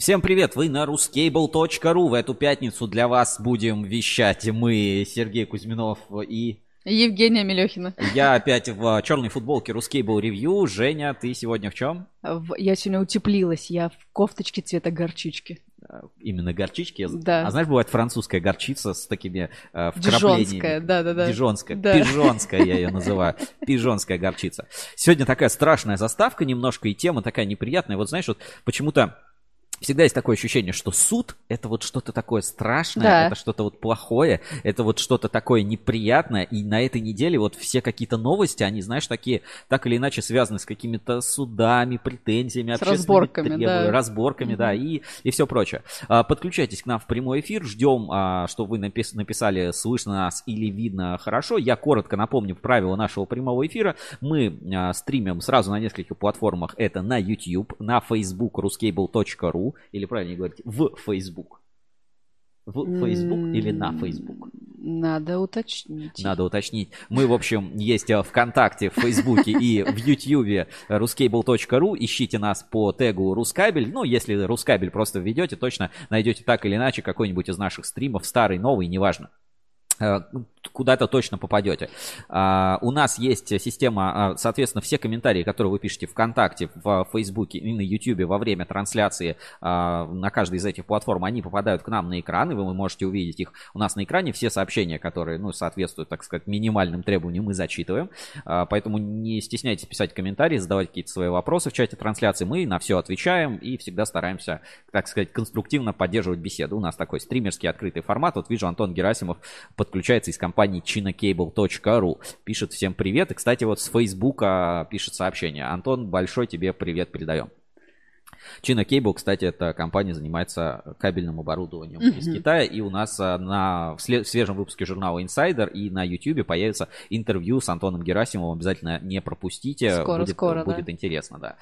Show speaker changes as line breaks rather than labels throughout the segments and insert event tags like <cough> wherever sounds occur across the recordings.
Всем привет, вы на ruscable.ru. В эту пятницу для вас будем вещать мы, Сергей Кузьминов и...
Евгения Мелехина.
Я опять в черной футболке Ruscable Review. Женя, ты сегодня в чем?
Я сегодня утеплилась, я в кофточке цвета горчички.
Э, именно горчички?
Да.
А знаешь, бывает французская горчица с такими э,
вкраплениями. да-да-да.
Дижонская, да. пижонская я ее называю. Пижонская горчица. Сегодня такая страшная заставка немножко, и тема такая неприятная. Вот знаешь, вот почему-то всегда есть такое ощущение, что суд это вот что-то такое страшное, да. это что-то вот плохое, это вот что-то такое неприятное. И на этой неделе вот все какие-то новости, они, знаешь, такие так или иначе связаны с какими-то судами, претензиями,
с разборками,
требованиями, да. разборками, угу. да, и, и все прочее. А, подключайтесь к нам в прямой эфир, ждем, а, что вы напис- написали, слышно нас или видно хорошо. Я коротко напомню правила нашего прямого эфира. Мы а, стримим сразу на нескольких платформах. Это на YouTube, на Facebook ruscable.ru, или правильнее говорить, в Facebook? В Facebook или на Facebook?
Надо уточнить.
Надо уточнить. Мы, в общем, есть э, ВКонтакте, в Фейсбуке и в Ютьюбе ruscable.ru. Ищите нас по тегу Рускабель. Ну, если Рускабель просто введете, точно найдете так или иначе какой-нибудь из наших стримов, старый, новый, неважно. Э, куда-то точно попадете. А, у нас есть система, а, соответственно, все комментарии, которые вы пишете ВКонтакте, в Фейсбуке и на Ютубе во время трансляции а, на каждой из этих платформ, они попадают к нам на экран, и вы можете увидеть их у нас на экране. Все сообщения, которые, ну, соответствуют, так сказать, минимальным требованиям, мы зачитываем. Поэтому не стесняйтесь писать комментарии, задавать какие-то свои вопросы в чате трансляции. Мы на все отвечаем и всегда стараемся, так сказать, конструктивно поддерживать беседу. У нас такой стримерский открытый формат. Вот вижу, Антон Герасимов подключается из компании chinacable.ru. Пишет всем привет. И, кстати, вот с Фейсбука пишет сообщение. Антон, большой тебе привет передаем. China Cable, кстати, эта компания занимается кабельным оборудованием mm-hmm. из Китая. И у нас а, на, в свежем выпуске журнала Insider и на YouTube появится интервью с Антоном Герасимовым. Обязательно не пропустите.
Скоро,
будет,
скоро,
будет
да.
интересно, да.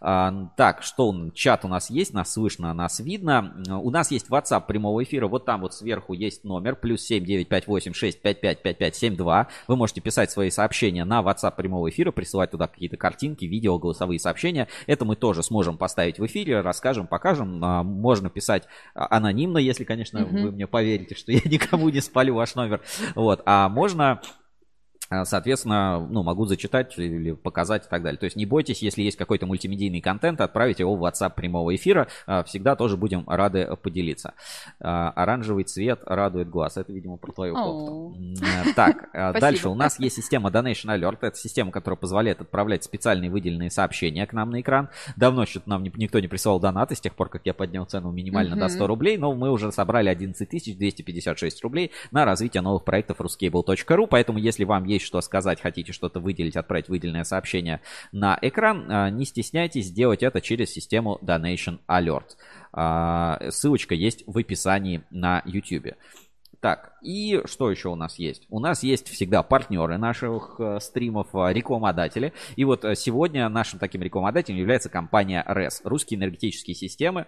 А, так, что чат у нас есть, нас слышно, нас видно. У нас есть WhatsApp прямого эфира, вот там вот сверху есть номер, плюс 795865555572. Вы можете писать свои сообщения на WhatsApp прямого эфира, присылать туда какие-то картинки, видео, голосовые сообщения. Это мы тоже сможем поставить в эфире, расскажем, покажем. А, можно писать анонимно, если, конечно, mm-hmm. вы мне поверите, что я <laughs> никому не спалю ваш номер. Вот, а можно а, соответственно, ну, могу зачитать или показать и так далее. То есть не бойтесь, если есть какой-то мультимедийный контент, отправить его в WhatsApp прямого эфира. А, всегда тоже будем рады поделиться. А, оранжевый цвет радует глаз. Это, видимо, про твою кофту. Э, <laughs> так, дальше у нас есть система Donation Alert. Это система, которая позволяет отправлять специальные выделенные сообщения к нам на экран. Давно что-то нам никто не присылал донаты с тех пор, как я поднял цену минимально до 100 рублей, но мы уже собрали 11 256 рублей на развитие новых проектов ruscable.ru, поэтому если вам есть что сказать, хотите что-то выделить, отправить выделенное сообщение на экран, а, не стесняйтесь сделать это через систему Donation Alert. А, ссылочка есть в описании на YouTube. Так, и что еще у нас есть? У нас есть всегда партнеры наших э, стримов, э, рекламодатели. И вот э, сегодня нашим таким рекламодателем является компания RES, Русские энергетические системы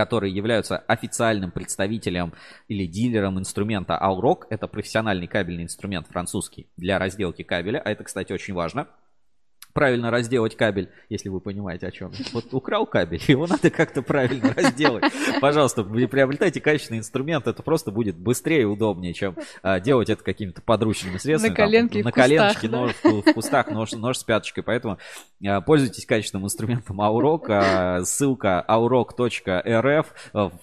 которые являются официальным представителем или дилером инструмента Alrock. Это профессиональный кабельный инструмент французский для разделки кабеля. А это, кстати, очень важно правильно разделать кабель, если вы понимаете, о чем. Вот украл кабель, его надо как-то правильно <laughs> разделать. Пожалуйста, приобретайте качественный инструмент, это просто будет быстрее и удобнее, чем а, делать это какими-то подручными средствами.
На коленке,
там, На коленочке, да? нож, в кустах, нож, нож с пяточкой. Поэтому а, пользуйтесь качественным инструментом Aurok. А, ссылка aurok.rf.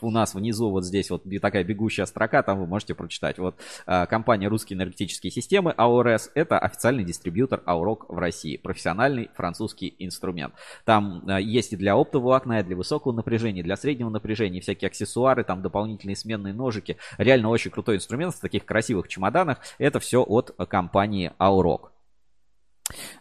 У нас внизу вот здесь вот такая бегущая строка, там вы можете прочитать. Вот а, компания «Русские энергетические системы» AORS – это официальный дистрибьютор Aurok в России. Профессиональный профессиональный французский инструмент. Там э, есть и для оптоволокна, и для высокого напряжения, и для среднего напряжения, всякие аксессуары, там дополнительные сменные ножики. Реально очень крутой инструмент в таких красивых чемоданах. Это все от компании Aurok.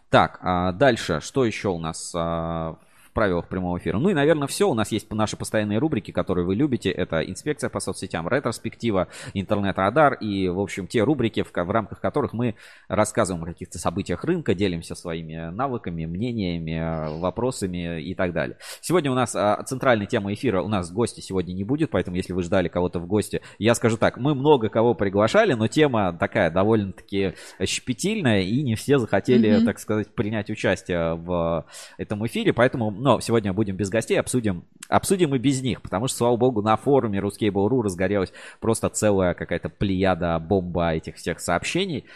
Так, а дальше, что еще у нас а, правилах прямого эфира. Ну и, наверное, все. У нас есть наши постоянные рубрики, которые вы любите. Это инспекция по соцсетям, ретроспектива, интернет-радар и, в общем, те рубрики, в, в рамках которых мы рассказываем о каких-то событиях рынка, делимся своими навыками, мнениями, вопросами и так далее. Сегодня у нас а, центральная тема эфира. У нас гости сегодня не будет, поэтому если вы ждали кого-то в гости, я скажу так, мы много кого приглашали, но тема такая довольно-таки щепетильная, и не все захотели, mm-hmm. так сказать, принять участие в этом эфире, поэтому Но сегодня будем без гостей, обсудим, обсудим и без них, потому что, слава богу, на форуме Ruskable.ru разгорелась просто целая какая-то плеяда, бомба этих всех сообщений.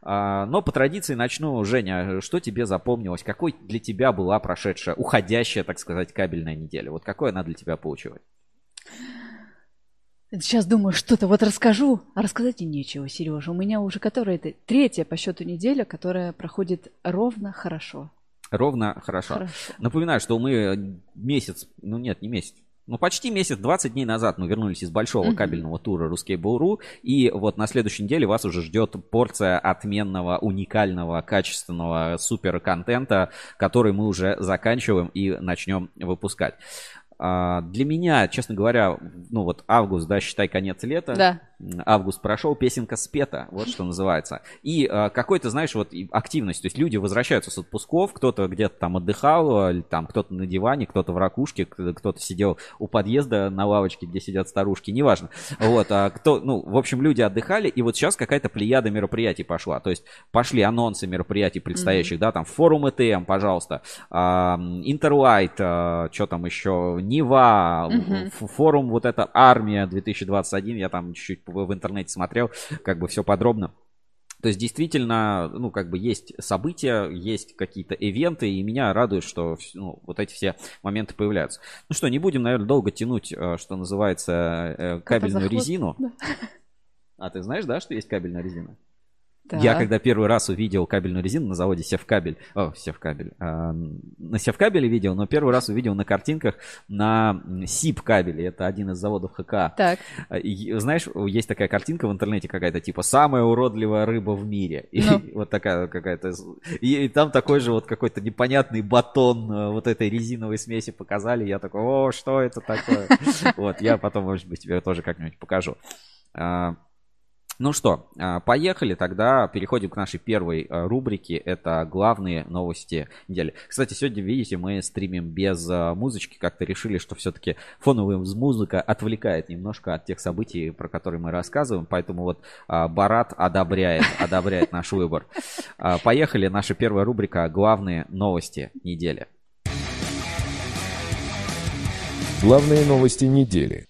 А, но по традиции начну. Женя, что тебе запомнилось? Какой для тебя была прошедшая, уходящая, так сказать, кабельная неделя? Вот какой она для тебя получилась?
Сейчас думаю, что-то вот расскажу, а рассказать и нечего, Сережа. У меня уже которая это третья по счету неделя, которая проходит ровно хорошо.
Ровно хорошо. хорошо. Напоминаю, что мы месяц, ну нет, не месяц, ну, почти месяц, 20 дней назад мы вернулись из большого кабельного тура Ruskable.ru, и вот на следующей неделе вас уже ждет порция отменного, уникального, качественного супер контента, который мы уже заканчиваем и начнем выпускать. А, для меня, честно говоря, ну вот август, да, считай конец лета.
Да.
Август прошел, песенка спета, вот что называется. И а, какой-то, знаешь, вот активность. То есть люди возвращаются с отпусков, кто-то где-то там отдыхал, там кто-то на диване, кто-то в ракушке, кто-то сидел у подъезда на лавочке, где сидят старушки, неважно. Вот, а кто, ну, в общем, люди отдыхали, и вот сейчас какая-то плеяда мероприятий пошла. То есть пошли анонсы мероприятий предстоящих, mm-hmm. да, там форум ЭТМ, пожалуйста, Интерлайт, что там еще, Нева, угу. форум вот эта армия 2021, я там чуть-чуть в интернете смотрел, как бы все подробно. То есть действительно, ну, как бы есть события, есть какие-то ивенты, и меня радует, что ну, вот эти все моменты появляются. Ну что, не будем, наверное, долго тянуть, э, что называется, э, кабельную резину. Да. А ты знаешь, да, что есть кабельная резина? Так. Я когда первый раз увидел кабельную резину на заводе Севкабель, о, Севкабель, э, на Севкабеле видел, но первый раз увидел на картинках на СИП кабеле, это один из заводов ХК.
Так.
И, знаешь, есть такая картинка в интернете какая-то, типа, самая уродливая рыба в мире. И ну. <laughs> вот такая какая-то, и, и там такой же вот какой-то непонятный батон э, вот этой резиновой смеси показали, я такой, о, что это такое? <laughs> Вот, я потом, может быть, тебе тоже как-нибудь покажу. Ну что, а, поехали тогда, переходим к нашей первой а, рубрике, это главные новости недели. Кстати, сегодня, видите, мы стримим без а, музычки, как-то решили, что все-таки фоновая музыка отвлекает немножко от тех событий, про которые мы рассказываем, поэтому вот Барат одобряет, одобряет наш выбор. Поехали, наша первая рубрика «Главные новости недели».
Главные новости недели.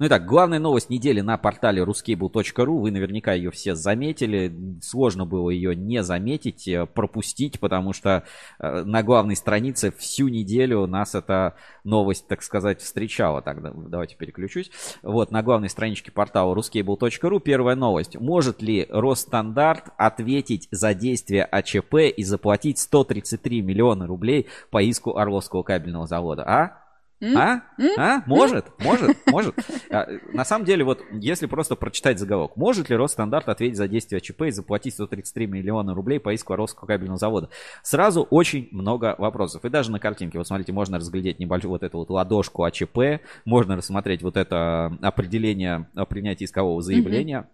Ну итак, главная новость недели на портале ruscable.ru. Вы наверняка ее все заметили. Сложно было ее не заметить, э, пропустить, потому что э, на главной странице всю неделю нас эта новость, так сказать, встречала. Так, давайте переключусь. Вот, на главной страничке портала ruscable.ru первая новость. Может ли Росстандарт ответить за действия АЧП и заплатить 133 миллиона рублей по иску Орловского кабельного завода? А? А? А? Может, может, может. <laughs> А, на самом деле, вот если просто прочитать заголовок, может ли Росстандарт ответить за действия ЧП и заплатить 133 миллиона рублей по иску Орловского кабельного завода? Сразу очень много вопросов. И даже на картинке, вот смотрите, можно разглядеть небольшую вот эту вот ладошку АЧП, можно рассмотреть вот это определение о принятии искового заявления.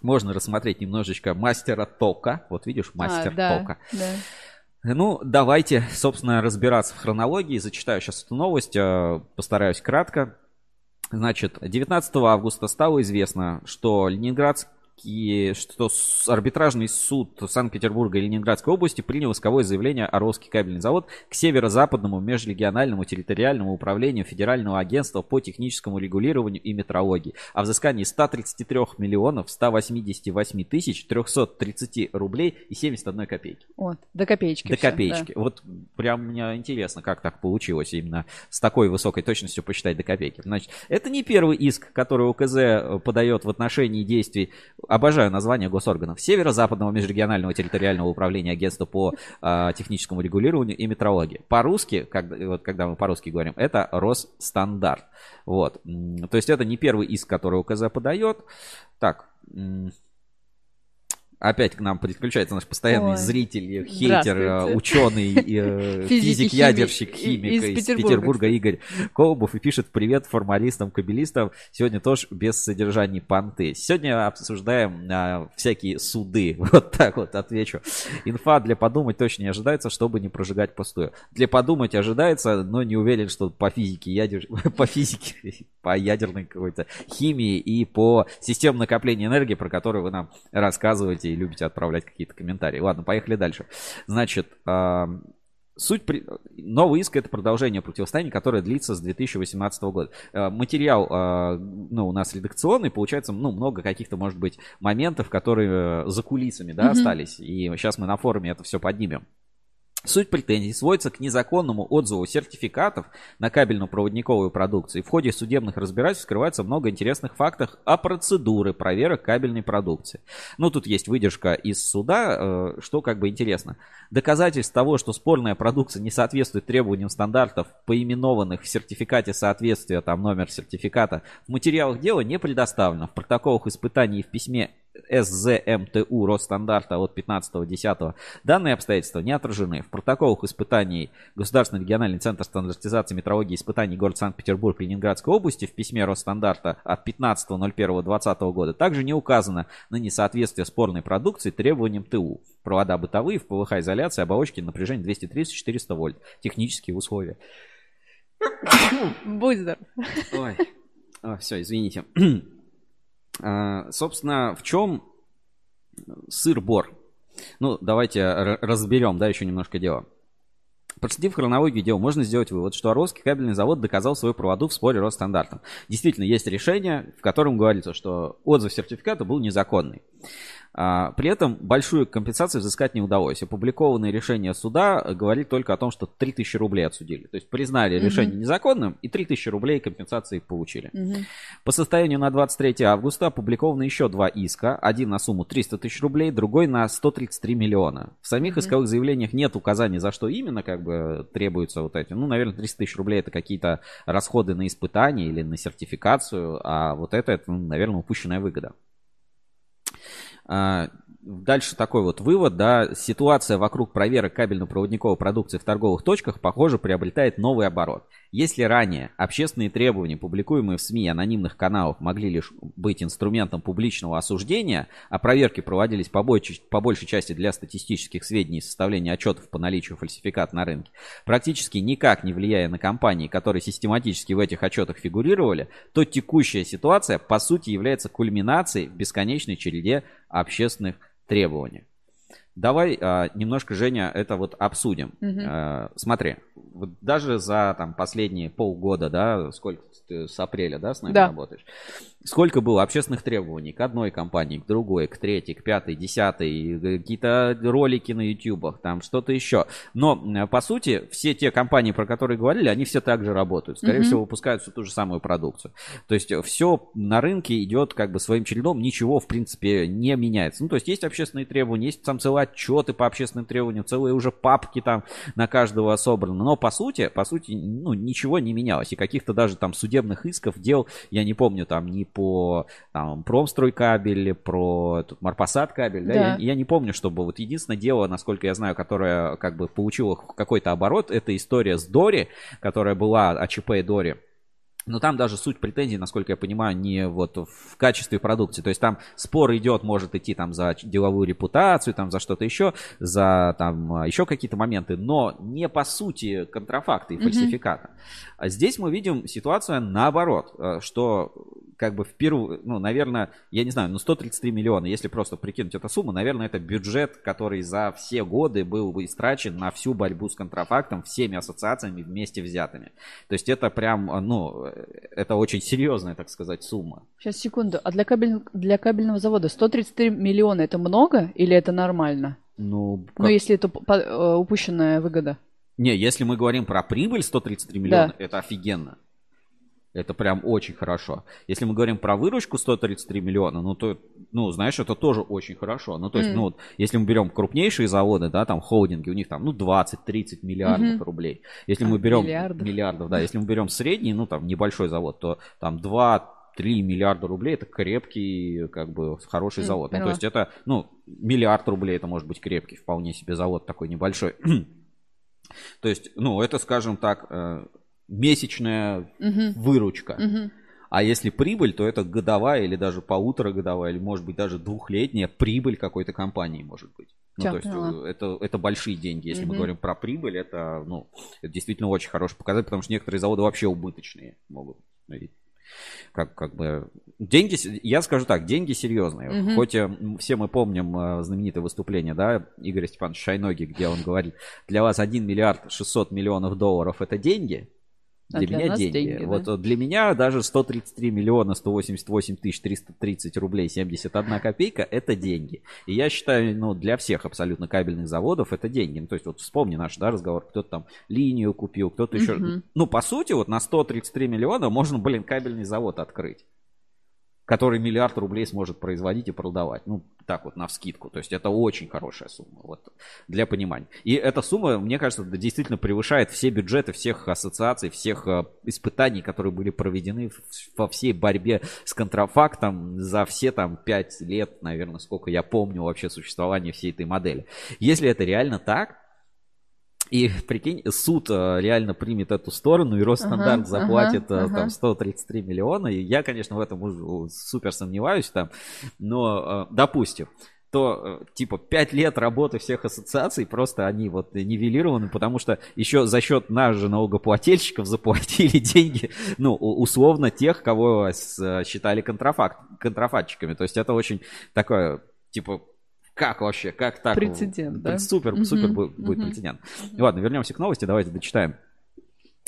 Можно рассмотреть немножечко мастера тока. Вот видишь, мастер а, да, тока. Да. Ну, давайте, собственно, разбираться в хронологии. Зачитаю сейчас эту новость, э, постараюсь кратко. Значит, 19 августа стало известно, что Ленинградский и что арбитражный суд Санкт-Петербурга и Ленинградской области принял исковое заявление о Орловский кабельный завод к северо-западному межрегиональному территориальному управлению Федерального агентства по техническому регулированию и метрологии о взыскании 133 миллионов 188 тысяч 330 рублей и 71 копейки.
Вот, до копеечки.
До все, копеечки. Да. Вот прям мне интересно, как так получилось именно с такой высокой точностью посчитать до копейки. Значит, это не первый иск, который УКЗ подает в отношении действий обожаю название госорганов. Северо-западного межрегионального территориального управления агентства по э, техническому регулированию и метрологии. По-русски, когда, вот, когда мы по-русски говорим, это Росстандарт. Вот. То есть это не первый иск, который УКЗ подает. Так, Опять к нам подключается наш постоянный Ой, зритель, хейтер, ученый, э, <laughs> физик, ядерщик, химик из, из Петербурга, Петербурга Игорь Колобов и пишет привет формалистам, кабелистам. Сегодня тоже без содержания понты. Сегодня обсуждаем а, всякие суды. <laughs> Вот так вот отвечу. Инфа для подумать точно не ожидается, чтобы не прожигать пустую. Для подумать ожидается, но не уверен, что по физике ядер... <laughs> по физике, по ядерной какой-то химии и по системам накопления энергии, про которые вы нам рассказываете и любите отправлять какие-то комментарии. Ладно, поехали дальше. Значит, Суть при... новый иск это продолжение противостояния, которое длится с 2018 года. Э, материал, э, ну, у нас редакционный, получается, ну, много каких-то, может быть, моментов, которые за кулисами, да, mm-hmm. остались. И сейчас мы на форуме это все поднимем. Суть претензий сводится к незаконному отзыву сертификатов на кабельно-проводниковую продукцию. В ходе судебных разбирательств скрывается много интересных фактов о процедуре проверок кабельной продукции. Ну, тут есть выдержка из суда, э, что как бы интересно. Доказательств того, что спорная продукция не соответствует требованиям стандартов, поименованных в сертификате соответствия, там номер сертификата, в материалах дела не предоставлено. В протоколах испытаний и в письме СЗМТУ Росстандарта от 15.10 данные обстоятельства не отражены. В протоколах испытаний Государственный региональный центр стандартизации метрологии испытаний город Санкт-Петербург Ленинградской области в письме Росстандарта от 15.01.2020 года также не указано на несоответствие спорной продукции требованиям ТУ. Провода бытовые в ПВХ изоляции, оболочки напряжение 230-400 вольт. Технические условия.
Будь здоров.
Ой. О, все, извините. А, собственно, в чем сыр-бор? Ну, давайте разберем, да, еще немножко дело. Проследив хронологию дела, можно сделать вывод, что Орловский кабельный завод доказал свою правоту в споре Росстандартом. Действительно, есть решение, в котором говорится, что отзыв сертификата был незаконный. А, при этом большую компенсацию взыскать не удалось. Опубликованное решение суда говорит только о том, что 3000 рублей отсудили. То есть признали угу. решение незаконным и 3000 рублей компенсации получили. Угу. По состоянию на 23 августа опубликованы еще два иска. Один на сумму 300 тысяч рублей, другой на 133 миллиона. В самих угу. исковых заявлениях нет указаний, за что именно как бы требуются вот эти. Ну, наверное, 300 тысяч рублей это какие-то расходы на испытания или на сертификацию, а вот это, это ну, наверное, упущенная выгода. А, дальше такой вот вывод, да, ситуация вокруг проверок кабельно-проводниковой продукции в торговых точках, похоже, приобретает новый оборот. Если ранее общественные требования, публикуемые в СМИ и анонимных каналах, могли лишь быть инструментом публичного осуждения, а проверки проводились по, большей, по большей части для статистических сведений и составления отчетов по наличию фальсификат на рынке, практически никак не влияя на компании, которые систематически в этих отчетах фигурировали, то текущая ситуация по сути является кульминацией в бесконечной череде общественных требований. Давай а, немножко, Женя, это вот обсудим. Угу. А, смотри, вот даже за там последние полгода, да, сколько ты с апреля, да, с нами да. работаешь, сколько было общественных требований к одной компании, к другой, к третьей, к пятой, десятой, какие-то ролики на ютубах, там что-то еще. Но, по сути, все те компании, про которые говорили, они все так же работают. Скорее mm всего, выпускают всю ту же самую продукцию. То есть все на рынке идет как бы своим чередом, ничего, в принципе, не меняется. Ну, то есть есть общественные требования, есть там целые отчеты по общественным требованиям, целые уже папки там на каждого собраны. Но, по сути, по сути, ну, ничего не менялось. И каких-то даже там судебных исков дел, я не помню, там, ни по там, промстройкабель, про тут, Марпасад кабель, да, да. Я, я не помню, чтобы вот единственное дело, насколько я знаю, которое как бы получило какой-то оборот, это история с Дори, которая была АЧП Дори. Но там даже суть претензий, насколько я понимаю, не вот в качестве продукции. То есть там спор идет, может идти там за деловую репутацию, там за что-то еще, за там еще какие-то моменты, но не по сути контрафакта и фальсификата. Mm-hmm. А здесь мы видим ситуацию наоборот, э, что как бы в первую, ну, наверное, я не знаю, ну 133 миллиона, если просто прикинуть эту сумму, наверное, это бюджет, который за все годы был бы истрачен на всю борьбу с контрафактом всеми ассоциациями вместе взятыми. То есть это прям, ну, это очень серьезная, так сказать, сумма.
Сейчас, секунду. А для, кабель... для кабельного завода 133 миллиона это много или это нормально?
Ну,
как... ну если это э, упущенная выгода.
Не, если мы говорим про прибыль 133 миллиона, да. это офигенно. Это прям очень хорошо. Если мы говорим про выручку 133 миллиона, ну то, ну, знаешь, это тоже очень хорошо. Ну, то есть, mm. ну, вот, если мы берем крупнейшие заводы, да, там холдинги, у них там, ну, 20-30 миллиардов mm-hmm. рублей. Если а, мы берем... Миллиардов. Миллиардов, да. Если мы берем средний, ну, там, небольшой завод, то там 2 3 миллиарда рублей это крепкий, как бы, хороший завод. Mm, ну, то есть это, ну, миллиард рублей это может быть крепкий, вполне себе завод такой небольшой. <clears throat> то есть, ну, это, скажем так, э, месячная угу. выручка. Угу. А если прибыль, то это годовая или даже полуторагодовая, или может быть даже двухлетняя прибыль какой-то компании может быть. Ну, Чё, то есть поняла. это, это большие деньги. Если угу. мы говорим про прибыль, это, ну, это действительно очень хороший показатель, потому что некоторые заводы вообще убыточные могут. как, как бы деньги, я скажу так, деньги серьезные.
Мгм.
Хоть э, все мы помним э, знаменитое выступление, да, Игоря Степановича Шайноги, где он говорит, для вас 1 миллиард 600 миллионов долларов это деньги,
А
для,
для
меня деньги.
деньги,
вот для меня даже 133 миллиона 188 тысяч 330 рублей 71 копейка это деньги. И я считаю, ну, для всех абсолютно кабельных заводов это деньги. Ну, то есть вот вспомни наш да, разговор, кто-то там линию купил, кто-то еще...
Мгм.
Ну, по сути, вот на 133 миллиона можно, блин, кабельный завод открыть который миллиард рублей сможет производить и продавать. Ну, так вот, на вскидку. То есть это очень хорошая сумма, вот, для понимания. И эта сумма, мне кажется, действительно превышает все бюджеты всех ассоциаций, всех э, испытаний, которые были проведены во всей борьбе с контрафактом за все там пять лет, наверное, сколько я помню вообще существования всей этой модели. Если это реально так, и прикинь, суд э, реально примет эту сторону, и Росстандарт
Ага,
заплатит
ага,
э,
ага.
там 133 миллиона. И я, конечно, в этом уже супер сомневаюсь там. Но, э, допустим, то, типа, 5 лет работы всех ассоциаций, просто они вот нивелированы, потому что еще за счет нас же налогоплательщиков заплатили <laughs> деньги, ну, условно, тех, кого считали контрафакт, контрафактчиками. То есть это очень такое, типа, как вообще, как так?
Прецедент, да?
Супер,
Мгм,
супер бу- будет
мгм.
прецедент. Ладно, вернемся к новости, давайте дочитаем.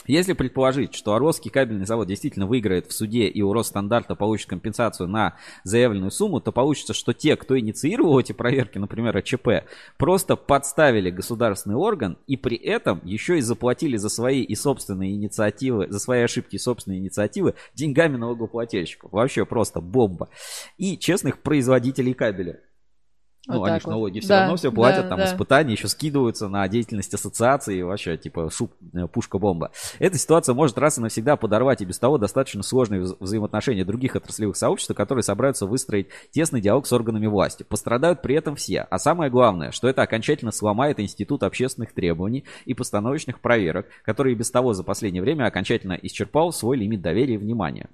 Если предположить, что Орловский кабельный завод действительно выиграет в суде и у Росстандарта получит компенсацию на заявленную сумму, то получится, что те, кто инициировал эти проверки, например, АЧП, просто подставили государственный орган и при этом еще и заплатили за свои и собственные инициативы, за свои ошибки и собственные инициативы деньгами налогоплательщиков. Вообще просто бомба. И честных производителей кабеля. Ну,
Вот
они же
вот.
налоги все
Да,
равно все платят,
да,
там
да.
испытания еще скидываются на деятельность ассоциации, и вообще, типа, шуб, э, пушка-бомба. Эта ситуация может раз и навсегда подорвать и без того достаточно сложные вза- взаимоотношения других отраслевых сообществ, которые собираются выстроить тесный диалог с органами власти. Пострадают при этом все. А самое главное, что это окончательно сломает институт общественных требований и постановочных проверок, который и без того за последнее время окончательно исчерпал свой лимит доверия и внимания.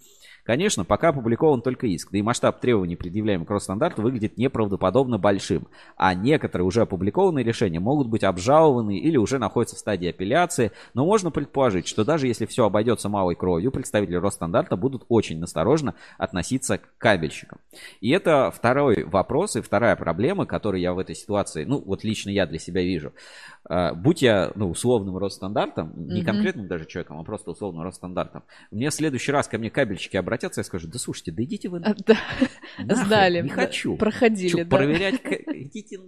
Конечно, пока опубликован только иск, да и масштаб требований, предъявляемых Росстандарту, выглядит неправдоподобно большим, а некоторые уже опубликованные решения могут быть обжалованы или уже находятся в стадии апелляции, но можно предположить, что даже если все обойдется малой кровью, представители Росстандарта будут очень насторожно относиться к кабельщикам. И это второй вопрос и вторая проблема, которую я в этой ситуации, ну вот лично я для себя вижу. Э, Будь я, ну, условным Росстандартом, не
Мгм.
конкретным даже человеком, а просто условным Росстандартом, мне в следующий раз ко мне кабельщики обратятся, я скажу, да слушайте, да идите вы
А, да, Сдали.
не хочу.
Проходили, да.
проверять, <laughs> идите,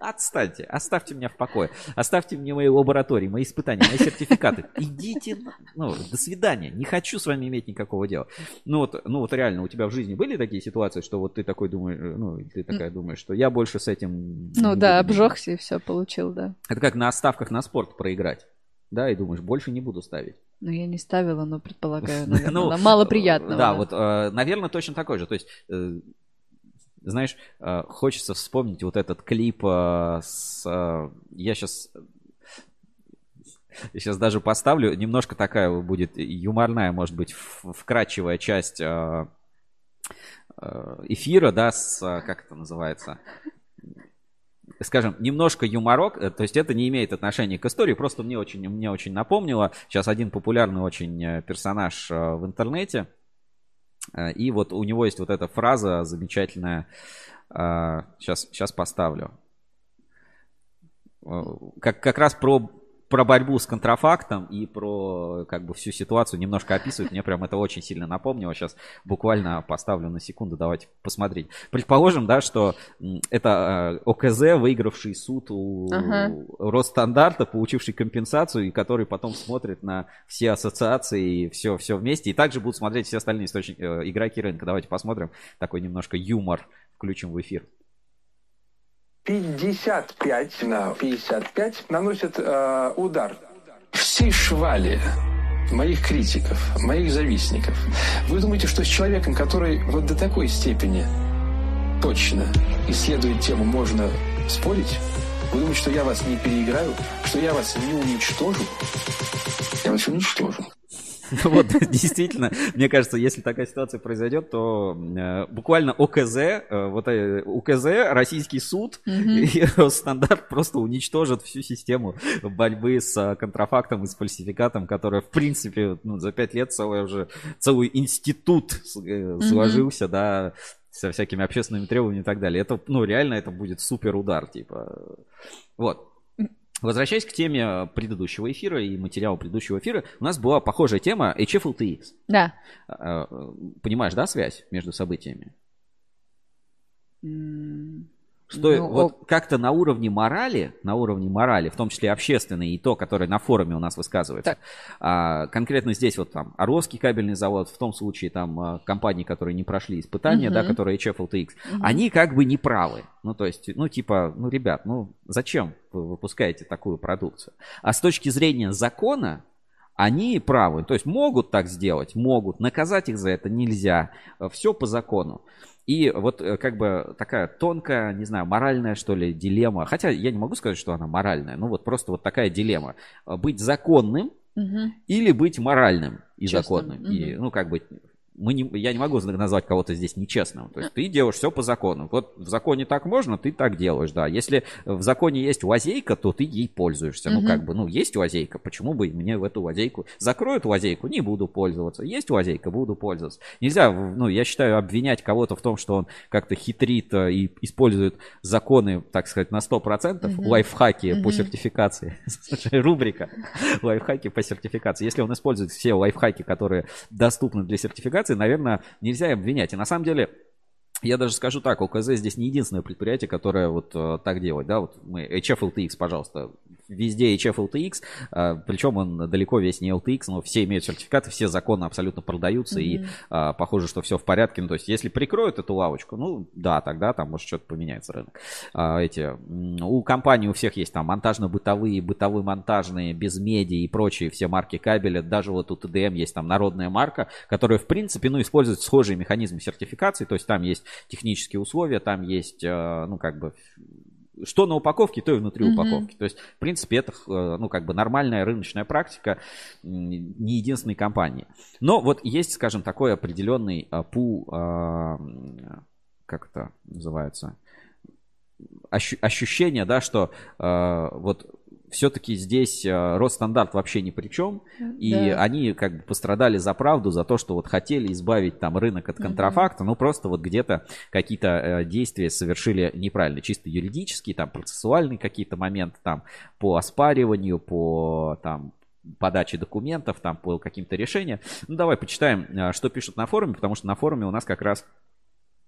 отстаньте, оставьте меня в покое, оставьте мне мои лаборатории, мои испытания, мои сертификаты, идите, ну, до свидания, не хочу с вами иметь никакого дела. Ну вот, ну вот реально, у тебя в жизни были такие ситуации, что вот ты такой думаешь, э, ну, ты такая думаешь, что я больше с этим...
Ну да,
буду
обжегся и все получил, да.
Это как на ставках на спорт проиграть. Да, и думаешь, больше не буду ставить.
Ну, я не ставила, но предполагаю, <laughs> наверное,
Ну,
да, мало приятного.
Да, вот, э, наверное, точно такой же. То есть, э, знаешь, э, хочется вспомнить вот этот клип э, с... э, Я сейчас... Я сейчас даже поставлю. Немножко такая будет юморная, может быть, в- вкрадчивая часть эфира, да, с... Как это называется? скажем, немножко юморок, то есть это не имеет отношения к истории, просто мне очень, мне очень напомнило. Сейчас один популярный очень персонаж в интернете, и вот у него есть вот эта фраза замечательная, сейчас, сейчас поставлю, Э, как, как раз про, про борьбу с контрафактом и про как бы всю ситуацию немножко описывает. Мне прям это очень сильно напомнило. Сейчас буквально поставлю на секунду, давайте посмотреть. Предположим, да, что это э, ОКЗ, выигравший суд у
Ага.
Росстандарта, получивший компенсацию, и который потом смотрит на все ассоциации и все, все вместе. И также будут смотреть все остальные источники, э, игроки рынка. Давайте посмотрим. Такой немножко юмор включим в эфир.
55 на 55 наносят э, удар.
всей швали моих критиков, моих завистников. Вы думаете, что с человеком, который вот до такой степени точно исследует тему, можно спорить? Вы думаете, что я вас не переиграю? Что я вас не уничтожу? Я вас уничтожу. <laughs>
Вот, действительно, мне кажется, если такая ситуация произойдет, то э, буквально ОКЗ, э, вот э, УКЗ, российский суд <laughs> и Росстандарт просто уничтожат всю систему борьбы с э, контрафактом и с фальсификатом, которая, в принципе, ну, за пять лет целый уже целый институт э, сложился, да, со всякими общественными требованиями и так далее. Это, ну, реально это будет супер удар, типа. Вот. Возвращаясь к теме предыдущего эфира и материалу предыдущего эфира, у нас была похожая тема HFLTX.
Да.
Э, Понимаешь, да, связь между событиями? Что
Ну,
вот как-то на уровне морали, на уровне морали, в том числе общественной, и то, которое на форуме у нас высказывается,
Так.
а, конкретно здесь вот там Орловский кабельный завод, в том случае там а, компании, которые не прошли испытания, да,
Мгм.
которые HFLTX, они как бы не правы. Ну, то есть, ну, типа, ну, ребят, ну, зачем вы выпускаете такую продукцию? А с точки зрения закона, они правы. То есть могут так сделать, могут. Наказать их за это нельзя. Все по закону. И вот э, как бы такая тонкая, не знаю, моральная, что ли, дилемма. Хотя я не могу сказать, что она моральная. Ну вот просто вот такая дилемма. Э, Быть законным
мгм.
или быть моральным и
Честным,
законным. И,
мгм.
ну, как бы, мы не, я не могу назвать кого-то здесь нечестным. То есть ты делаешь все по закону. Вот в законе так можно, ты так делаешь, да. Если в законе есть лазейка, то ты ей пользуешься. Ну, как бы, ну, есть лазейка, почему бы мне в эту лазейку... Закроют лазейку, не буду пользоваться. Есть лазейка, буду пользоваться. Нельзя, ну, я считаю, обвинять кого-то в том, что он как-то хитрит э, и использует законы, так сказать, на 100%,
Мгм.
лайфхаки по
Мгм.
сертификации. <laughs> Рубрика лайфхаки по сертификации. Если он использует все лайфхаки, которые доступны для сертификации, наверное, нельзя обвинять. И на самом деле, я даже скажу так, ОКЗ здесь не единственное предприятие, которое вот э, так делает, да, вот мы, HFLTX, пожалуйста, везде HFLTX, э, причем он далеко весь не LTX, но все имеют сертификаты, все законно абсолютно продаются, и э, похоже, что все в порядке, ну, то есть, если прикроют эту лавочку, ну, да, тогда там может что-то поменяется рынок. А, эти, у компаний у всех есть там монтажно-бытовые, бытовые-монтажные, без меди и прочие все марки кабеля, даже вот у ТДМ есть там народная марка, которая, в принципе, ну, использует схожие механизмы сертификации, то есть, там есть технические условия, там есть, ну, как бы, что на упаковке, то и внутри
Мгм.
упаковки. То есть, в принципе, это, э, ну, как бы нормальная рыночная практика не единственной компании. Но вот есть, скажем, такой определенный пул, э, м, как это называется, ощу- ощущение, да, что э, вот все-таки здесь э, Росстандарт вообще ни при чем, и
Да.
они как бы пострадали за правду, за то, что вот хотели избавить там рынок от контрафакта, ну просто вот где-то какие-то э, действия совершили неправильно, чисто юридические, там процессуальные какие-то моменты там по оспариванию, по там подаче документов, там по каким-то решениям. Ну давай почитаем, э, что пишут на форуме, потому что на форуме у нас как раз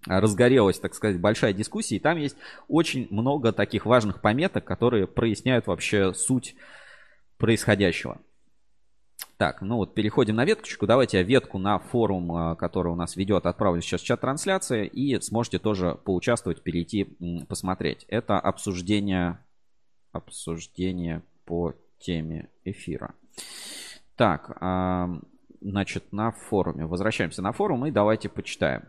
разгорелась, так сказать, большая дискуссия, и там есть очень много таких важных пометок, которые проясняют вообще суть происходящего. Так, ну вот переходим на веточку. Давайте я ветку на форум, а, который у нас ведет, отправлю сейчас в чат трансляции, и сможете тоже поучаствовать, перейти, посмотреть. Это обсуждение, обсуждение по теме эфира. Так, значит, на форуме. Возвращаемся на форум и давайте почитаем.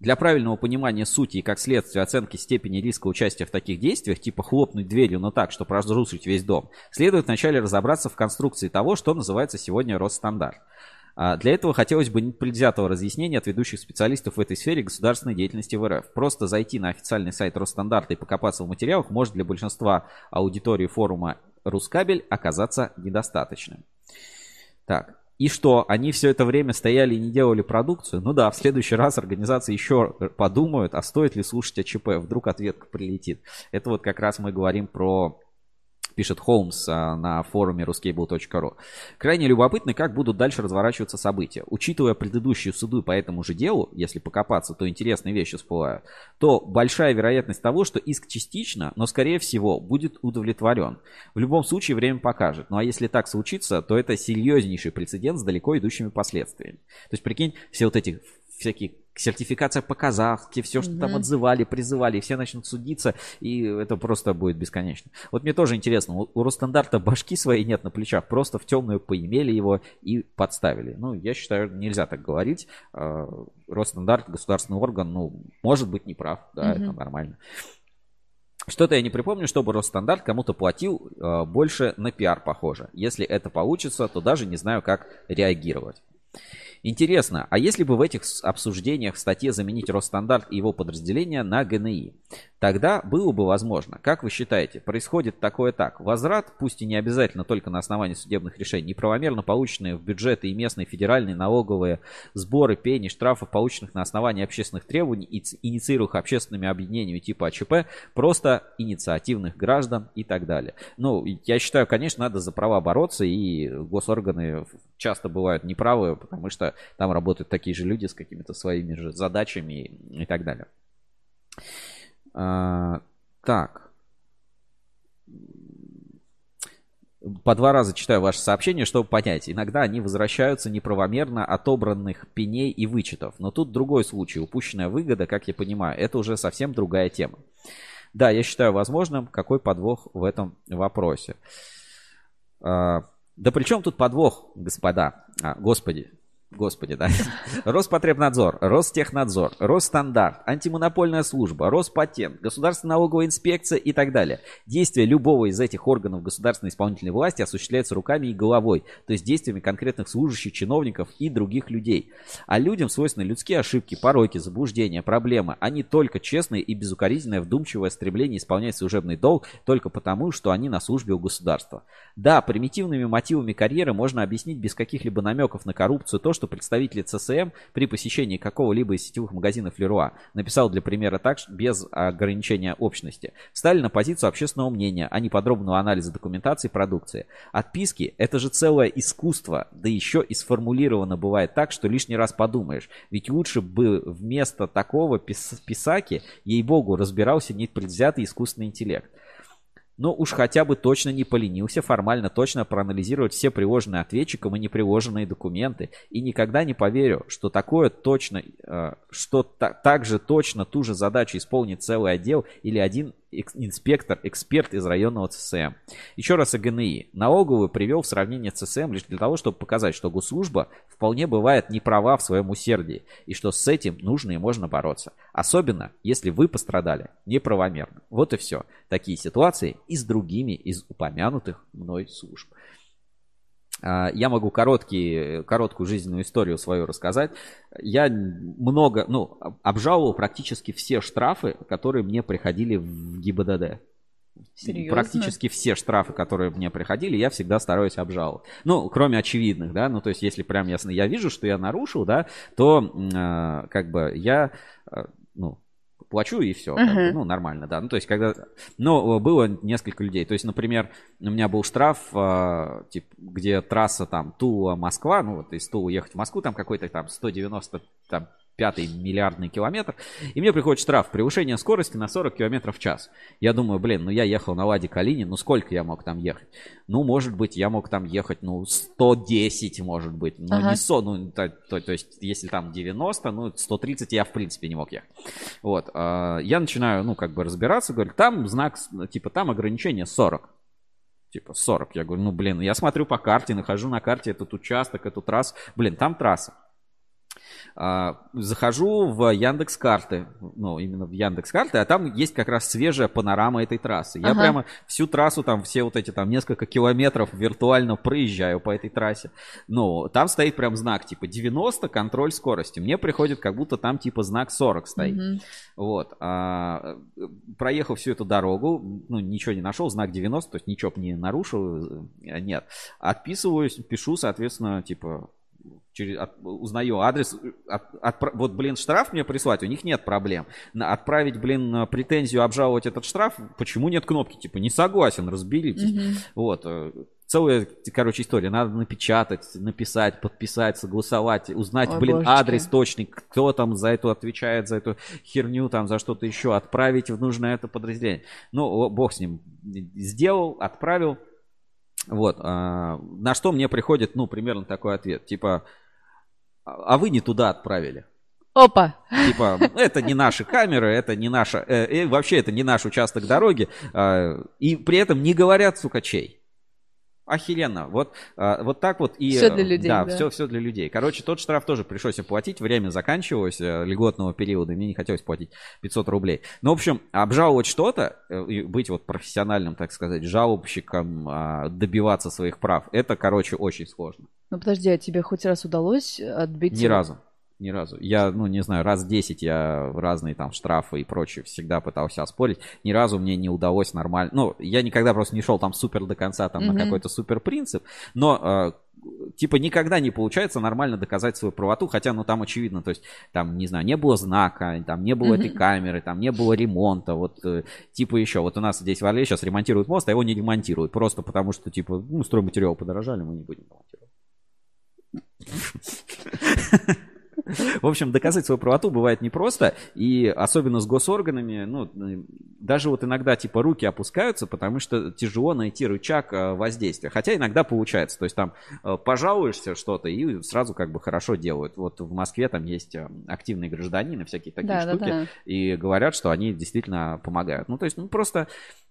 Для правильного понимания сути и, как следствие, оценки степени риска участия в таких действиях, типа хлопнуть дверью, но так, чтобы разрушить весь дом, следует вначале разобраться в конструкции того, что называется сегодня Росстандарт. А, Для этого хотелось бы непредвзятого разъяснения от ведущих специалистов в этой сфере государственной деятельности в РФ. Просто зайти на официальный сайт Росстандарта и покопаться в материалах может для большинства аудитории форума Рускабель оказаться недостаточным. Так, и что, они все это время стояли и не делали продукцию? Ну да, в следующий раз организации еще подумают, а стоит ли слушать АЧП, вдруг ответка прилетит. Это вот как раз мы говорим про пишет Холмс а, на форуме ruscable.ru. Крайне любопытно, как будут дальше разворачиваться события. Учитывая предыдущие суды по этому же делу, если покопаться, то интересные вещи всплывают, то большая вероятность того, что иск частично, но скорее всего будет удовлетворен. В любом случае время покажет. Ну а если так случится, то это серьезнейший прецедент с далеко идущими последствиями. То есть прикинь, все вот эти всякие сертификация по казахски, все, что там
Мгм.
отзывали, призывали, все начнут судиться, и это просто будет бесконечно. Вот мне тоже интересно, у у Росстандарта башки своей нет на плечах, просто в темную поимели его и подставили. Ну, я считаю, нельзя так говорить. Э, Росстандарт, государственный орган, ну, может быть неправ, да, это
Мгм.
нормально. Что-то я не припомню, чтобы Росстандарт кому-то платил э, больше на пиар, похоже. Если это получится, то даже не знаю, как реагировать. Интересно, а если бы в этих обсуждениях в статье заменить Росстандарт и его подразделения на ГНИ? Тогда было бы возможно. Как вы считаете, происходит такое так? Возврат, пусть и не обязательно только на основании судебных решений, неправомерно полученные в бюджеты и местные федеральные налоговые сборы, пени, штрафов, полученных на основании общественных требований, инициируемых общественными объединениями типа АЧП, просто инициативных граждан и так далее. Ну, я считаю, конечно, надо за права бороться, и госорганы часто бывают неправы, потому что там работают такие же люди с какими-то своими же задачами и так далее. А, так. По два раза читаю ваши сообщения, чтобы понять. Иногда они возвращаются неправомерно отобранных пеней и вычетов. Но тут другой случай. Упущенная выгода, как я понимаю, это уже совсем другая тема. Да, я считаю возможным, какой подвох в этом вопросе. А, да при чем тут подвох, господа? А, господи, Господи, да. Роспотребнадзор, Ростехнадзор, Росстандарт, антимонопольная служба, Роспатент, Государственная налоговая инспекция и так далее. Действия любого из этих органов государственной исполнительной власти осуществляются руками и головой, то есть действиями конкретных служащих, чиновников и других людей. А людям свойственны людские ошибки, пороки, заблуждения, проблемы, не только честное и безукоризненное вдумчивое стремление исполнять служебный долг только потому, что они на службе у государства. Да, примитивными мотивами карьеры можно объяснить без каких-либо намеков на коррупцию то, что представитель ЦСМ при посещении какого-либо из сетевых магазинов Леруа написал для примера так, без ограничения общности. Встали на позицию общественного мнения, а не подробного анализа документации продукции. Отписки – это же целое искусство, да еще и сформулировано бывает так, что лишний раз подумаешь. Ведь лучше бы вместо такого пис писаки, ей-богу, разбирался непредвзятый искусственный интеллект. Но уж хотя бы точно не поленился формально точно проанализировать все приложенные ответчиком и неприложенные документы. И никогда не поверю, что такое точно, э, что так же точно ту же задачу исполнит целый отдел или один инспектор, эксперт из районного ЦСМ. Еще раз о ГНИ. Налоговую привел в сравнение ЦСМ лишь для того, чтобы показать, что госслужба вполне бывает не права в своем усердии, и что с этим нужно и можно бороться. Особенно, если вы пострадали неправомерно. Вот и все. Такие ситуации и с другими из упомянутых мной служб. А, я могу короткий, короткую жизненную историю свою рассказать. Я много, ну, обжаловал практически все штрафы, которые мне приходили в ГИБДД. Серьезно? Практически все штрафы, которые мне приходили, я всегда стараюсь обжаловать. Ну, кроме очевидных, да, ну, то есть, если прям ясно, я вижу, что я нарушил, да, то, э, как бы, я, э, ну, плачу и все. Uh-huh. Как бы, ну, нормально, да. Ну, то есть, когда... Но было несколько людей. То есть, например, у меня был штраф, э, тип, где трасса там Тула-Москва, ну, вот из Тула ехать в Москву, там какой-то там 190 там, пятый миллиардный километр, и мне приходит штраф превышение скорости на 40 километров в час. Я думаю, блин, ну я ехал на Ладе Калине, ну сколько я мог там ехать? Ну, может быть, я мог там ехать, ну, 110, может быть, но ага. не 100, ну, то, то, то есть, если там 90, ну, 130 я, в принципе, не мог ехать. Вот, э, я начинаю, ну, как бы разбираться, говорю, там знак, типа, там ограничение 40. Типа 40. Я говорю, ну, блин, я смотрю по карте, нахожу на карте этот участок, эту трассу. Блин, там трасса. А, захожу в Яндекс карты, ну, именно в Яндекс карты, а там есть как раз свежая панорама этой трассы. Я ага. прямо всю трассу, там все вот эти там несколько километров виртуально проезжаю по этой трассе. Ну, там стоит прям знак типа 90, контроль скорости. Мне приходит как будто там типа знак 40 стоит. Угу. Вот. А, проехал всю эту дорогу, ну, ничего не нашел, знак 90, то есть ничего не нарушил, э, нет. Отписываюсь, пишу, соответственно, типа через, от, узнаю адрес, от, от, вот, блин, штраф мне прислать, у них нет проблем. Отправить, блин, претензию обжаловать этот штраф, почему нет кнопки, типа, не согласен, разберитесь. Mm-hmm. Вот, э, целая, короче, история. Надо напечатать, написать, подписать, согласовать, узнать, Ой, блин, божечки. адрес точный, кто там за эту отвечает, за эту херню, там, за что-то еще, отправить в нужное это подразделение. Ну, бог с ним. Сделал, отправил. Вот. А, на что мне приходит, ну, примерно такой ответ. Типа, а вы не туда отправили.
Опа.
Типа, это не наши камеры, это не наша, э, э, вообще это не наш участок дороги, э, и при этом не говорят, сука, чей. Охеренно. Вот, а, вот так вот и...
Всё для людей,
Да,
да.
Все, все для людей. Короче, тот штраф тоже пришлось оплатить. Время заканчивалось, э, льготного периода. Мне не хотелось платить 500 рублей. Ну, в общем, обжаловать что-то, э, быть вот профессиональным, так сказать, жалобщиком, а, добиваться своих прав, это, короче, очень сложно.
Ну подожди, а тебе хоть раз удалось отбить?
Ни разу. Ни разу. Я, ну, не знаю, раз 10 я разные там штрафы и прочее всегда пытался оспорить. Ни разу мне не удалось нормально. Ну, я никогда просто не шел там супер до конца, там,
Мгм.
на какой-то супер принцип. Но, э, типа, никогда не получается нормально доказать свою правоту. Хотя, ну, там очевидно, то есть, там, не знаю, не было знака, там, не было этой
Мгм.
камеры, там, не было ремонта. Вот, э, типа, еще. Вот у нас здесь в Орле сейчас ремонтируют мост, а его не ремонтируют. Просто потому что, типа, ну, стройматериалы подорожали, мы не будем ремонтировать. <laughs> В общем, доказать свою правоту бывает непросто, и особенно с госорганами, ну, даже вот иногда типа руки опускаются, потому что тяжело найти рычаг э, воздействия. Хотя иногда получается, то есть там э, пожалуешься что-то и сразу как бы хорошо делают. Вот в Москве там есть э, активные гражданины, всякие такие
Да, да,
штуки,
да.
и говорят, что они действительно помогают. Ну, то есть, ну, просто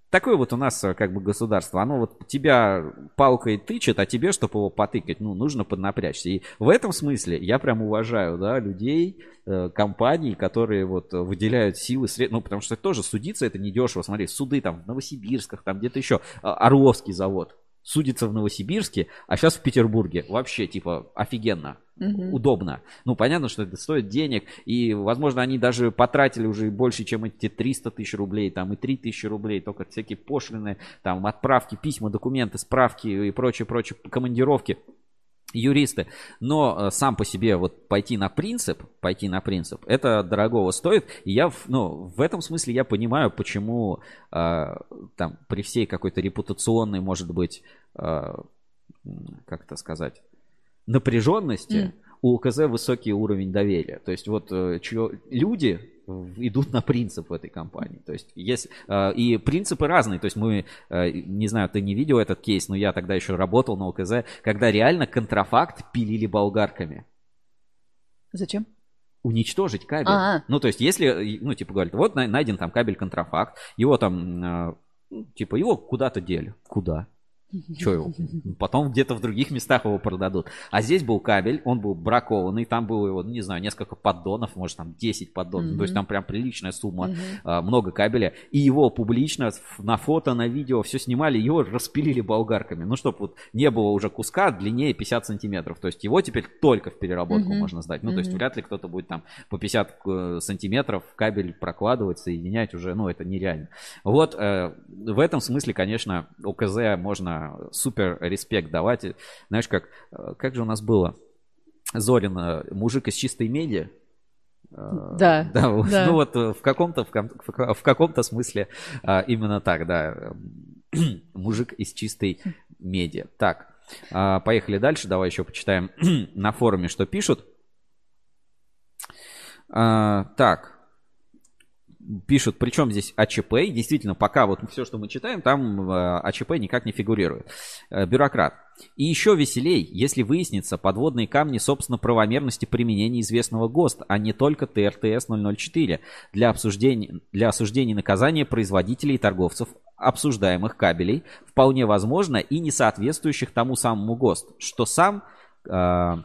такое вот у нас э, как бы государство, оно вот тебя палкой тычет, а тебе, чтобы его потыкать, ну, нужно поднапрячься. И в этом смысле я прям уважаю, да, людей, э, компаний, которые вот выделяют силы, средства, ну, потому что тоже судиться это недешево. Смотри, суды там в Новосибирсках, там где-то еще, А, Орловский завод судится в Новосибирске, а сейчас в Петербурге. Вообще, типа, офигенно
Мгм.
удобно. Ну, понятно, что это стоит денег, и, возможно, они даже потратили уже больше, чем эти 300 тысяч рублей, там, и 3 тысячи рублей, только всякие пошлины, там, отправки, письма, документы, справки и прочее, прочее, командировки юристы, но э, сам по себе вот пойти на принцип, пойти на принцип, это дорогого стоит, и я, ну, в этом смысле я понимаю, почему э, там при всей какой-то репутационной, может быть, э, как это сказать, напряженности
М.
у УКЗ высокий уровень доверия. То есть вот э, чё- люди идут на принцип в этой компании. То есть есть э, и принципы разные. То есть мы, э, не знаю, ты не видел этот кейс, но я тогда еще работал на УКЗ, когда реально контрафакт пилили болгарками
Зачем?
уничтожить кабель.
А.
Ну, то есть, если, ну, типа, говорят, вот на- найден там кабель контрафакт, его там, э, ну, типа, его куда-то дели. Куда? Че? Потом где-то в других местах его продадут. А здесь был кабель, он был бракованный, там было его, ну, не знаю, несколько поддонов, может, там 10 поддонов. То есть, там прям приличная сумма, а, много кабеля. И его публично на фото, на видео все снимали, его распилили болгарками. Ну, чтобы вот не было уже куска длиннее 50 сантиметров. То есть, его теперь только в переработку
Мгм.
можно сдать. Ну, то есть, вряд ли кто-то будет там по 50 э, сантиметров кабель прокладывать, соединять уже, ну, это нереально. Вот э, в этом смысле, конечно, ОКЗ можно супер респект давать. Знаешь, как, э, как же у нас было? Зорин, э, мужик из чистой меди. Э,
Да,
да, вот,
да.
ну вот э, в каком-то в, ком- в ка- в каком-то смысле а, именно так, да, Эм, <clears throat> мужик из чистой меди. Так, а, поехали дальше, давай еще почитаем <clears throat> на форуме, что пишут. А, так, пишут, причем здесь АЧП, и действительно, пока вот все, что мы читаем, там э, АЧП никак не фигурирует. Э, Бюрократ. И еще веселей, если выяснится подводные камни, собственно, правомерности применения известного ГОСТ, а не только ТРТС 004 для обсуждения, для осуждения наказания производителей и торговцев обсуждаемых кабелей, вполне возможно и не соответствующих тому самому ГОСТ, что сам э,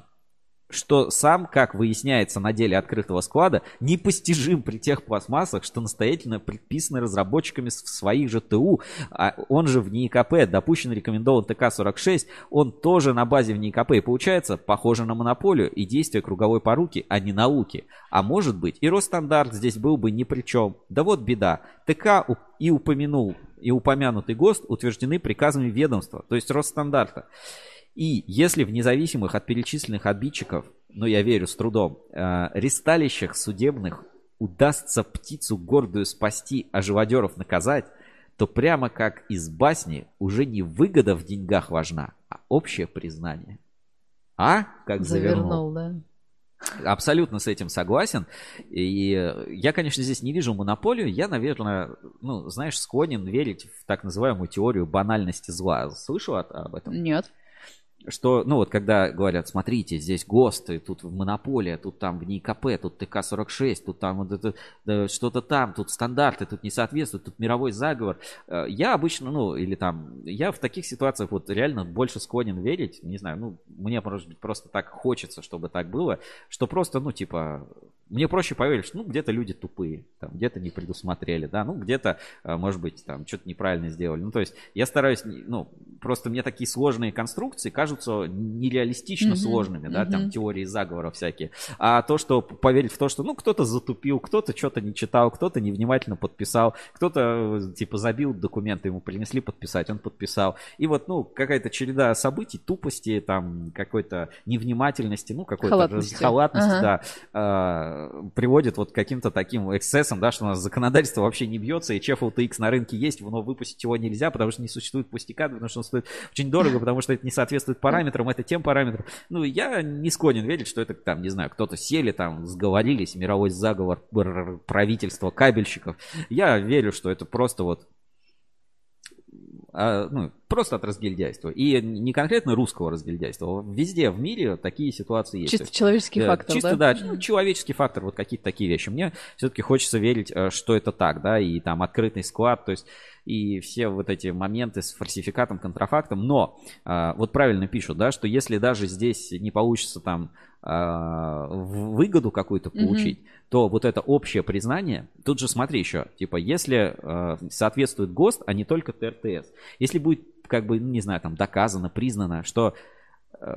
что сам, как выясняется на деле открытого склада, непостижим при тех пластмассах, что настоятельно предписаны разработчиками в своих же ТУ, а он же в НИИКП, допущен рекомендован ТК-46, он тоже на базе в НИИКП. И получается, похоже на монополию и действие круговой поруки, а не науки. А может быть, и Росстандарт здесь был бы ни при чем. Да вот беда. ТК и упомянул, и упомянутый ГОСТ утверждены приказами ведомства, то есть Росстандарта. И если в независимых от перечисленных обидчиков, но я верю с трудом, э, ресталищах судебных удастся птицу гордую спасти, а живодеров наказать, то прямо как из басни уже не выгода в деньгах важна, а общее признание. А? Как завернул.
Завернул, да.
Абсолютно с этим согласен. И я, конечно, здесь не вижу монополию. Я, наверное, ну, знаешь, склонен верить в так называемую теорию банальности зла. Слышал об этом?
Нет.
Что, ну вот когда говорят, смотрите, здесь ГОСТы, тут монополия, тут там в НИКП, тут ТК-46, тут там вот это, да, что-то там, тут стандарты, тут не соответствуют, тут мировой заговор. Э, Я обычно, ну, или там, я в таких ситуациях вот реально больше склонен верить, не знаю, ну, мне, может быть, просто так хочется, чтобы так было, что просто, ну, типа, мне проще поверить, что, ну, где-то люди тупые, там, где-то не предусмотрели, да, ну, где-то, э, может быть, там, что-то неправильно сделали. Ну, то есть, я стараюсь, ну, просто мне такие сложные конструкции кажутся нереалистично
Мгм,
сложными, да, там,
мгм.
теории заговора всякие. А то, что поверить в то, что, ну, кто-то затупил, кто-то что-то не читал, кто-то невнимательно подписал, кто-то, э, типа, забил документы, ему принесли подписать, он подписал. И вот, ну, какая-то череда событий, тупости, там, какой-то невнимательности, ну, какой-то
Халатности.
раз- халатности,
Ага.
да, а, приводит вот к каким-то таким эксцессам, да, что у нас законодательство вообще не бьется, и Chef X на рынке есть, но выпустить его нельзя, потому что не существует пустяка, потому что он стоит очень дорого, потому что это не соответствует параметрам, это тем параметрам. Ну, я не склонен верить, что это там, не знаю, кто-то сели там, сговорились, мировой заговор правительства, кабельщиков. Я верю, что это просто вот а, ну, просто от разгильдяйства. И не конкретно русского разгильдяйства. Везде в мире такие ситуации есть. То
Чисто человеческий
э,
фактор,
Чисто,
да?
да, ну, человеческий фактор, вот какие-то такие вещи. Мне все-таки хочется верить, э, что это так, да, и там открытый склад, то есть и все вот эти моменты с фальсификатом, контрафактом. Но а, вот правильно пишут, да, что если даже здесь не получится там а, выгоду какую-то получить, то вот это общее признание, тут же смотри еще, типа, если э, соответствует ГОСТ, а не только ТРТС, если будет, как бы, не знаю, там доказано, признано, что э,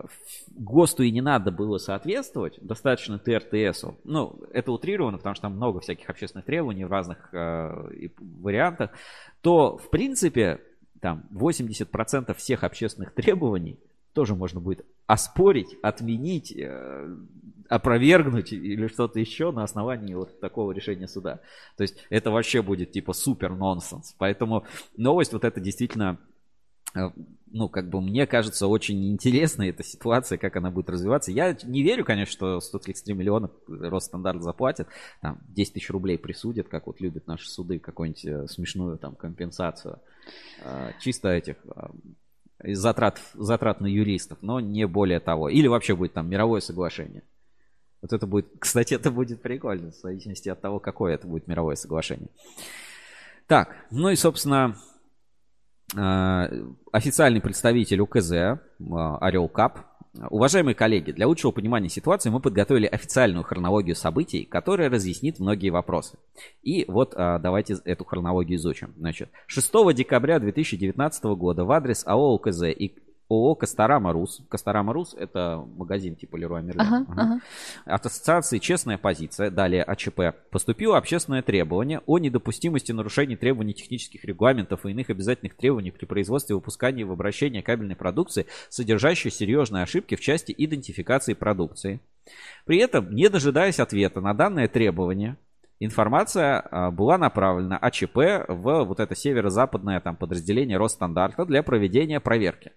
ГОСТу и не надо было соответствовать, достаточно ТРТСу. Ну, это утрировано, потому что там много всяких общественных требований в разных э, вариантах, то, в принципе, там 80% всех общественных требований тоже можно будет оспорить, отменить, э, опровергнуть или что-то еще на основании вот такого решения суда. То есть это вообще будет типа супер нонсенс. Поэтому новость вот это действительно э, ну, как бы мне кажется, очень интересная эта ситуация, как она будет развиваться. Я не верю, конечно, что 133 миллиона Росстандарт заплатит, там 10 тысяч рублей присудят, как вот любят наши суды, какую-нибудь э, смешную там компенсацию. Э, Чисто этих э, затрат, затрат на юристов, но не более того. Или вообще будет там мировое соглашение. Вот это будет, <laughs> кстати, это будет прикольно, в зависимости от того, какое это будет мировое соглашение. Так, ну и, собственно, э, официальный представитель УКЗ, э, Орел Кап. Уважаемые коллеги, для лучшего понимания ситуации мы подготовили официальную хронологию событий, которая разъяснит многие вопросы. И вот э, давайте эту хронологию изучим. Значит, 6 декабря 2019 года в адрес АО УКЗ и ООО Костарама Рус. Костарама Рус это магазин типа Леруа Мерлен.
Ага,
Ага.
ага.
От ассоциации «Честная позиция», далее АЧП, поступило общественное требование о недопустимости нарушений требований технических регламентов и иных обязательных требований при производстве и выпускании в обращение кабельной продукции, содержащей серьезные ошибки в части идентификации продукции. При этом, не дожидаясь ответа на данное требование, информация а, была направлена АЧП в вот это северо-западное там подразделение Росстандарта для проведения проверки.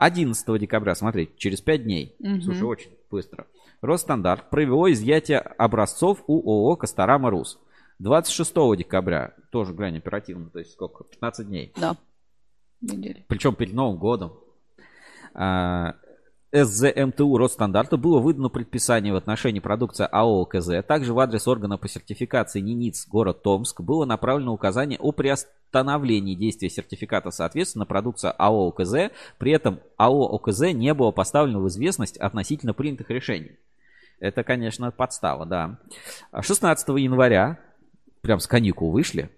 11 декабря, смотри, через 5 дней.
Мгм.
Слушай, очень быстро. Росстандарт провело изъятие образцов у ООО Костарама Рус. 26 декабря, тоже глянь оперативно, то есть сколько, 15 дней.
Да. Недели.
Причем перед Новым годом. А, СЗМТУ Росстандарта было выдано предписание в отношении продукции АО КЗ. Также в адрес органа по сертификации НИНИЦ город Томск было направлено указание о приостановлении действия сертификата соответственно продукции АО ОКЗ. При этом АО ОКЗ не было поставлено в известность относительно принятых решений. Это, конечно, подстава, да. 16 января, прям с каникул вышли.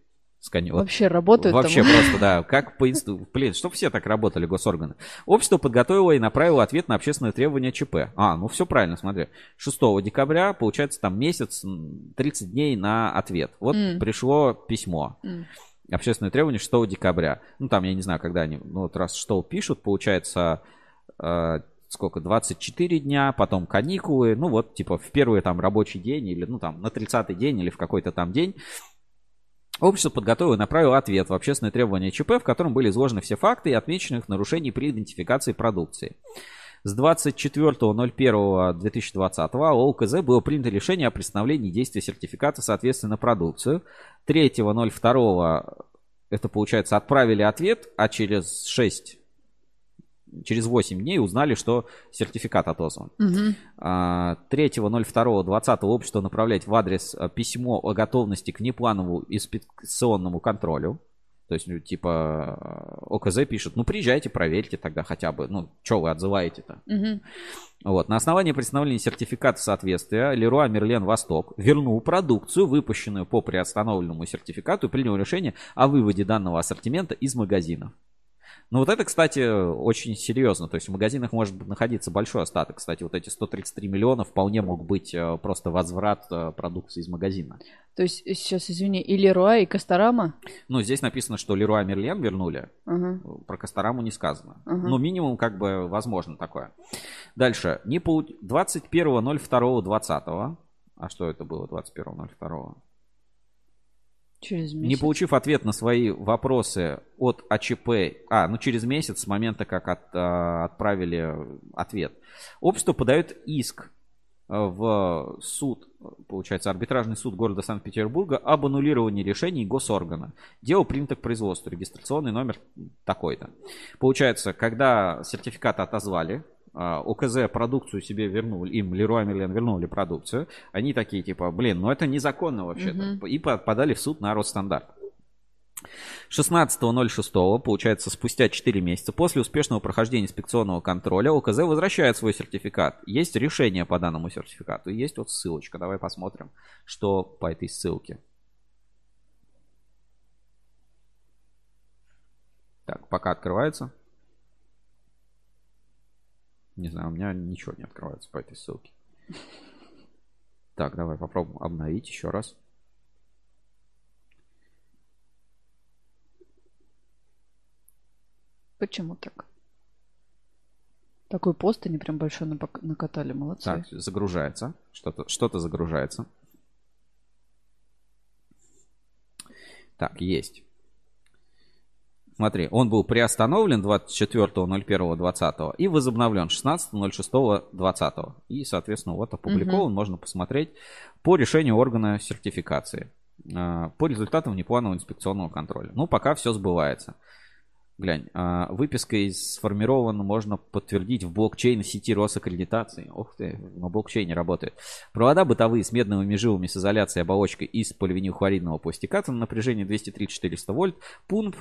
С кани- вот
Вообще работают
Вообще
там.
просто, да, как по инсту... Блин, чтобы все так работали, госорганы. Общество подготовило и направило ответ на общественное требование ЧП. А, ну все правильно, смотри. 6 декабря, получается, там месяц, м, 30 дней на ответ. Вот
М.
пришло письмо.
М.
Общественное требование 6 декабря. Ну, там, я не знаю, когда они... Ну, вот раз что пишут, получается... э, сколько, 24 дня, потом каникулы, ну вот, типа, в первый там рабочий день, или, ну, там, на 30-й день, или в какой-то там день, Общество подготовило и направило ответ в общественное требование ЧП, в котором были изложены все факты и отмеченных нарушений при идентификации продукции. С 24.01.2020 АО УКЗ было принято решение о приостановлении действия сертификата соответственно продукцию. 3.02 это получается отправили ответ, а через 6 через 8 дней узнали, что сертификат отозван. А, 3.02.20 общество направляет в адрес а, письмо о готовности к неплановому инспекционному контролю. То есть, ну, типа, а, ОКЗ пишет, ну, приезжайте, проверьте тогда хотя бы. Ну, что вы отзываете-то?
Мгм.
Вот. На основании представления сертификата соответствия Леруа Мерлен Восток вернул продукцию, выпущенную по приостановленному сертификату, и принял решение о выводе данного ассортимента из магазинов. Ну вот это, кстати, очень серьезно. То есть в магазинах может находиться большой остаток. Кстати, вот эти 133 миллиона вполне мог быть э, просто возврат э, продукции из магазина.
То есть, сейчас, извини, и Леруа, и Костарама?
Ну, здесь написано, что Леруа Мерлен вернули.
Ага.
Про Костараму не сказано.
Ага.
Ну, минимум, как бы, возможно такое. Дальше. Не полу... 21.02.20. А что это было 21.02?
Через
Не
месяц.
получив ответ на свои вопросы от АЧП, а, ну через месяц с момента, как от- а, отправили ответ, общество подает иск а, в суд, получается, арбитражный суд города Санкт-Петербурга об аннулировании решений госоргана. Дело принято к производству, регистрационный номер такой-то. Получается, когда сертификат отозвали, ОКЗ продукцию себе вернули, им Леруа Мерлен вернули продукцию, они такие типа, блин, ну это незаконно вообще-то, и по- подали в суд на Росстандарт. 16.06, получается, спустя 4 месяца после успешного прохождения инспекционного контроля ОКЗ возвращает свой сертификат. Есть решение по данному сертификату, и есть вот ссылочка. Давай посмотрим, что по этой ссылке. Так, пока открывается. Не знаю, у меня ничего не открывается по этой ссылке. <laughs> Так, давай попробуем обновить еще раз.
Почему так? Такой пост они прям большой накатали, молодцы.
Так, загружается. Что-то что загружается. Так, есть. Смотри, он был приостановлен 24.01.20 и возобновлен 16.06.20. И, соответственно, вот опубликован, можно посмотреть по решению органа сертификации. а, По результатам непланового инспекционного контроля. Ну, пока все сбывается. Глянь, а, выписка из сформирована, можно подтвердить в блокчейн сети Росаккредитации. Ух ты, на блокчейне работает. Провода бытовые с медными жилами с изоляцией оболочкой из поливинилхлоридного пластиката на напряжении 230-400 вольт. ПУНП,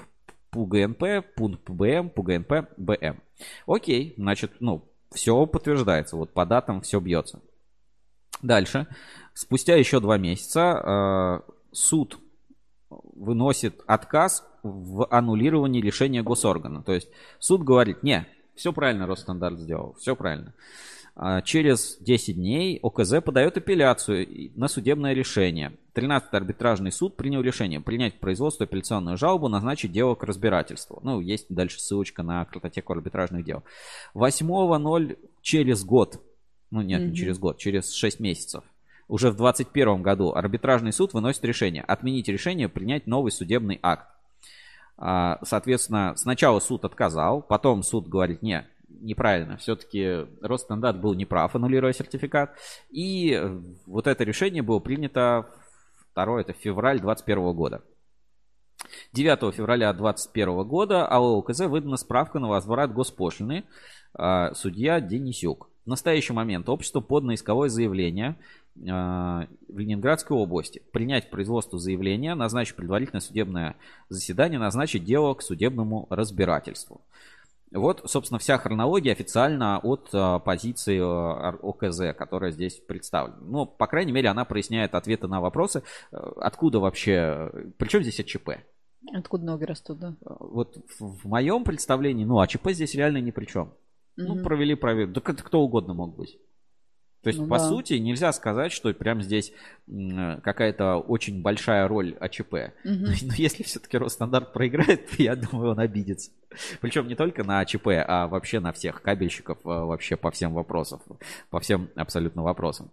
ПУГНП, ПУНП БМ, ПУГНП БМ. Окей, значит, ну, все подтверждается. Вот по датам все бьется. Дальше. Спустя еще два месяца э, суд выносит отказ в аннулировании решения госоргана. То есть суд говорит, не, все правильно Росстандарт сделал, все правильно. А Через 10 дней ОКЗ подает апелляцию на судебное решение. 13-й арбитражный суд принял решение принять к производству апелляционную жалобу, назначить дело к разбирательству. Ну, есть дальше ссылочка на картотеку арбитражных дел. 8.0 через год, ну нет, не
Мгм.
через год, через 6 месяцев. Уже в 2021 году арбитражный суд выносит решение отменить решение, принять новый судебный акт. А, Соответственно, сначала суд отказал, потом суд говорит, не, неправильно, все-таки Росстандарт был неправ, аннулируя сертификат. И э, вот это решение было принято 2 это февраль 2021 года. 9 февраля 2021 года АО УКЗ выдана справка на возврат госпошлины а, судья Денисюк. В настоящий момент общество подано исковое заявление а, в Ленинградской области. Принять к производству заявления, назначить предварительное судебное заседание, назначить дело к судебному разбирательству. Вот, собственно, вся хронология официально от а, позиции а, ОКЗ, которая здесь представлена. Ну, по крайней мере, она проясняет ответы на вопросы, э, откуда вообще, причем здесь АЧП.
Откуда ноги растут, да?
Вот в, в моем представлении, ну, АЧП здесь реально ни при чем. Ну,
Мгм.
провели проверку. Это кто угодно мог быть. То есть,
Ну
по
да.
сути, нельзя сказать, что прям здесь какая-то очень большая роль АЧП.
Мгм. <laughs>
Но если все-таки Росстандарт проиграет, то я думаю, он обидится. Причем не только на АЧП, а вообще на всех кабельщиков, а, вообще по всем вопросам, по всем абсолютно вопросам.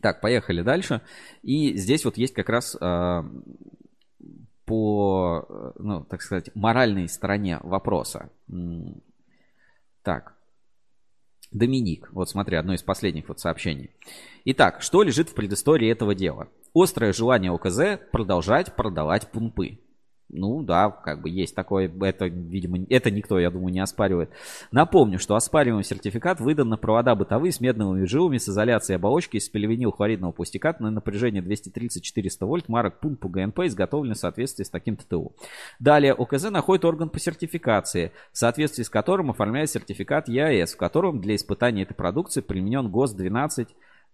Так, поехали дальше. И здесь вот есть как раз а, по, э, ну, так сказать, моральной стороне вопроса. Так. Доминик. Вот смотри, одно из последних вот сообщений. Итак, что лежит в предыстории этого дела? Острое желание ОКЗ продолжать продавать пунпы. Ну да, как бы есть такое, это, видимо, это никто, я думаю, не оспаривает. Напомню, что оспариваемый сертификат выдан на провода бытовые с медными жилами с изоляцией оболочки из поливинил хлоридного пустиката на напряжение 230-400 вольт марок пункт ГНП, изготовленный в соответствии с таким ТТУ. Далее ОКЗ находит орган по сертификации, в соответствии с которым оформляет сертификат ЕАЭС, в котором для испытания этой продукции применен ГОС 12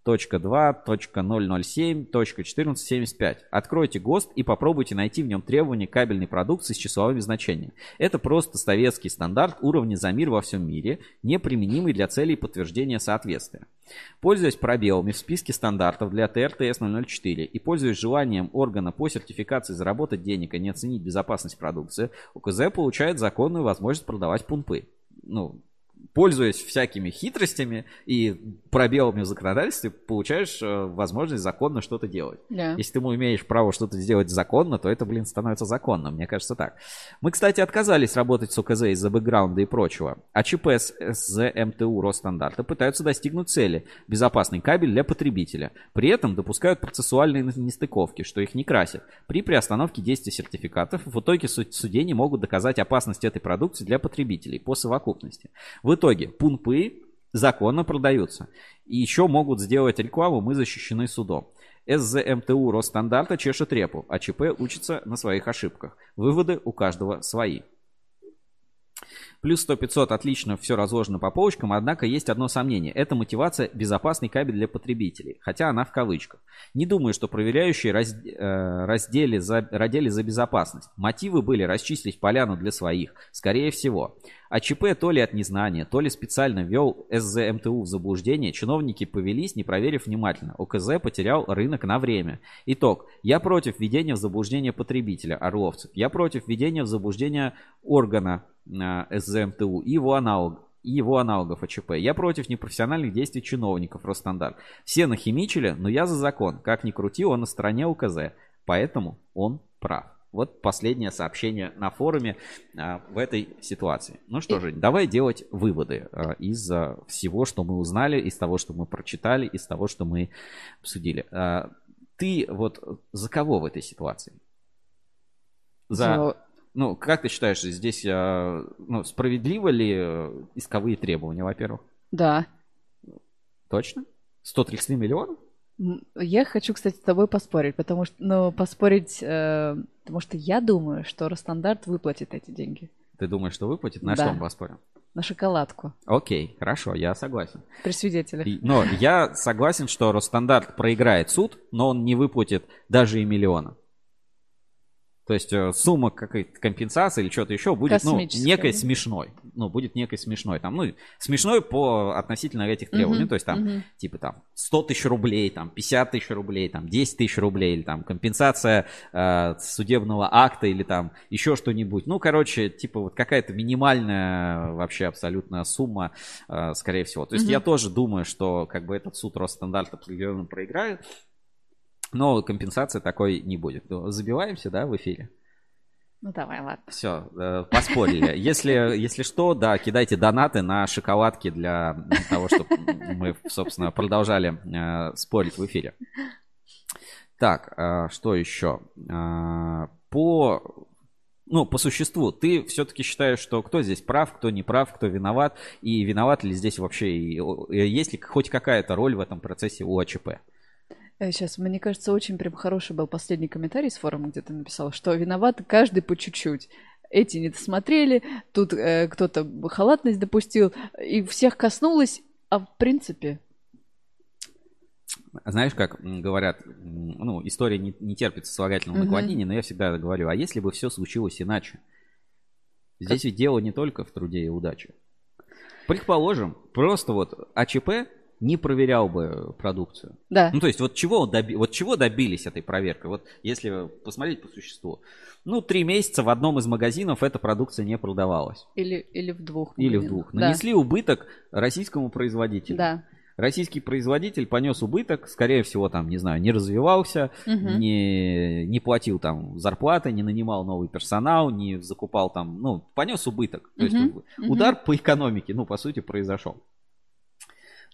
.2.007.1475. Откройте ГОСТ и попробуйте найти в нем требования кабельной продукции с числовыми значениями. Это просто советский стандарт уровня за мир во всем мире, неприменимый для целей подтверждения соответствия. Пользуясь пробелами в списке стандартов для ТРТС-004 и пользуясь желанием органа по сертификации заработать денег и не оценить безопасность продукции, УКЗ получает законную возможность продавать пунпы. Ну, пользуясь всякими хитростями и пробелами в законодательстве, получаешь э, возможность законно что-то делать.
Да.
Если ты имеешь право что-то сделать законно, то это, блин, становится законным. Мне кажется так. Мы, кстати, отказались работать с ОКЗ из-за бэкграунда и прочего. А ЧП с СЗМТУ Росстандарта пытаются достигнуть цели – безопасный кабель для потребителя. При этом допускают процессуальные нестыковки, что их не красит. При приостановке действия сертификатов в итоге судей не могут доказать опасность этой продукции для потребителей по совокупности. В итоге пунпы законно продаются. И еще могут сделать рекламу, мы защищены судом. СЗМТУ Росстандарта чешет репу, а ЧП учится на своих ошибках. Выводы у каждого свои. Плюс 100-500 отлично все разложено по полочкам, однако есть одно сомнение. Это мотивация безопасный кабель для потребителей, хотя она в кавычках. Не думаю, что проверяющие раз, э, раздели за, родили за безопасность. Мотивы были расчистить поляну для своих, скорее всего. А ЧП то ли от незнания, то ли специально ввел СЗМТУ в заблуждение, чиновники повелись, не проверив внимательно. ОКЗ потерял рынок на время. Итог. Я против введения в заблуждение потребителя, орловцев. Я против введения в заблуждение органа э, СЗМТУ и его аналог, и его аналогов АЧП. Я против непрофессиональных действий чиновников Росстандарт. Все нахимичили, но я за закон. Как ни крути, он на стороне УКЗ. Поэтому он прав. Вот последнее сообщение на форуме а, в этой ситуации. Ну что же, давай делать выводы а, из а, всего, что мы узнали, из того, что мы прочитали, из того, что мы обсудили. А, ты вот за кого в этой ситуации? За... Ну, как ты считаешь, здесь а, ну, справедливо ли э, исковые требования, во-первых?
Да.
Точно? 133 миллиона?
Я хочу, кстати, с тобой поспорить, потому что, ну, поспорить, э, потому что я думаю, что Ростандарт выплатит эти деньги.
Ты думаешь, что выплатит? На
Да.
что мы поспорим?
На шоколадку.
Окей, хорошо, я согласен.
При свидетелях.
И- Но я согласен, что Росстандарт проиграет суд, но он не выплатит даже и миллиона. То есть э, сумма какой-то компенсации или что-то еще будет ну, некой смешной. Ну, будет некой смешной. Там, ну, смешной по относительно этих требований.
Мгм,
То есть там,
мгм.
типа там 100 тысяч рублей, там 50 тысяч рублей, там 10 тысяч рублей, или там компенсация э, судебного акта или там еще что-нибудь. Ну, короче, типа вот какая-то минимальная вообще абсолютная сумма, э, скорее всего. То есть
Мгм.
я тоже думаю, что как бы этот суд Росстандарт определенно проиграет. Но компенсации такой не будет. Ну, Забиваемся, да, в эфире?
Ну давай, ладно.
Все, поспорили. Если, если что, да, кидайте донаты на шоколадки для того, чтобы мы, собственно, продолжали э, спорить в эфире. Так, э, что еще? Э, по, ну, по существу, ты все-таки считаешь, что кто здесь прав, кто не прав, кто виноват, и виноват ли здесь вообще, и, и есть ли хоть какая-то роль в этом процессе у АЧП?
Сейчас, мне кажется, очень прям хороший был последний комментарий с форума, где ты написал, что виноват каждый по чуть-чуть. Эти не досмотрели, тут э, кто-то халатность допустил, и всех коснулось, а в принципе...
Знаешь, как говорят, ну, история не, не терпит сослагательного наклонения, но я всегда говорю, а если бы все случилось иначе? Здесь ведь дело не только в труде и удаче. Предположим, просто вот АЧП не проверял бы продукцию.
Да,
Ну, то есть, вот чего, доби- вот чего добились этой проверкой? Вот если посмотреть по существу. Ну, три месяца в одном из магазинов эта продукция не продавалась.
или, или в двух.
Или в двух.
Да.
Нанесли убыток российскому производителю.
Да.
Российский производитель понес убыток, скорее всего, там, не знаю, не развивался,
Мгм.
не, не платил там зарплаты, не нанимал новый персонал, не закупал там, ну, понес убыток. То есть
Мгм, мгм.
удар по экономике, ну, по сути, произошел.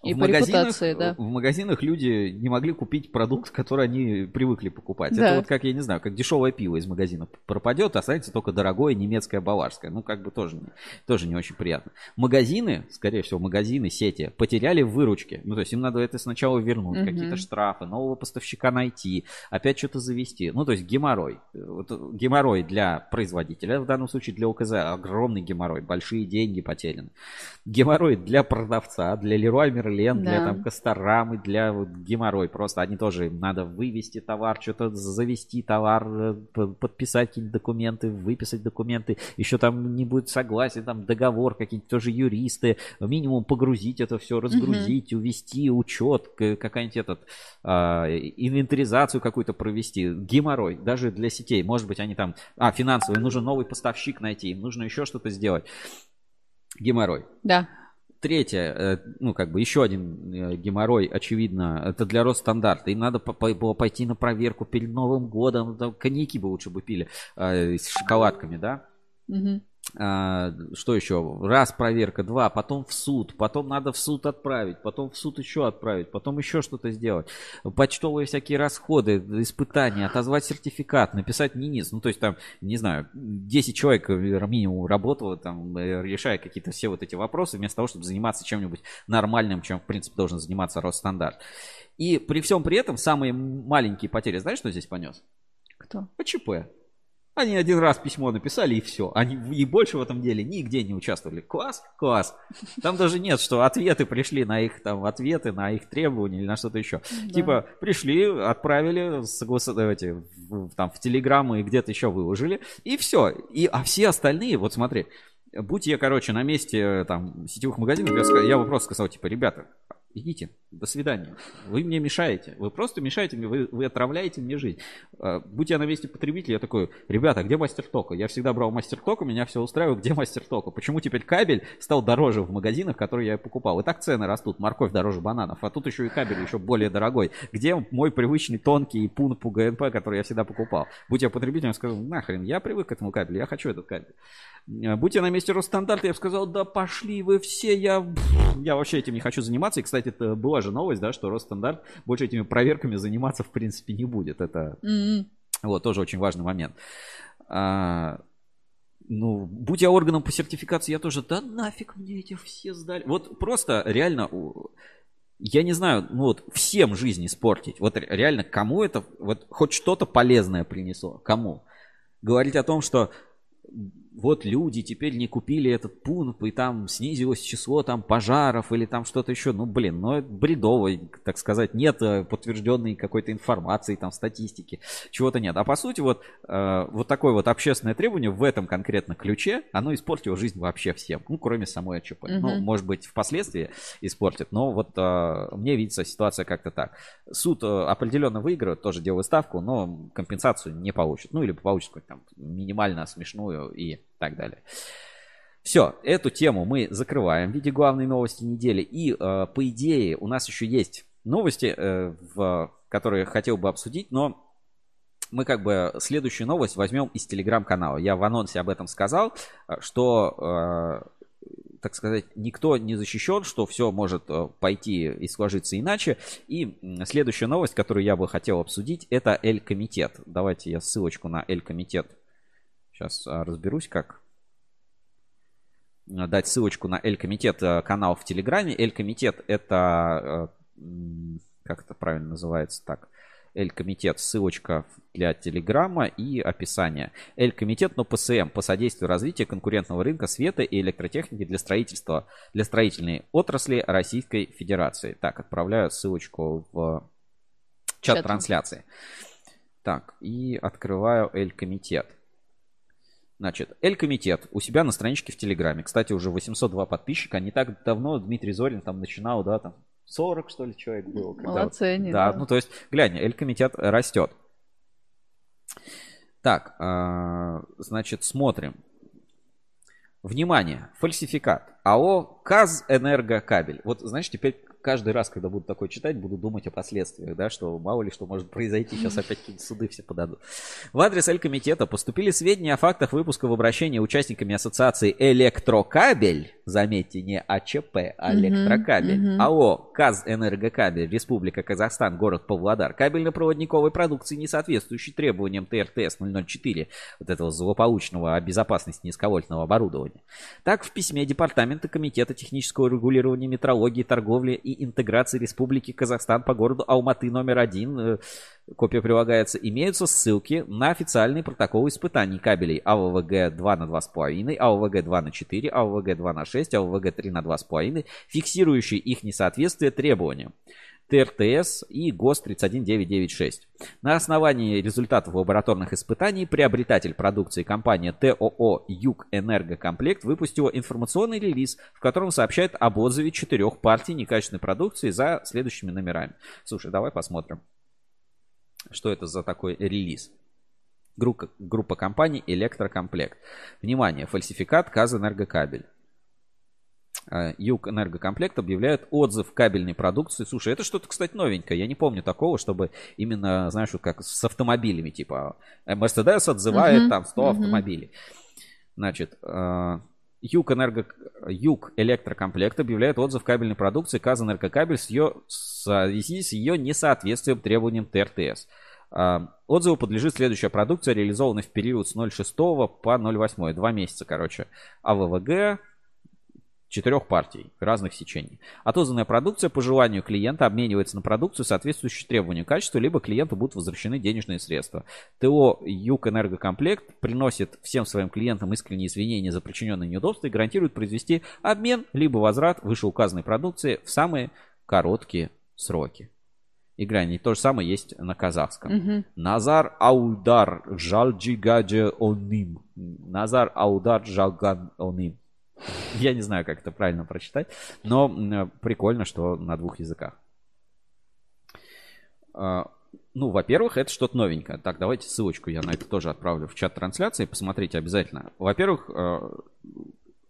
И
в
по репутации, да.
в магазинах люди не могли купить продукт, который они привыкли покупать.
Да.
Это вот как, я не знаю, как дешевое пиво из магазина пропадет, останется только дорогое немецкое баварское. Ну, как бы тоже тоже не очень приятно. Магазины, скорее всего, магазины, сети, потеряли в выручке. Ну, то есть им надо это сначала вернуть,
Мгм.
какие-то штрафы, нового поставщика найти, опять что-то завести. Ну, то есть геморрой. Вот, геморрой для производителя, в данном случае для ОКЗ, огромный геморрой, большие деньги потеряны. Геморрой для продавца, для Леруа Мерлен, для
Да.
там Касторамы, для вот геморрой. Просто они тоже, им надо вывести товар, что-то завести товар, э, подписать какие-то документы, выписать документы. Еще там не будет согласия, там договор, какие-то тоже юристы. Минимум погрузить это все, разгрузить, увести, учет, какая-нибудь этот, а, инвентаризацию какую-то провести. Геморрой, даже для сетей. Может быть, они там, а, финансовый, нужно новый поставщик найти, им нужно еще что-то сделать. Геморрой.
Да.
Третье, э, ну, как бы еще один э, геморрой, очевидно, это для Росстандарта. Им надо было пойти на проверку перед Новым годом. Там коньяки бы лучше бы пили э, с шоколадками, да?
Мгм.
А, что еще? Раз проверка, два, потом в суд, потом надо в суд отправить, потом в суд еще отправить, потом еще что-то сделать. Почтовые всякие расходы, испытания, отозвать сертификат, написать НИНИС. Ну, то есть там, не знаю, 10 человек э, минимум работало, там, э, решая какие-то все вот эти вопросы, вместо того, чтобы заниматься чем-нибудь нормальным, чем, в принципе, должен заниматься Росстандарт. И при всем при этом самые маленькие потери, знаешь, что здесь понес?
Кто?
ПЧП. Они один раз письмо написали и все. Они и больше в этом деле нигде не участвовали. Класс, класс. Там даже нет, что ответы пришли на их там ответы, на их требования или на что-то еще.
Да.
Типа пришли, отправили, соглас... эти, в, там в телеграммы и где-то еще выложили и все. И а все остальные, вот смотри, будь я, короче, на месте э, там сетевых магазинов, я, я бы просто сказал, типа, ребята, идите, до свидания. Вы мне мешаете. Вы просто мешаете мне, вы, вы отравляете мне жизнь. А, Будь я на месте потребителя, я такой, ребята, где мастер тока? Я всегда брал мастер тока, меня все устраивает, где мастер тока? Почему теперь кабель стал дороже в магазинах, которые я покупал? И так цены растут, морковь дороже бананов, а тут еще и кабель еще более дорогой. Где мой привычный тонкий пун по ГНП, который я всегда покупал? Будь я потребителем, я скажу, нахрен, я привык к этому кабелю, я хочу этот кабель. А, Будь я на месте Росстандарта, я бы сказал, да пошли вы все, я, я вообще этим не хочу заниматься. И, кстати, это была же новость, да, что Росстандарт больше этими проверками заниматься, в принципе, не будет. Это
М.
вот тоже очень важный момент. А, ну, будь я органом по сертификации, я тоже, да нафиг мне эти все сдали. Вот просто реально, я не знаю, ну вот всем жизнь испортить. Вот ре- реально, кому это, вот хоть что-то полезное принесло, кому? Говорить о том, что вот люди теперь не купили этот пункт, и там снизилось число там пожаров или там что-то еще. Ну, блин, ну это бредово, так сказать, нет э, подтвержденной какой-то информации, там, статистики, чего-то нет. А по сути, вот, э, вот такое вот общественное требование в этом конкретно ключе, оно испортило жизнь вообще всем, ну, кроме самой АЧП. Ну,
Мгм.
может быть, впоследствии испортит, но вот э, мне видится ситуация как-то так. Суд э, определенно выиграет, тоже делает ставку, но компенсацию не получит. Ну, или получит какую-то там минимально смешную и так далее. Все, эту тему мы закрываем в виде главной новости недели. И, э, по идее, у нас еще есть новости, э, в, которые хотел бы обсудить, но мы как бы следующую новость возьмем из телеграм-канала. Я в анонсе об этом сказал, э, что, э, так сказать, никто не защищен, что все может э, пойти и сложиться иначе. И следующая новость, которую я бы хотел обсудить, это Эль-Комитет. Давайте я ссылочку на Эль-Комитет сейчас а, разберусь, как а, дать ссылочку на Эль-Комитет э, канал в Телеграме. Эль-Комитет это, э, как это правильно называется так, Эль-Комитет, ссылочка для Телеграма и описание. Эль-Комитет, но ПСМ по содействию развития конкурентного рынка света и электротехники для строительства, для строительной отрасли Российской Федерации. Так, отправляю ссылочку в Чат. трансляции. Так, и открываю Эль-Комитет. Значит, Эль-Комитет у себя на страничке в Телеграме. Кстати, уже 802 подписчика. Не так давно Дмитрий Зорин там начинал, да, там 40, что ли, человек было. когда вот-
Молодцы они,
Да,
да.
ну то есть, глянь, Эль-Комитет растет. Так, а, значит, смотрим. Внимание, фальсификат. АО КАЗ Энергокабель. Вот, знаешь, теперь каждый раз, когда буду такое читать, буду думать о последствиях, да, что мало ли что может произойти, сейчас опять какие-то суды все подадут. В адрес Эль-комитета поступили сведения о фактах выпуска в обращении участниками ассоциации «Электрокабель», заметьте, не АЧП, а «Электрокабель», АО «Казэнергокабель», Республика Казахстан, город Павлодар, кабельно-проводниковой продукции, не соответствующей требованиям ТРТС 004, вот этого злополучного о безопасности низковольтного оборудования. Так, в письме Департамента Комитета технического регулирования метрологии, торговли и интеграции Республики Казахстан по городу Алматы номер один, э, копия прилагается, имеются ссылки на официальный протокол испытаний кабелей АВВГ 2 на 2,5, АВВГ 2 на 4, АВВГ 2 на 6, АВВГ 3 на 2,5, фиксирующие их несоответствие требованиям. ТРТС и ГОС 31996. На основании результатов лабораторных испытаний приобретатель продукции компания ТОО «Юг Энергокомплект» выпустила информационный релиз, в котором сообщает об отзыве четырех партий некачественной продукции за следующими номерами. Слушай, давай посмотрим, что это за такой релиз. Группа, группа компаний «Электрокомплект». Внимание, фальсификат «Казэнергокабель». А, Юг Энергокомплект объявляет отзыв кабельной продукции. Слушай, это что-то, кстати, новенькое. Я не помню такого, чтобы именно, знаешь, вот как с автомобилями, типа Мерседес отзывает
Мгм,
там 100
мгм.
автомобилей. Значит, а, Юг, Энерго... Юг Электрокомплект объявляет отзыв кабельной продукции Казэнергокабель с ее... в связи с ее несоответствием требованиям ТРТС. Отзыву подлежит следующая продукция, реализованная в период с 06 по 08. Два месяца, короче. АВВГ, четырех партий разных сечений. Отозванная продукция по желанию клиента обменивается на продукцию, соответствующую требованию качества, либо клиенту будут возвращены денежные средства. ТО Юг Энергокомплект приносит всем своим клиентам искренние извинения за причиненные неудобства и гарантирует произвести обмен либо возврат вышеуказанной продукции в самые короткие сроки. Игра не то же самое есть на казахском.
Мгм.
Назар Аудар Жалджигаджа Оним. Назар Аудар Жалган Оним. <laughs> Я не знаю, как это правильно прочитать, но м, прикольно, что на двух языках. А, Ну, во-первых, это что-то новенькое. Так, давайте ссылочку я на это тоже отправлю в чат трансляции. Посмотрите обязательно. Во-первых, э,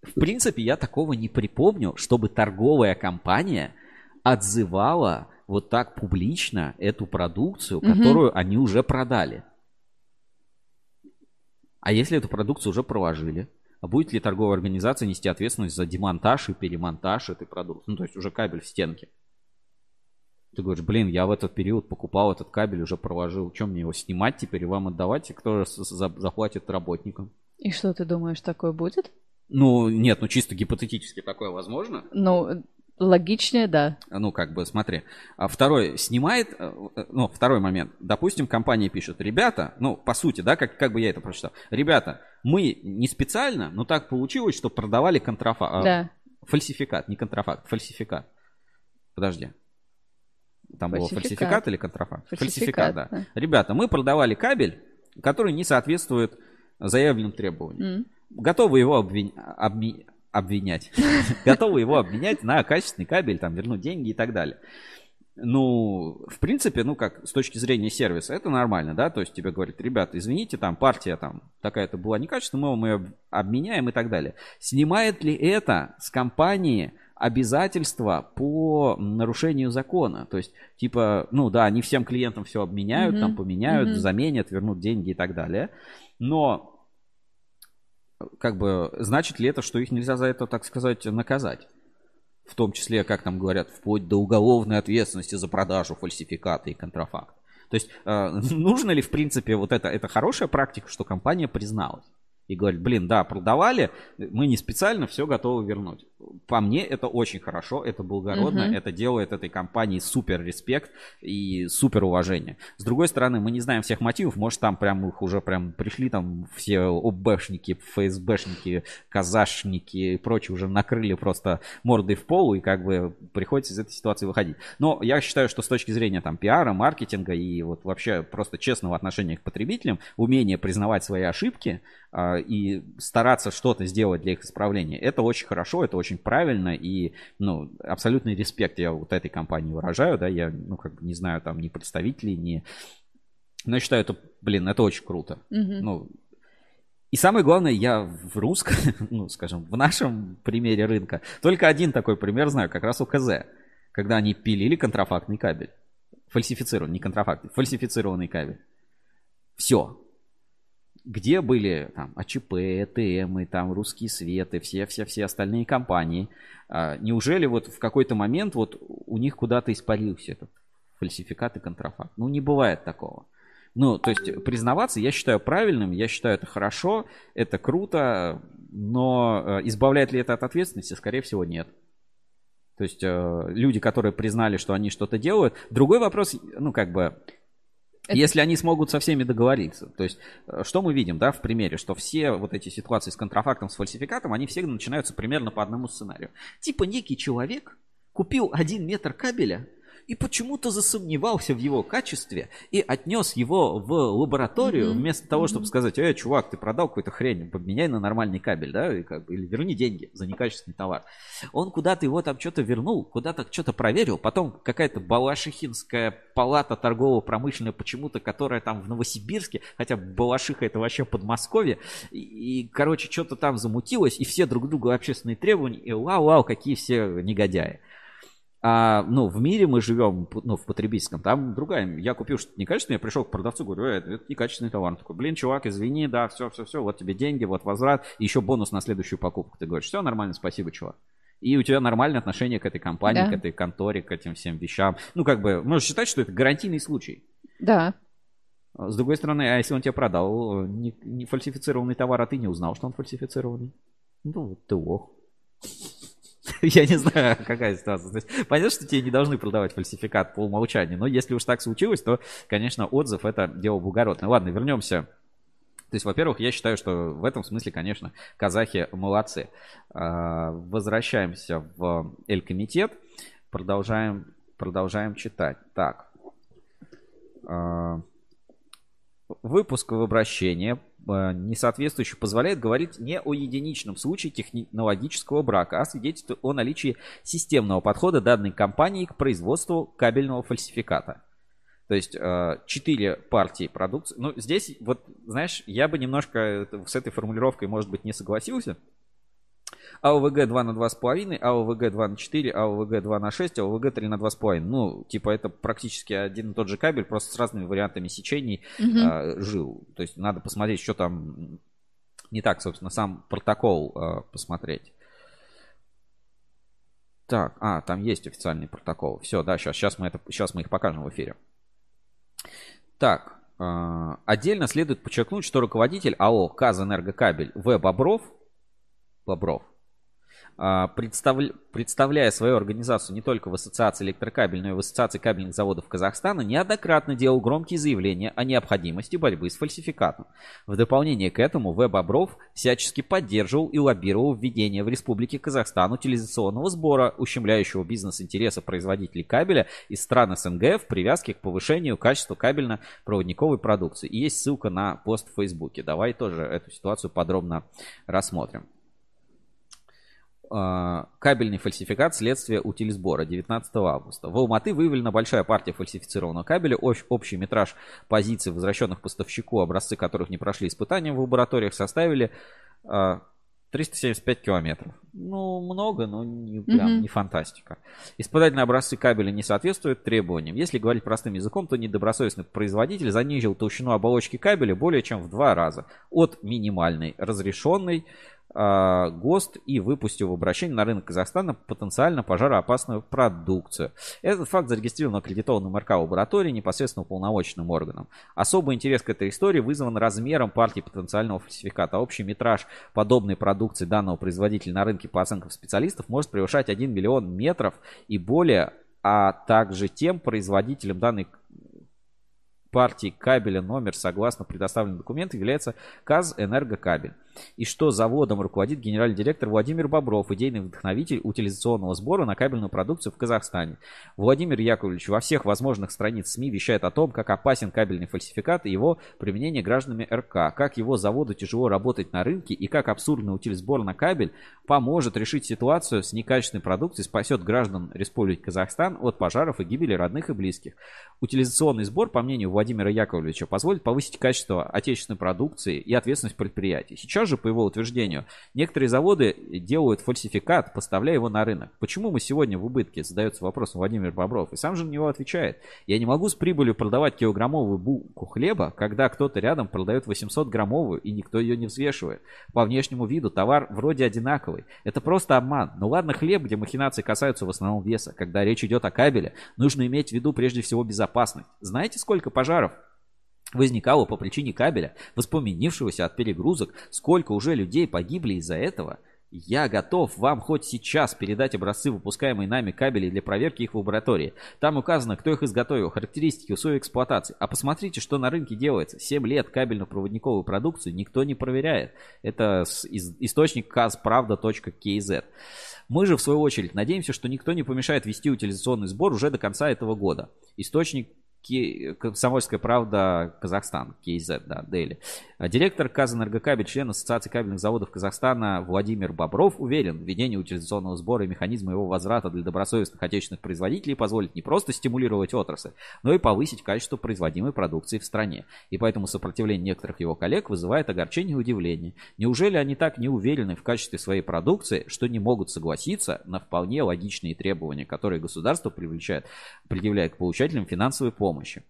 в принципе, я такого не припомню, чтобы торговая компания отзывала вот так публично эту продукцию, которую они уже продали. А если эту продукцию уже проложили? А будет ли торговая организация нести ответственность за демонтаж и перемонтаж этой продукции? Ну, то есть уже кабель в стенке. Ты говоришь, блин, я в этот период покупал этот кабель, уже проложил. Чем мне его снимать теперь и вам отдавать? И кто же заплатит работникам?
И что ты думаешь, такое будет?
Ну, нет, ну чисто гипотетически такое возможно.
Ну, логичнее, да.
Ну, как бы, смотри. А второй снимает, э, э, ну, второй момент. Допустим, компания пишет, ребята, ну, по сути, да, как, как бы я это прочитал. Ребята, мы не специально, но так получилось, что продавали контрафакт.
Да.
Фальсификат, не контрафакт, фальсификат. Подожди. Там было
Фальсификат.
фальсификат или контрафакт?
Фальсификат,
да.
да.
Ребята, мы продавали кабель, который не соответствует заявленным требованиям.
М.
Готовы его обвин- обми- обвинять. <laughs> Готовы его обменять на качественный кабель, там, вернуть деньги и так далее. Ну, в принципе, ну как, с точки зрения сервиса, это нормально, да, то есть тебе говорят, ребята, извините, там партия там такая-то была некачественная, мы вам ее обменяем и так далее. Снимает ли это с компании обязательства по нарушению закона? То есть, типа, ну да, они всем клиентам все обменяют,
Мгм.
там поменяют,
Мгм.
заменят, вернут деньги и так далее. Но как бы, значит ли это, что их нельзя за это, так сказать, наказать? В том числе, как там говорят, вплоть до уголовной ответственности за продажу фальсификата и контрафакт. То есть, э, <laughs> нужно ли, в принципе, вот это, это хорошая практика, что компания призналась? И говорит, блин, да, продавали, мы не специально все готовы вернуть. По мне это очень хорошо, это благородно,
Мгм.
это делает этой компании супер респект и супер уважение. С другой стороны, мы не знаем всех мотивов, может там прям их уже прям пришли там все ОБшники, ФСБшники, казашники и прочие уже накрыли просто мордой в пол и как бы приходится из этой ситуации выходить. Но я считаю, что с точки зрения там пиара, маркетинга и вот вообще просто честного отношения к потребителям, умение признавать свои ошибки а, и стараться что-то сделать для их исправления, это очень хорошо, это очень правильно и ну, абсолютный респект я вот этой компании выражаю, да, я ну как бы не знаю там ни представителей, ни... Но я считаю, это, блин, это очень круто.
Мгм.
Ну, и самое главное, я в русском, <laughs> ну, скажем, в нашем примере рынка, только один такой пример знаю, как раз у КЗ. когда они пилили контрафактный кабель. Фальсифицированный, не контрафактный, фальсифицированный кабель. Все. Где были там АЧП, ТМ, и там русские светы, все-все-все остальные компании. А, неужели вот в какой-то момент вот у них куда-то испарился этот фальсификат и контрафакт? Ну, не бывает такого. Ну, то есть признаваться я считаю правильным, я считаю это хорошо, это круто, но э, избавляет ли это от ответственности? Скорее всего, нет. То есть э, люди, которые признали, что они что-то делают. Другой вопрос, ну, как бы, это... Если они смогут со всеми договориться. То есть, э, что мы видим, да, в примере, что все вот эти ситуации с контрафактом, с фальсификатом, они все начинаются примерно по одному сценарию. Типа некий человек купил один метр кабеля, и почему-то засомневался в его качестве и отнес его в лабораторию, mm-hmm. вместо того, чтобы сказать, эй, чувак, ты продал какую-то хрень, поменяй на нормальный кабель, да, и как бы, или верни деньги за некачественный товар. Он куда-то его там что-то вернул, куда-то что-то проверил, потом какая-то Балашихинская палата торгово-промышленная почему-то, которая там в Новосибирске, хотя Балашиха это вообще Подмосковье, и, и короче, что-то там замутилось, и все друг другу общественные требования, и вау-вау, какие все негодяи. А, ну, в мире мы живем, ну, в потребительском, там другая. Я купил что-то некачественное, я пришел к продавцу, говорю, э, это, это некачественный товар. Он такой, блин, чувак, извини, да, все, все, все, вот тебе деньги, вот возврат, и еще бонус на следующую покупку. Ты говоришь, все нормально, спасибо, чувак. И у тебя нормальное отношение к этой компании, да. к этой конторе, к этим всем вещам. Ну, как бы, можешь считать, что это гарантийный случай.
Да.
С другой стороны, а если он тебе продал не, не фальсифицированный товар, а ты не узнал, что он фальсифицированный? Ну, ты лох. <laughs> Я не знаю, какая ситуация. То есть, понятно, что тебе не должны продавать фальсификат по умолчанию, но если уж так случилось, то, конечно, отзыв это дело благородное. Ладно, вернемся то есть, во-первых, я считаю, что в этом смысле, конечно, казахи молодцы. А, возвращаемся в Эль-Комитет. Продолжаем, продолжаем читать. Так. А, выпуск в обращение несоответствующий позволяет говорить не о единичном случае технологического брака, а свидетельствует о наличии системного подхода данной компании к производству кабельного фальсификата. То есть э, четыре партии продукции. Ну, здесь, вот, знаешь, я бы немножко с этой формулировкой, может быть, не согласился. АОВГ 2 на 2,5, АОВГ 2 на 4, АОВГ 2 на 6, АОВГ 3 на 2,5. Ну, типа это практически один и тот же кабель, просто с разными вариантами сечений угу. а, жил. То есть надо посмотреть, что там не так, собственно, сам протокол а, посмотреть. Так, а, там есть официальный протокол. Все, да, сейчас, сейчас, мы, это, сейчас мы их покажем в эфире. Так, э, отдельно следует подчеркнуть, что руководитель АО «Казэнергокабель» В. Бобров, Бобров а, представля... представляя свою организацию не только в Ассоциации электрокабель, но и в Ассоциации кабельных заводов Казахстана, неоднократно делал громкие заявления о необходимости борьбы с фальсификатом. В дополнение к этому В. Бобров всячески поддерживал и лоббировал введение в Республике Казахстан утилизационного сбора, ущемляющего бизнес-интересы производителей кабеля из стран СНГ в привязке к повышению качества кабельно-проводниковой продукции. И есть ссылка на пост в Фейсбуке. Давай тоже эту ситуацию подробно рассмотрим. А, кабельный фальсификат следствия утилизбора 19 августа. В Алматы выявлена большая партия фальсифицированного кабеля. Общий метраж позиций, возвращенных поставщику, образцы которых не прошли испытания в лабораториях, составили 375 а, километров. Ну, много, но не, прям, mm-hmm. не фантастика. Испытательные образцы кабеля не соответствуют требованиям. Если говорить простым языком, то недобросовестный производитель занизил толщину оболочки кабеля более чем в два раза. От минимальной разрешенной ГОСТ и выпустил в обращение на рынок Казахстана потенциально пожароопасную продукцию. Этот факт зарегистрирован аккредитованным РК лаборатории непосредственно уполномоченным органом. Особый интерес к этой истории вызван размером партии потенциального фальсификата. Общий метраж подобной продукции данного производителя на рынке по оценкам специалистов может превышать 1 миллион метров и более, а также тем производителям данной партии кабеля номер согласно предоставленным документам является КАЗ «Энергокабель» и что заводом руководит генеральный директор Владимир Бобров, идейный вдохновитель утилизационного сбора на кабельную продукцию в Казахстане. Владимир Яковлевич во всех возможных страницах СМИ вещает о том, как опасен кабельный фальсификат и его применение гражданами РК, как его заводу тяжело работать на рынке и как абсурдный утилизбор на кабель поможет решить ситуацию с некачественной продукцией, спасет граждан Республики Казахстан от пожаров и гибели родных и близких. Утилизационный сбор, по мнению Владимира Яковлевича, позволит повысить качество отечественной продукции и ответственность предприятий. Сейчас же, по его утверждению, некоторые заводы делают фальсификат, поставляя его на рынок. Почему мы сегодня в убытке? Задается вопрос Владимир Бобров. И сам же на него отвечает. Я не могу с прибылью продавать килограммовую булку хлеба, когда кто-то рядом продает 800 граммовую и никто ее не взвешивает. По внешнему виду товар вроде одинаковый. Это просто обман. Ну ладно хлеб, где махинации касаются в основном веса. Когда речь идет о кабеле, нужно иметь в виду прежде всего безопасность. Знаете, сколько пожаров возникало по причине кабеля, воспламенившегося от перегрузок, сколько уже людей погибли из-за этого. Я готов вам хоть сейчас передать образцы выпускаемые нами кабелей для проверки их в лаборатории. Там указано, кто их изготовил, характеристики, условия эксплуатации. А посмотрите, что на рынке делается. 7 лет кабельно-проводниковую продукцию никто не проверяет. Это источник казправда.kz. Мы же, в свою очередь, надеемся, что никто не помешает вести утилизационный сбор уже до конца этого года. Источник Комсомольская правда Казахстан, КЗ, да, Дели. Директор Казэнергокабель, член Ассоциации кабельных заводов Казахстана Владимир Бобров уверен, введение утилизационного сбора и механизма его возврата для добросовестных отечественных производителей позволит не просто стимулировать отрасль, но и повысить качество производимой продукции в стране. И поэтому сопротивление некоторых его коллег вызывает огорчение и удивление. Неужели они так не уверены в качестве своей продукции, что не могут согласиться на вполне логичные требования, которые государство привлекает, предъявляет к получателям финансовой помощи? Помощи.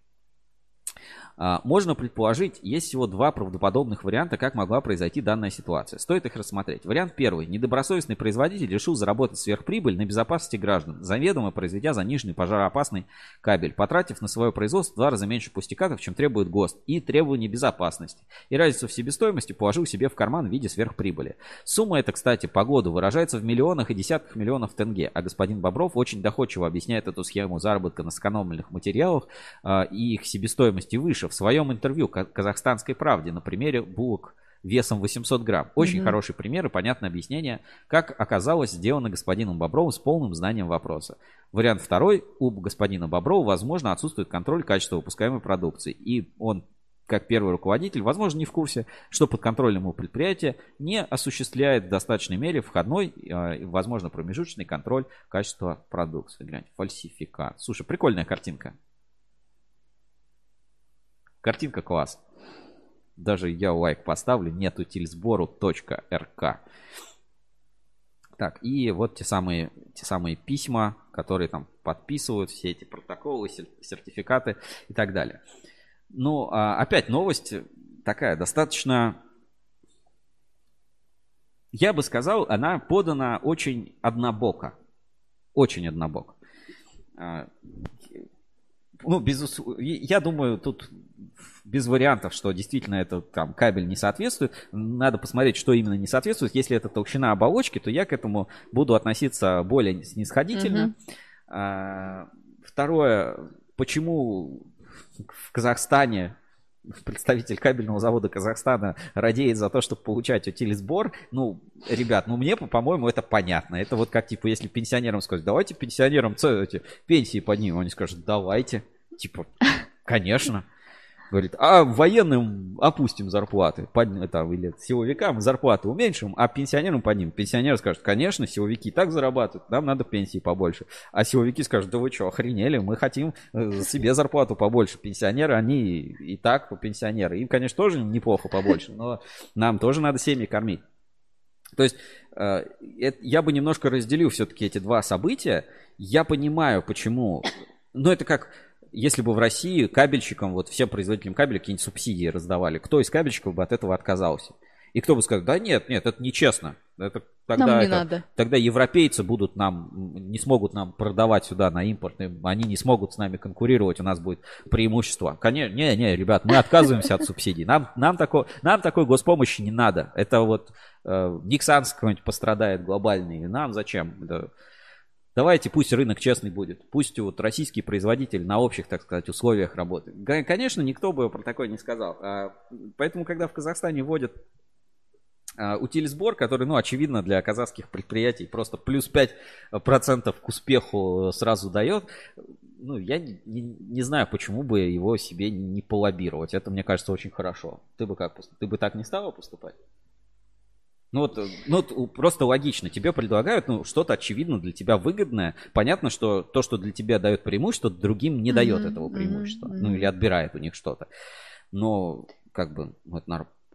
А, можно предположить, есть всего два правдоподобных варианта, как могла произойти данная ситуация. Стоит их рассмотреть. Вариант первый. Недобросовестный производитель решил заработать сверхприбыль на безопасности граждан, заведомо произведя заниженный пожароопасный кабель, потратив на свое производство в два раза меньше пустякатов, чем требует ГОСТ, и требования безопасности. И разницу в себестоимости положил себе в карман в виде сверхприбыли. Сумма эта, кстати, по году выражается в миллионах и десятках миллионов тенге, а господин Бобров очень доходчиво объясняет эту схему заработка на сэкономленных материалах э, и их себестоимости выше в своем интервью «Казахстанской правде» на примере булок весом 800 грамм. Очень mm-hmm. хороший пример и понятное объяснение, как оказалось сделано господином Бобровым с полным знанием вопроса. Вариант второй. У господина Боброва, возможно, отсутствует контроль качества выпускаемой продукции. И он как первый руководитель, возможно, не в курсе, что под контролем его предприятия не осуществляет в достаточной мере входной, э, возможно, промежуточный контроль качества продукции. Гляньте, фальсификат. Слушай, прикольная картинка. Картинка класс. Даже я лайк поставлю. Нету тильсбору.рк. Так, и вот те самые, те самые письма, которые там подписывают, все эти протоколы, сертификаты и так далее. Ну, а опять новость такая достаточно, я бы сказал, она подана очень однобоко. Очень однобоко. А, ну, без, я думаю, тут без вариантов, что действительно этот там кабель не соответствует. Надо посмотреть, что именно не соответствует. Если это толщина оболочки, то я к этому буду относиться более снисходительно. Mm-hmm. Второе, почему в Казахстане представитель кабельного завода Казахстана радеет за то, чтобы получать утилизбор. Ну, ребят, ну мне, по-моему, это понятно. Это вот как, типа, если пенсионерам сказать, давайте пенсионерам эти пенсии поднимем, они скажут, давайте. Типа, конечно. Говорит, а военным опустим зарплаты, под, это, или силовикам зарплаты уменьшим, а пенсионерам поднимем. Пенсионеры скажут, конечно, силовики так зарабатывают, нам надо пенсии побольше. А силовики скажут, да вы что, охренели, мы хотим э, себе зарплату побольше. Пенсионеры, они и так пенсионеры. Им, конечно, тоже неплохо побольше, но нам тоже надо семьи кормить. То есть э, я бы немножко разделил все-таки эти два события. Я понимаю, почему... Но это как если бы в России кабельщикам, вот всем производителям кабеля какие-нибудь субсидии раздавали, кто из кабельщиков бы от этого отказался? И кто бы сказал, да нет, нет, это нечестно. Это, тогда,
нам не
это,
надо.
тогда европейцы будут нам, не смогут нам продавать сюда на импорт, они не смогут с нами конкурировать, у нас будет преимущество. Конечно, не, не, ребят, мы отказываемся от субсидий. Нам, нам, такой, нам такой госпомощи не надо. Это вот э, Никсанс какой-нибудь пострадает глобальный. Нам зачем? Это, Давайте пусть рынок честный будет. Пусть вот российский производитель на общих, так сказать, условиях работает. Конечно, никто бы про такое не сказал. А, поэтому, когда в Казахстане вводят а, утилизбор, который, ну, очевидно, для казахских предприятий просто плюс 5% к успеху сразу дает, ну, я не, не знаю, почему бы его себе не полоббировать. Это, мне кажется, очень хорошо. Ты бы как, ты бы так не стала поступать? Ну вот, ну вот просто логично. Тебе предлагают ну, что-то очевидно для тебя выгодное. Понятно, что то, что для тебя дает преимущество, другим не дает mm-hmm, этого преимущества. Mm-hmm. Ну или отбирает у них что-то. Но как бы вот,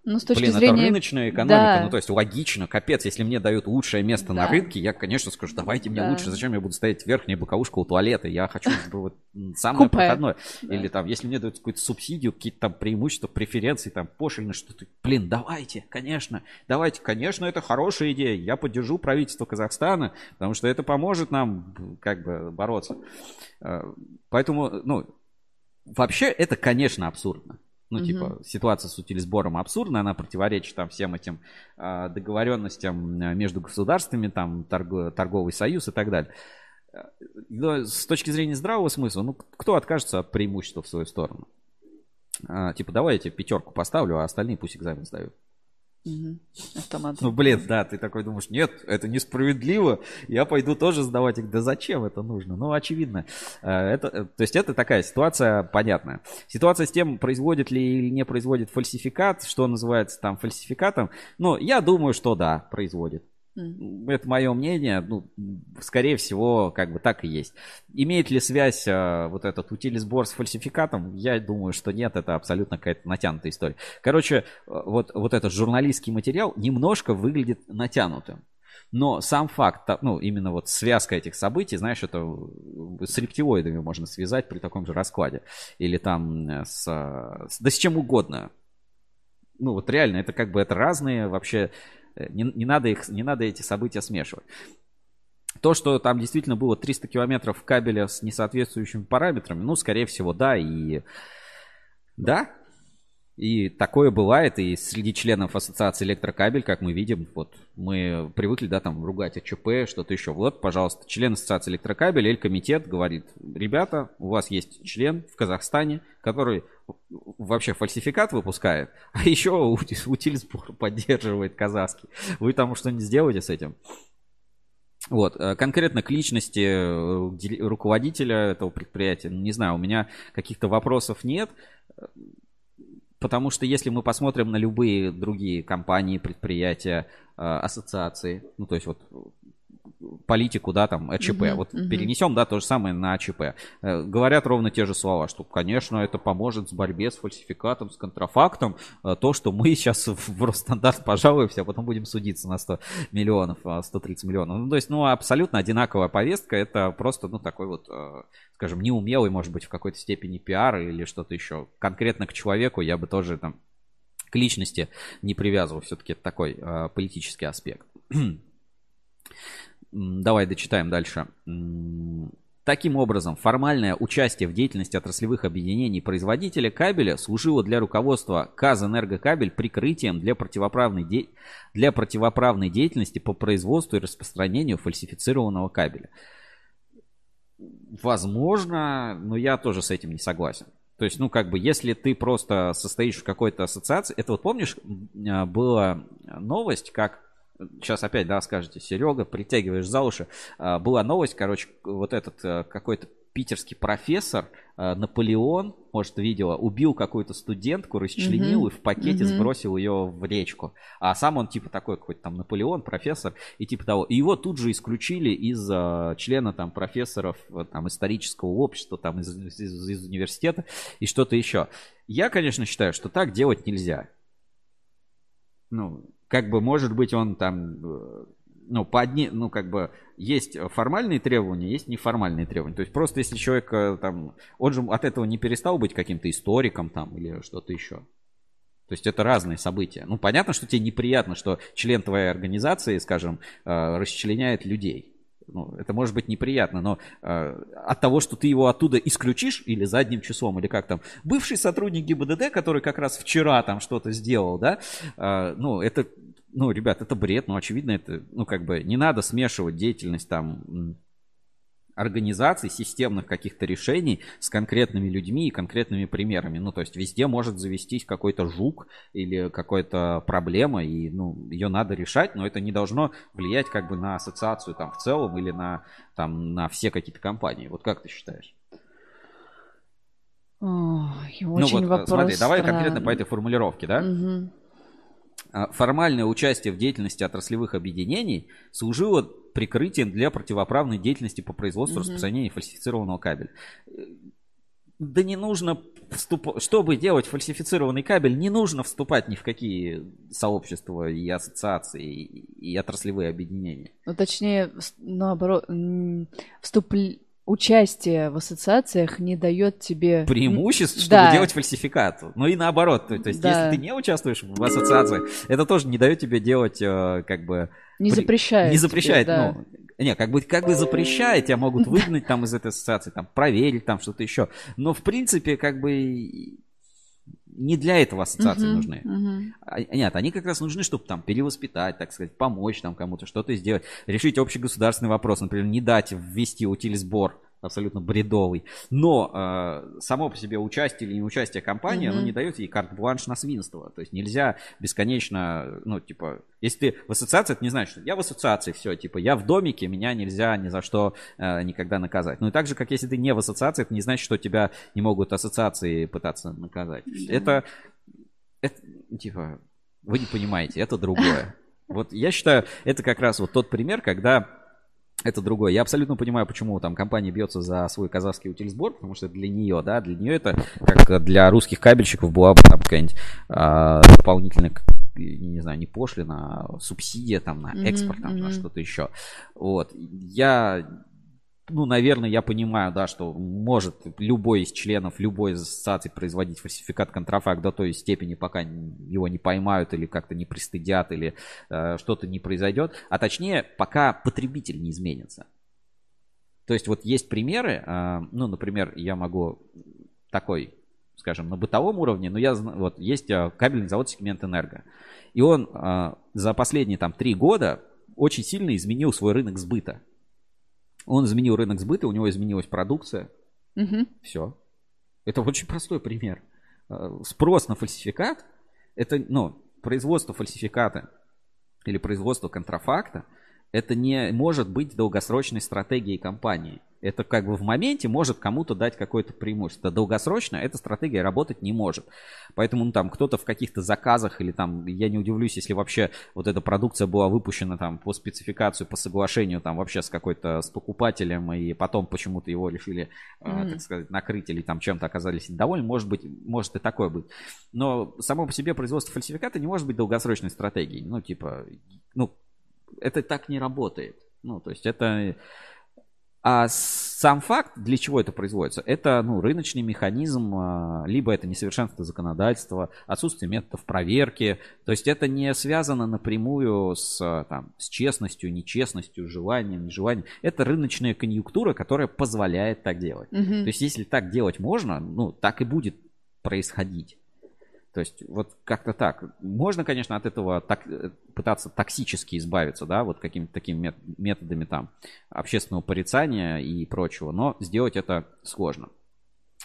Ну, с точки
Блин,
зрения...
это рыночная экономика,
Да.
ну то есть логично, капец, если мне дают лучшее место на
Да.
рынке, я, конечно, скажу, давайте мне
Да.
лучше, зачем я буду стоять верхняя боковушка у туалета, я хочу <laughs> вот, самое
Купе.
проходное.
Да.
Или там, если мне дают какую-то субсидию, какие-то там преимущества, преференции, там пошлины, что-то, блин, давайте, конечно, давайте, конечно, это хорошая идея, я поддержу правительство Казахстана, потому что это поможет нам как бы бороться. Э, Поэтому, ну, вообще это, конечно, абсурдно. Ну,
Мгм.
типа, ситуация с утилизбором абсурдна, она противоречит там всем этим а, договоренностям а, между государствами, там, торго- торговый союз и так далее. Э, Но с точки зрения здравого смысла, ну, кто откажется от преимущества в свою сторону? А, типа, давай я тебе пятерку поставлю, а остальные пусть экзамен сдают.
Автомат.
Ну, блин, да, ты такой думаешь, нет, это несправедливо, я пойду тоже сдавать их. Да зачем это нужно? Ну, очевидно. Э, Это, э, то есть это такая ситуация понятная. Ситуация с тем, производит ли или не производит фальсификат, что называется там фальсификатом, ну, я думаю, что да, производит.
М.
Это мое мнение. Ну, скорее всего, как бы так и есть. Имеет ли связь э, вот этот утилизбор с фальсификатом? Я думаю, что нет. Это абсолютно какая-то натянутая история. Короче, э, вот, вот этот журналистский материал немножко выглядит натянутым. Но сам факт, та- ну, именно вот связка этих событий, знаешь, это э, с рептилоидами можно связать при таком же раскладе. Или там э, с, да с чем угодно. Ну, вот реально, это как бы это разные вообще Не, не надо их, не надо эти события смешивать. То, что там действительно было 300 километров кабеля с несоответствующими параметрами, ну, скорее всего, да, и да, и такое бывает, и среди членов ассоциации электрокабель, как мы видим, вот мы привыкли, да, там ругать АЧП, что-то еще. Вот, пожалуйста, член ассоциации электрокабель, или комитет говорит, ребята, у вас есть член в Казахстане, который вообще фальсификат выпускает, а еще ути- утилизбор поддерживает казахский. Вы там что-нибудь сделаете с этим? Вот, э, конкретно к личности э, руководителя этого предприятия, не знаю, у меня каких-то вопросов нет, потому что если мы посмотрим на любые другие компании, предприятия, э, ассоциации, ну, то есть вот политику, да, там, АЧП,
Мгм,
вот
мгм.
перенесем, да, то же самое на АЧП. Э, Говорят ровно те же слова, что, конечно, это поможет в борьбе с фальсификатом, с контрафактом, э, то, что мы сейчас в Росстандарт пожалуемся, а потом будем судиться на 100 миллионов, а, 130 миллионов. Ну, то есть, ну, абсолютно одинаковая повестка, это просто, ну, такой вот, э, скажем, неумелый, может быть, в какой-то степени пиар или что-то еще. Конкретно к человеку я бы тоже там к личности не привязывал, все-таки это такой э, политический аспект. Давай дочитаем дальше. Таким образом, формальное участие в деятельности отраслевых объединений производителя кабеля служило для руководства Казэнергокабель прикрытием для противоправной, де- для противоправной деятельности по производству и распространению фальсифицированного кабеля. Возможно, но я тоже с этим не согласен. То есть, ну, как бы, если ты просто состоишь в какой-то ассоциации, это вот помнишь, а, была новость, как сейчас опять, да, скажете, Серега, притягиваешь за уши. А, Была новость, короче, вот этот э, какой-то питерский профессор э, Наполеон, может, видела, убил какую-то студентку, расчленил
Мгм.
и в пакете
Мгм.
сбросил ее в речку. А сам он типа такой какой-то там Наполеон, профессор и типа того. И его тут же исключили из э, члена там профессоров там исторического общества, там из- из- из университета и что-то еще. Я, конечно, считаю, что так делать нельзя. Ну, как бы, может быть, он там, э, ну, по одни, ну, как бы, есть формальные требования, есть неформальные требования. То есть, просто если человек э, там, он же от этого не перестал быть каким-то историком там или что-то еще. То есть это разные события. Ну, понятно, что тебе неприятно, что член твоей организации, скажем, э, расчленяет людей. Ну, это может быть неприятно, но э, от того, что ты его оттуда исключишь, или задним числом, или как там, бывший сотрудник ГИБДД, который как раз вчера там что-то сделал, да, э, ну, это, ну, ребят, это бред, ну, очевидно, это, ну, как бы, не надо смешивать деятельность там организаций, системных каких-то решений с конкретными людьми и конкретными примерами. Ну, то есть везде может завестись какой-то жук или какая-то проблема, и, ну, ее надо решать, но это не должно влиять как бы на ассоциацию там в целом или на, там, на все какие-то компании. Вот как ты считаешь?
Ой,
ну, вот,
вопрос
смотри, давай конкретно
странный.
по этой формулировке, да? А, Формальное участие в деятельности отраслевых объединений служило прикрытием для противоправной деятельности по производству и
Мгм.
распространению фальсифицированного кабеля. Да не нужно вступ... чтобы делать фальсифицированный кабель, не нужно вступать ни в какие сообщества и ассоциации и отраслевые объединения.
Ну, точнее, наоборот, м, вступ... участие в ассоциациях не дает тебе...
преимуществ, чтобы
Да.
делать фальсификат. Ну и наоборот. То, то есть,
Да.
если ты не участвуешь в ассоциациях, это тоже не дает тебе делать, э, как бы...
Не
при-
запрещает.
Не
тебе,
запрещает,
да.
ну... Не, как бы, как бы запрещает, тебя могут выгнать там из этой ассоциации, там, проверить там что-то еще. Но, в принципе, как бы не для этого ассоциации
Мгм,
нужны.
мгм.
А- Нет, они как раз нужны, чтобы там перевоспитать, так сказать, помочь там кому-то, что-то сделать, решить общегосударственный вопрос, например, не дать ввести утилизбор абсолютно бредовый. Но э, само по себе участие или неучастие компании, оно
Мгм.
не дает ей карт-бланш на свинство. То есть нельзя бесконечно, ну, типа, если ты в ассоциации, это не значит, что я в ассоциации, все, типа, я в домике, меня нельзя ни за что э, никогда наказать. Ну и так же, как если ты не в ассоциации, это не значит, что тебя не могут ассоциации пытаться наказать. Это, это, типа, вы не понимаете, это другое. Вот я считаю, это как раз вот тот пример, когда это другое. Я абсолютно понимаю, почему там компания бьется за свой казахский утилизбор, потому что для нее, да, для нее это как для русских кабельщиков была бы там какая-нибудь а, дополнительная, не знаю, не пошлина, а субсидия там на экспорт, там, на
мгм.
что-то еще. Вот. Я ну, наверное, я понимаю, да, что может любой из членов любой из ассоциаций производить фальсификат контрафакт до той степени, пока его не поймают или как-то не пристыдят, или э, что-то не произойдет. А точнее, пока потребитель не изменится. То есть вот есть примеры, э, ну, например, я могу такой, скажем, на бытовом уровне, но я вот есть э, кабельный завод сегмент Энерго. И он э, за последние там три года очень сильно изменил свой рынок сбыта. Он изменил рынок сбыта, у него изменилась продукция.
Мгм.
Все. Это очень простой пример. Э, Спрос на фальсификат, это, ну, производство фальсификата или производство контрафакта, это не может быть долгосрочной стратегией компании. Это как бы в моменте может кому-то дать какое-то преимущество. Долгосрочно эта стратегия работать не может. Поэтому ну, там кто-то в каких-то заказах или там, я не удивлюсь, если вообще вот эта продукция была выпущена там по спецификацию, по соглашению там вообще с какой-то, с покупателем, и потом почему-то его решили, э,
Мгм.
так сказать, накрыть или там чем-то оказались недовольны. Может быть, может и такое быть. Но само по себе производство фальсификата не может быть долгосрочной стратегией. Ну, типа, ну, это так не работает. Ну, то есть это... А сам факт, для чего это производится, это ну, рыночный механизм, а, либо это несовершенство законодательства, отсутствие методов проверки. То есть это не связано напрямую с, а, там, с честностью, нечестностью, желанием, нежеланием. Это рыночная конъюнктура, которая позволяет так делать.
Мгм.
То есть если так делать можно, ну, так и будет происходить. То есть вот как-то так. Можно, конечно, от этого так, э, пытаться токсически избавиться, да, вот какими-то такими мет- методами там общественного порицания и прочего, но сделать это сложно.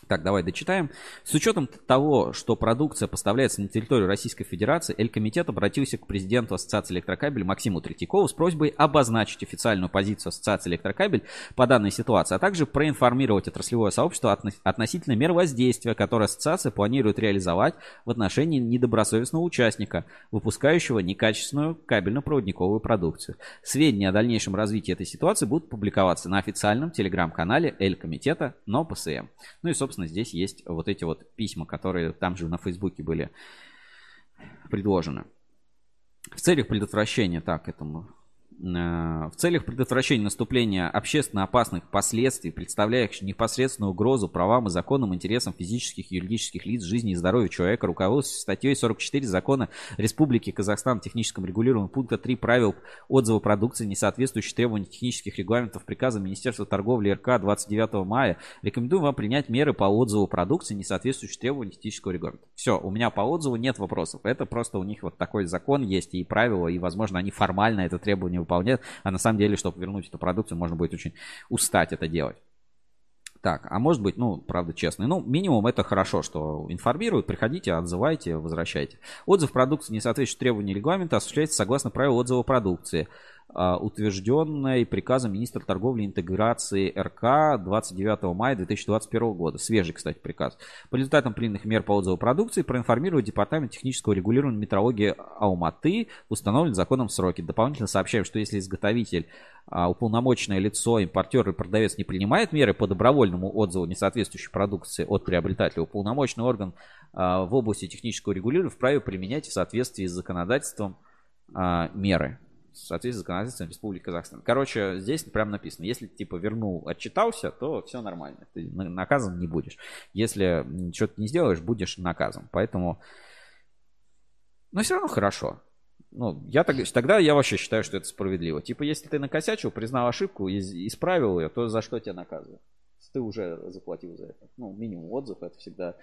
Так, давай дочитаем. С учетом того, что продукция поставляется на территорию Российской Федерации, Эль-Комитет обратился к президенту Ассоциации Электрокабель Максиму Третьякову с просьбой обозначить официальную позицию Ассоциации Электрокабель по данной ситуации, а также проинформировать отраслевое сообщество отно- относительно мер воздействия, которые ассоциация планирует реализовать в отношении недобросовестного участника, выпускающего некачественную кабельно-проводниковую продукцию. Сведения о дальнейшем развитии этой ситуации будут публиковаться на официальном телеграм-канале Эль-Комитета НО ПСМ. Ну и, собственно, здесь есть вот эти вот письма, которые там же на Фейсбуке были предложены. В целях предотвращения, так, этому в целях предотвращения наступления общественно опасных последствий, представляющих непосредственную угрозу правам и законным интересам физических и юридических лиц, жизни и здоровья человека, руководствуясь статьей 44 Закона Республики Казахстан о техническом регулировании пункта 3 правил отзыва продукции, не соответствующей требованиям технических регламентов приказа Министерства торговли РК 29 мая, рекомендую вам принять меры по отзыву продукции, не соответствующей требованиям технического регламента. Все, у меня по отзыву нет вопросов. Это просто у них вот такой закон есть и правила, и, возможно, они формально это требование выполняют, а на самом деле, чтобы вернуть эту продукцию, можно будет очень устать это делать. Так, а может быть, ну, правда, честный. Ну, минимум это хорошо, что информируют. Приходите, отзывайте, возвращайте. Отзыв продукции, не соответствующий требованиям регламента, осуществляется согласно правилу отзыва продукции. А, утвержденной приказом министра торговли и интеграции РК 29 мая 2021 года. Свежий, кстати, приказ. По результатам принятых мер по отзыву продукции проинформировать Департамент технического регулирования метрологии Алматы в установленные законом сроки. Дополнительно сообщаем, что если изготовитель, а, уполномоченное лицо, импортер и продавец не принимает меры по добровольному отзыву несоответствующей продукции от приобретателя, уполномоченный орган а, в области технического регулирования вправе применять в соответствии с законодательством меры в соответствии законодательством Республики Казахстан. Короче, здесь прям написано, если типа вернул, отчитался, то все нормально, ты наказан не будешь. Если что-то не сделаешь, будешь наказан. Поэтому, но все равно хорошо. Ну, я так, тогда я вообще считаю, что это справедливо. Типа, если ты накосячил, признал ошибку, исправил ее, то за что тебя наказывают? Ты уже заплатил за это. Ну, минимум отзыв, это всегда...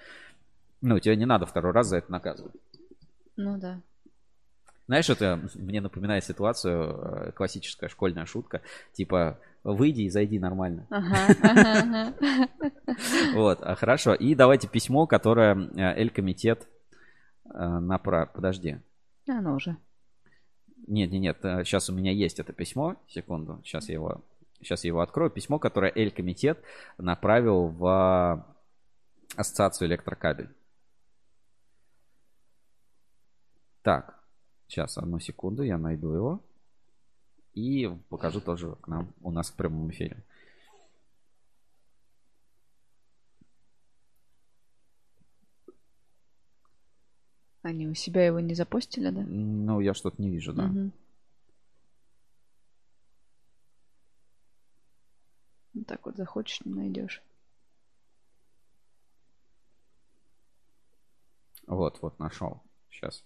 Ну, тебе не надо второй раз за это наказывать.
Ну да.
Знаешь, это мне напоминает ситуацию, э, классическая школьная шутка, типа выйди и зайди нормально. Вот, а, хорошо. И давайте письмо, которое э, Эль-комитет э, направ... Подожди.
Оно уже.
Нет, нет, нет, сейчас у меня есть это письмо. Секунду, сейчас я его, сейчас я его открою. Письмо, которое Эль-комитет направил в Ассоциацию электрокабель. Так, Сейчас, одну секунду, я найду его. И покажу тоже к нам у нас в прямом эфире.
Они у себя его не запостили, да?
Ну, я что-то не вижу, да. Угу.
Вот так вот захочешь, не найдешь.
Вот, вот нашел. Сейчас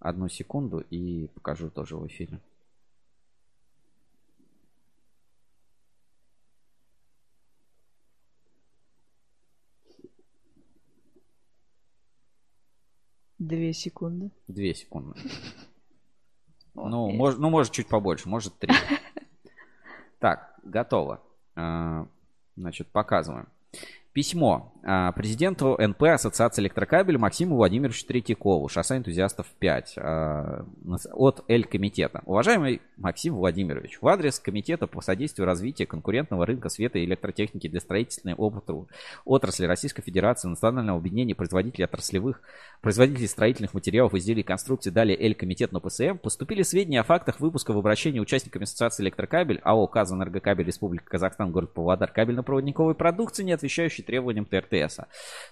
одну секунду и покажу тоже в эфире.
Две секунды.
Две секунды. <laughs> Ну, может, ну, может, чуть побольше, может, три. <laughs> Так, готово. А, значит, показываем. Письмо президенту НП Ассоциации электрокабель Максиму Владимировичу Третьякову, шоссе энтузиастов 5, а, от Эль-комитета. Уважаемый Максим Владимирович, в адрес Комитета по содействию развитию конкурентного рынка света и электротехники для строительной отрасли Российской Федерации, Национального объединения производителей отраслевых, производителей строительных материалов, изделий и конструкций, далее Эль-комитет на ПСМ, поступили сведения о фактах выпуска в обращении участниками Ассоциации электрокабель АО «Казэнергокабель Республика Казахстан, город Павлодар, кабельно-проводниковой продукции, не отвечающей требованиям ТРТС.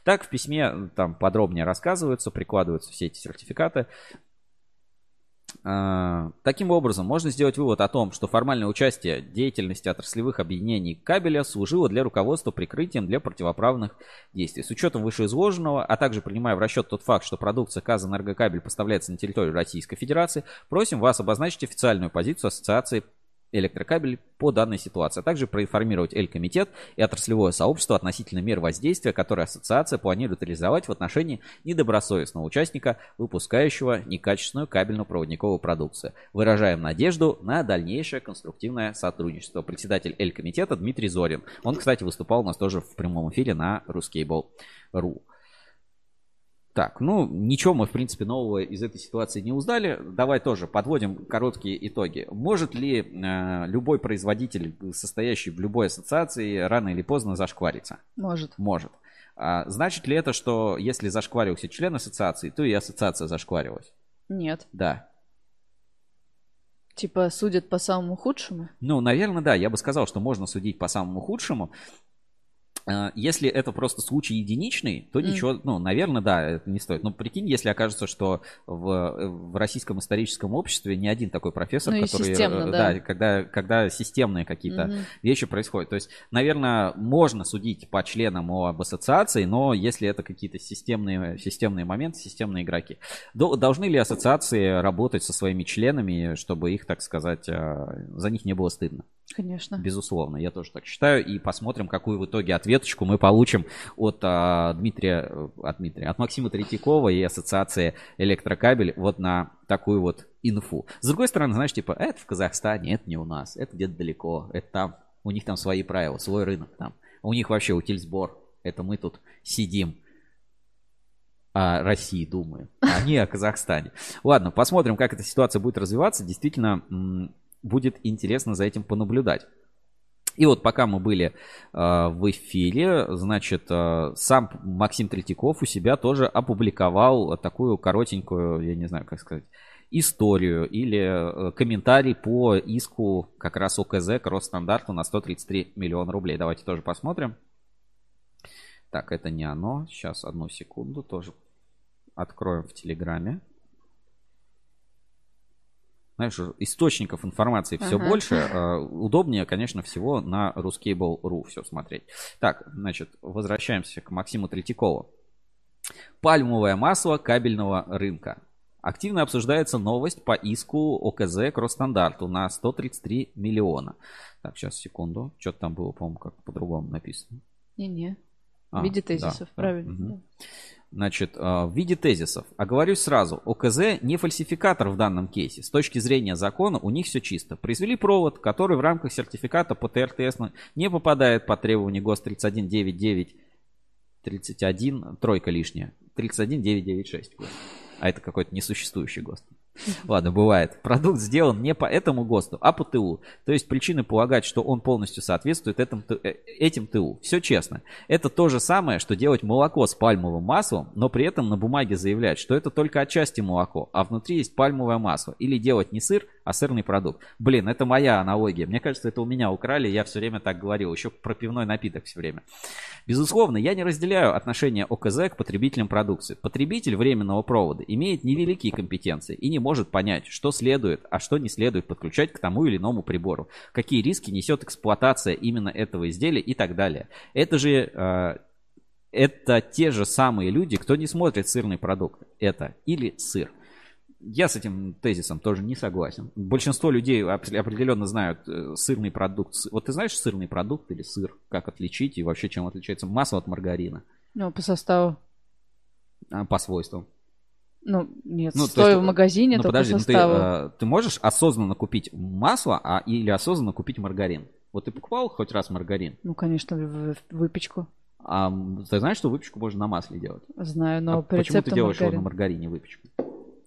Так в письме там подробнее рассказываются, прикладываются все эти сертификаты. А, таким образом, можно сделать вывод о том, что формальное участие деятельности отраслевых объединений кабеля служило для руководства прикрытием для противоправных действий. С учетом вышеизложенного, а также принимая в расчет тот факт, что продукция Казэнергокабель поставляется на территорию Российской Федерации, просим вас обозначить официальную позицию Ассоциации электрокабель по данной ситуации, а также проинформировать Эль-комитет и отраслевое сообщество относительно мер воздействия, которые ассоциация планирует реализовать в отношении недобросовестного участника, выпускающего некачественную кабельно-проводниковую продукцию. Выражаем надежду на дальнейшее конструктивное сотрудничество. Председатель Эль-комитета Дмитрий Зорин. Он, кстати, выступал у нас тоже в прямом эфире на Ruskable.ru. Так, ну, ничего мы, в принципе, нового из этой ситуации не узнали. Давай тоже подводим короткие итоги. Может ли э, любой производитель, состоящий в любой ассоциации, рано или поздно зашквариться?
Может.
Может. А, значит ли это, что если зашкварился член ассоциации, то и ассоциация зашкварилась?
Нет.
Да.
Типа судят по самому худшему?
Ну, наверное, да. Я бы сказал, что можно судить по самому худшему. Э, если это просто случай единичный, то mm. ничего, ну, наверное, да, это не стоит. Но прикинь, если окажется, что в, в российском историческом обществе не один такой профессор,
ну,
который,
системно, да.
да, когда, когда системные какие-то
mm-hmm.
вещи происходят. То есть, наверное, можно судить по членам об ассоциации, но если это какие-то системные, системные моменты, системные игроки. Должны ли ассоциации работать со своими членами, чтобы их, так сказать, э, за них не было стыдно?
Конечно.
Безусловно, я тоже так считаю. И посмотрим, какую в итоге ответочку мы получим от а, Дмитрия, э, от Дмитрия, от Максима Третьякова и Ассоциации Электрокабель вот на такую вот инфу. С другой стороны, знаешь, типа, это в Казахстане, это не у нас, это где-то далеко, это там, у них там свои правила, свой рынок там. У них вообще утильсбор, это мы тут сидим о России думаем, а не о Казахстане. Ладно, посмотрим, как эта ситуация будет развиваться. Действительно, будет интересно за этим понаблюдать. И вот пока мы были э, в эфире, значит, э, сам Максим Третьяков у себя тоже опубликовал такую коротенькую, я не знаю, как сказать, историю или э, комментарий по иску как раз ОКЗ к Росстандарту на 133 миллиона рублей. Давайте тоже посмотрим. Так, это не оно. Сейчас, одну секунду, тоже откроем в Телеграме. Знаешь, источников информации все
Ага.
больше. Э, Удобнее, конечно, всего на ruskable.ru все смотреть. Так, значит, возвращаемся к Максиму Третьякову. Пальмовое масло кабельного рынка. Активно обсуждается новость по иску ОКЗ к Росстандарту на 133 миллиона. Так, сейчас, секунду. Что-то там было, по-моему, как по-другому написано.
Не-не.
А,
В виде тезисов,
да,
правильно. да.
Значит, э, в виде тезисов. Оговорюсь сразу, ОКЗ не фальсификатор в данном кейсе. С точки зрения закона у них все чисто. Произвели провод, который в рамках сертификата по ТРТС не попадает по требованию ГОСТ 31999 31, тройка лишняя. 31996. А это какой-то несуществующий ГОСТ. <laughs> Ладно, бывает. Продукт сделан не по этому ГОСТу, а по ТУ. То есть причины полагать, что он полностью соответствует этим, Т- э, этим ТУ. Все честно. Это то же самое, что делать молоко с пальмовым маслом, но при этом на бумаге заявлять, что это только отчасти молоко, а внутри есть пальмовое масло. Или делать не сыр, а сырный продукт. Блин, это моя аналогия. Мне кажется, это у меня украли, я все время так говорил. Еще про пивной напиток все время. Безусловно, я не разделяю отношение ОКЗ к потребителям продукции. Потребитель временного провода имеет невеликие компетенции и не может понять, что следует, а что не следует подключать к тому или иному прибору, какие риски несет эксплуатация именно этого изделия и так далее. Это же э, это те же самые люди, кто не смотрит сырный продукт. Это или сыр. Я с этим тезисом тоже не согласен. Большинство людей оп- определенно знают э, сырный продукт. Вот ты знаешь сырный продукт или сыр? Как отличить и вообще чем отличается масло от маргарина?
Ну, по составу.
А, По свойствам.
Ну, нет,
Ну, то
стоя
есть,
в магазине,
ну
то
подожди,
по
ну ты,
составу.
э, ты можешь осознанно купить масло а, или осознанно купить маргарин? Вот ты покупал хоть раз маргарин?
Ну, конечно, в- в выпечку.
А ты знаешь, что выпечку можно на масле делать?
Знаю, но
А
по
почему ты делаешь его на
маргарин.
маргарине выпечку?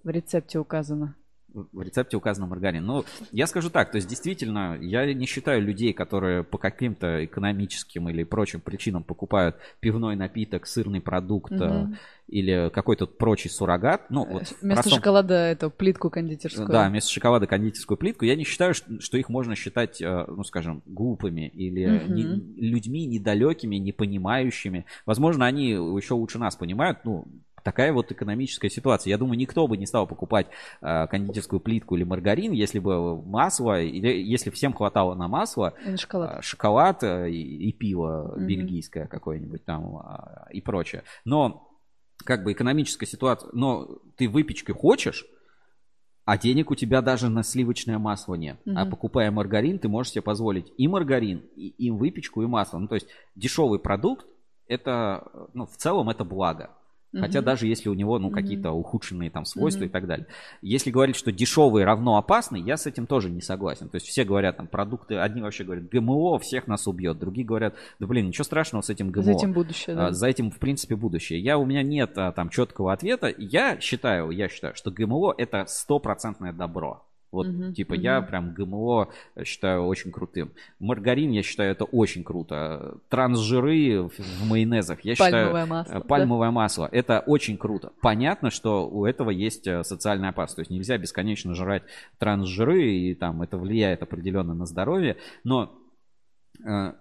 В рецепте указано.
в рецепте указано маргарин. Ну, я скажу так, то есть действительно, я не считаю людей, которые по каким-то экономическим или прочим причинам покупают пивной напиток, сырный продукт
Мгм.
или какой-то прочий суррогат. Ну, вот
Вместо
простом-
шоколада эту плитку кондитерскую.
Да, вместо шоколада кондитерскую плитку. Я не считаю, что их можно считать, э, ну, скажем, глупыми или
Мгм.
не- людьми недалекими, не понимающими. Возможно, они еще лучше нас понимают. Ну, такая вот экономическая ситуация. Я думаю, никто бы не стал покупать э, кондитерскую плитку или маргарин, если бы масло, или если всем хватало на масло,
И на шоколад.
а, шоколад э, и, и пиво
Мгм.
бельгийское какое-нибудь там а, и прочее. Но как бы экономическая ситуация, но ты выпечки хочешь, а денег у тебя даже на сливочное масло нет. А
Мгм.
покупая маргарин, ты можешь себе позволить и маргарин, и, и выпечку, и масло. Ну, то есть дешевый продукт, это, ну, в целом это благо. Хотя даже если у него, ну, какие-то ухудшенные там свойства и так далее. Если говорить, что дешевый равно опасный, я с этим тоже не согласен. То есть все говорят, там, продукты, одни вообще говорят, ГМО всех нас убьет, другие говорят, да блин, ничего страшного с этим ГМО.
За этим будущее, да.
А, За этим, в принципе, будущее. Я, у меня нет а, там четкого ответа. Я считаю, я считаю, что ГМО это стопроцентное добро. Вот,
Мгм,
типа, я
мгм.
прям ГМО считаю очень крутым. Маргарин, я считаю, это очень круто. Трансжиры в в майонезах, я считаю...
Пальмовое масло.
Э,
да.
Пальмовое масло. Это очень круто. Понятно, что у этого есть э, социальная опасность. То есть нельзя бесконечно жрать трансжиры, и там это влияет определенно на здоровье. Но э,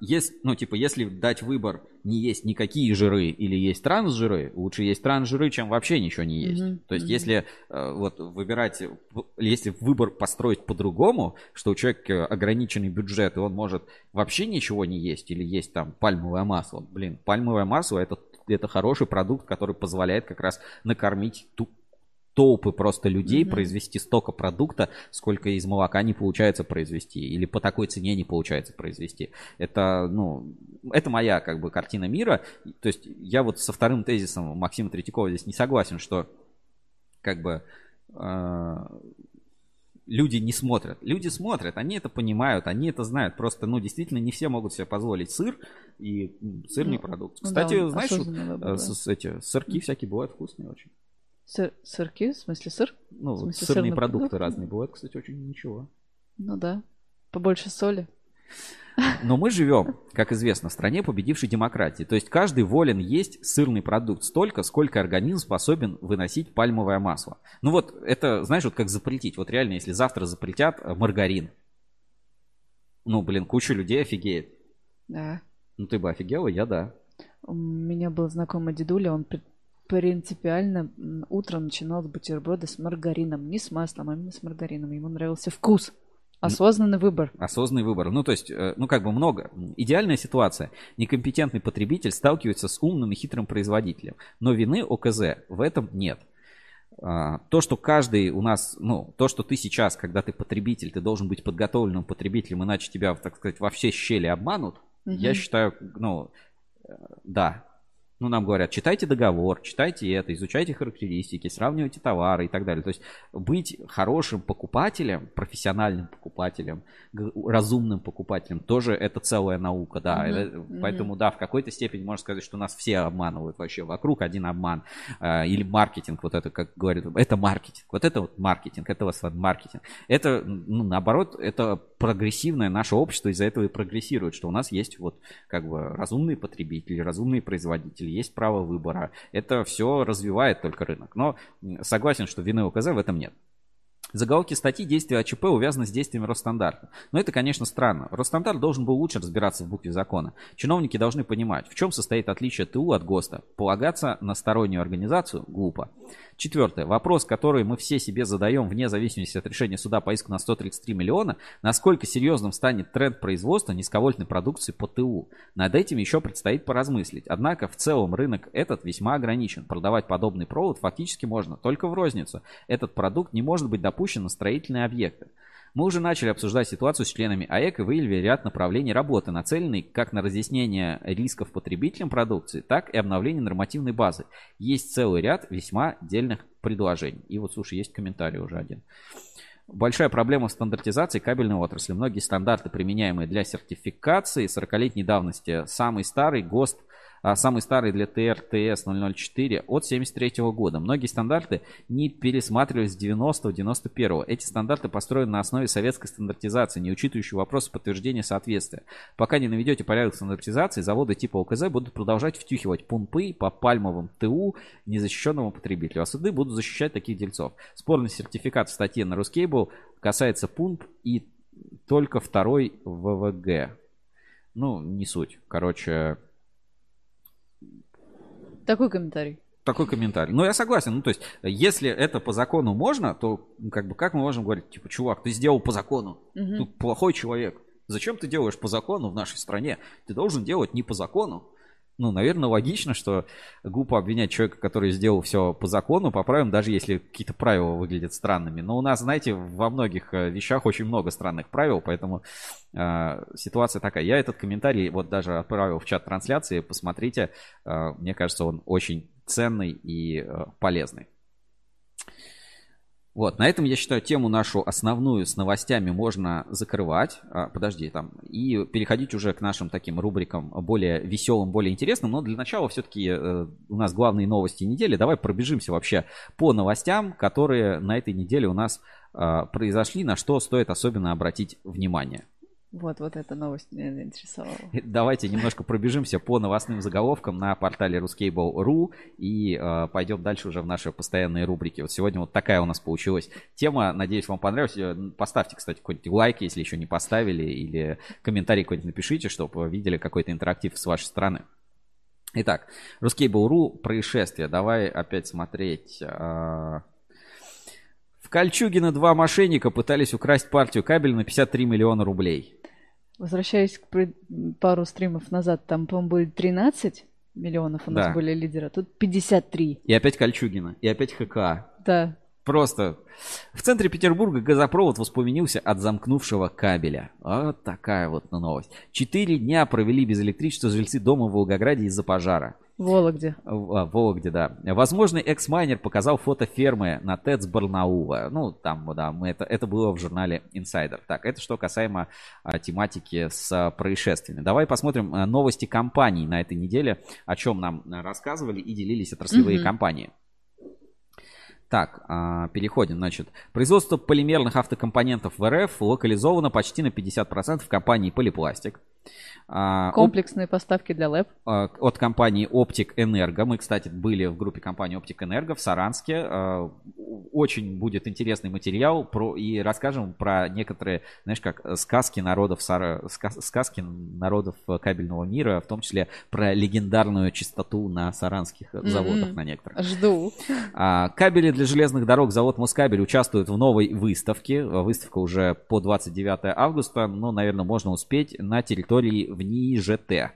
есть, ну, типа, если дать выбор не есть никакие жиры или есть трансжиры, лучше есть трансжиры, чем вообще ничего не есть.
Мгм,
То есть,
мгм.
если э, вот выбирать, если выбор построить по-другому, что у человека ограниченный бюджет, и он может вообще ничего не есть, или есть там пальмовое масло. Блин, пальмовое масло это, это хороший продукт, который позволяет как раз накормить ту, толпы просто людей,
Мгм.
произвести столько продукта, сколько из молока не получается произвести, или по такой цене не получается произвести. Это, ну, это моя как бы картина мира. То есть я вот со вторым тезисом Максима Третьякова здесь не согласен, что как бы э, люди не смотрят. Люди смотрят, они это понимают, они это знают. Просто, ну, действительно, не все могут себе позволить сыр и сырный
Ну,
продукт.
ну
Кстати,
да,
знаешь,
выбор,
э, с- эти сырки всякие бывают вкусные очень.
Сыр- сырки, в смысле сыр?
Ну,
В смысле,
сырные
сырный
продукты
продукт?
разные бывают, кстати, очень ничего.
Ну да. Побольше соли.
Но мы живем, как известно, в стране победившей демократии. То есть каждый волен есть сырный продукт столько, сколько организм способен выносить пальмовое масло. Ну вот это, знаешь, вот как запретить. Вот реально, если завтра запретят э, маргарин, ну, блин, куча людей офигеет.
Да.
Ну, ты бы офигела, я да.
У меня был знакомый дедуля, он принципиально м, утром начинал с бутерброда с маргарином. Не с маслом, а именно с маргарином. Ему нравился вкус. Осознанный выбор.
Осознанный выбор. Ну, то есть, э, ну, как бы много. Идеальная ситуация. Некомпетентный потребитель сталкивается с умным и хитрым производителем. Но вины ОКЗ в этом нет. А, То, что каждый у нас, ну, то, что ты сейчас, когда ты потребитель, ты должен быть подготовленным потребителем, иначе тебя, так сказать, во все щели обманут, я считаю, ну, э, да. Ну, нам говорят, читайте договор, читайте это, изучайте характеристики, сравнивайте товары и так далее. То есть быть хорошим покупателем, профессиональным покупателем, разумным покупателем, тоже это целая наука, да.
Мгм,
Это-
мгм.
Поэтому, да, в какой-то степени можно сказать, что нас все обманывают вообще. Вокруг один обман. Э, Или маркетинг, вот это, как говорят, это маркетинг. Вот это вот маркетинг, это вот маркетинг. Это, ну, наоборот, это прогрессивное наше общество из-за этого и прогрессирует, что у нас есть вот как бы разумные потребители, разумные производители, есть право выбора. Это все развивает только рынок. Но согласен, что вины ОКЗ в этом нет. Заголовки статьи действия АЧП увязаны с действиями Росстандарта. Но это, конечно, странно. Росстандарт должен был лучше разбираться в букве закона. Чиновники должны понимать, в чем состоит отличие ТУ от ГОСТа. Полагаться на стороннюю организацию глупо. Четвертое. Вопрос, который мы все себе задаем вне зависимости от решения суда по иску на 133 миллиона. Насколько серьезным станет тренд производства низковольтной продукции по ТУ? Над этим еще предстоит поразмыслить. Однако в целом рынок этот весьма ограничен. Продавать подобный провод фактически можно только в розницу. Этот продукт не может быть допущен на строительные объекты. Мы уже начали обсуждать ситуацию с членами АЭК и выявили ряд направлений работы, нацеленные как на разъяснение рисков потребителям продукции, так и обновление нормативной базы. Есть целый ряд весьма дельных предложений. И вот, слушай, есть комментарий уже один. Большая проблема стандартизации кабельной отрасли. Многие стандарты, применяемые для сертификации 40-летней давности, самый старый ГОСТ, самый старый для ТР-ТС 004 от 73 года. Многие стандарты не пересматривались с 90-91. Эти стандарты построены на основе советской стандартизации, не учитывающей вопросы подтверждения соответствия. Пока не наведете порядок стандартизации, заводы типа ОКЗ будут продолжать втюхивать пунпы по пальмовым ТУ незащищенному потребителю, а суды будут защищать таких дельцов. Спорный сертификат в статье на Рускейбл касается пунп и только второй ВВГ. Ну, не суть. Короче,
Такой комментарий.
такой комментарий. Ну, я согласен. Ну, то есть, если это по закону можно, то ну, как бы как мы можем говорить, типа, чувак, ты сделал по закону,
Мгм.
ты плохой человек. Зачем ты делаешь по закону в нашей стране? Ты должен делать не по закону. Ну, наверное, логично, что глупо обвинять человека, который сделал все по закону, по правилам, даже если какие-то правила выглядят странными. Но у нас, знаете, во многих э, вещах очень много странных правил, поэтому э, ситуация такая. Я этот комментарий вот даже отправил в чат трансляции, посмотрите. Э, мне кажется, он очень ценный и э, полезный. Вот, на этом, я считаю, тему нашу основную с новостями можно закрывать. А, подожди, там. И переходить уже к нашим таким рубрикам более веселым, более интересным. Но для начала все-таки у нас главные новости недели. Давай пробежимся вообще по новостям, которые на этой неделе у нас а, произошли, на что стоит особенно обратить внимание.
Вот, вот эта новость меня заинтересовала. <laughs>
Давайте немножко пробежимся по новостным заголовкам на портале ruskable.ru и э, пойдем дальше уже в наши постоянные рубрики. Вот сегодня вот такая у нас получилась тема. Надеюсь, вам понравилось. Э, Поставьте, кстати, какой-нибудь лайк, если еще не поставили, или комментарий какой-нибудь напишите, чтобы видели какой-то интерактив с вашей стороны. Итак, ruskable.ru происшествие. Давай опять смотреть. э, В Кольчугино два мошенника пытались украсть партию кабеля на 53 миллиона рублей.
Возвращаясь к пару стримов назад, там, по-моему, были 13 миллионов у нас
Да.
были лидеры, тут 53.
И опять Кольчугина, и опять ХК.
Да.
Просто в центре Петербурга газопровод воспламенился от замкнувшего кабеля. Вот такая вот новость. Четыре дня провели без электричества жильцы дома в Волгограде из-за пожара.
Вологде.
В а, Вологде, да. Возможный экс-майнер показал фото фермы на ТЭЦ Барнаула. Ну, там, да, мы это, это было в журнале Insider. Так, это что касаемо а, тематики с а, происшествиями. Давай посмотрим а, новости компаний на этой неделе, о чем нам а, рассказывали и делились отраслевые
Мгм.
компании. Так, а, переходим, значит. Производство полимерных автокомпонентов в РФ локализовано почти на 50% в компании Полипластик. А,
Комплексные поставки для ЛЭП.
а, от компании Оптик Энерго. Мы, кстати, были в группе компании Оптик Энерго в Саранске. А, Очень будет интересный материал про, и расскажем про некоторые, знаешь, как сказки народов, Сара- ска- сказки народов э, кабельного мира, в том числе про легендарную чистоту на саранских заводах
Мгм.
на некоторых.
Жду.
Кабели для железных дорог завод Москабель участвует в новой выставке. Выставка уже по 29 августа, но, наверное, можно успеть на территории в НИИЖТ.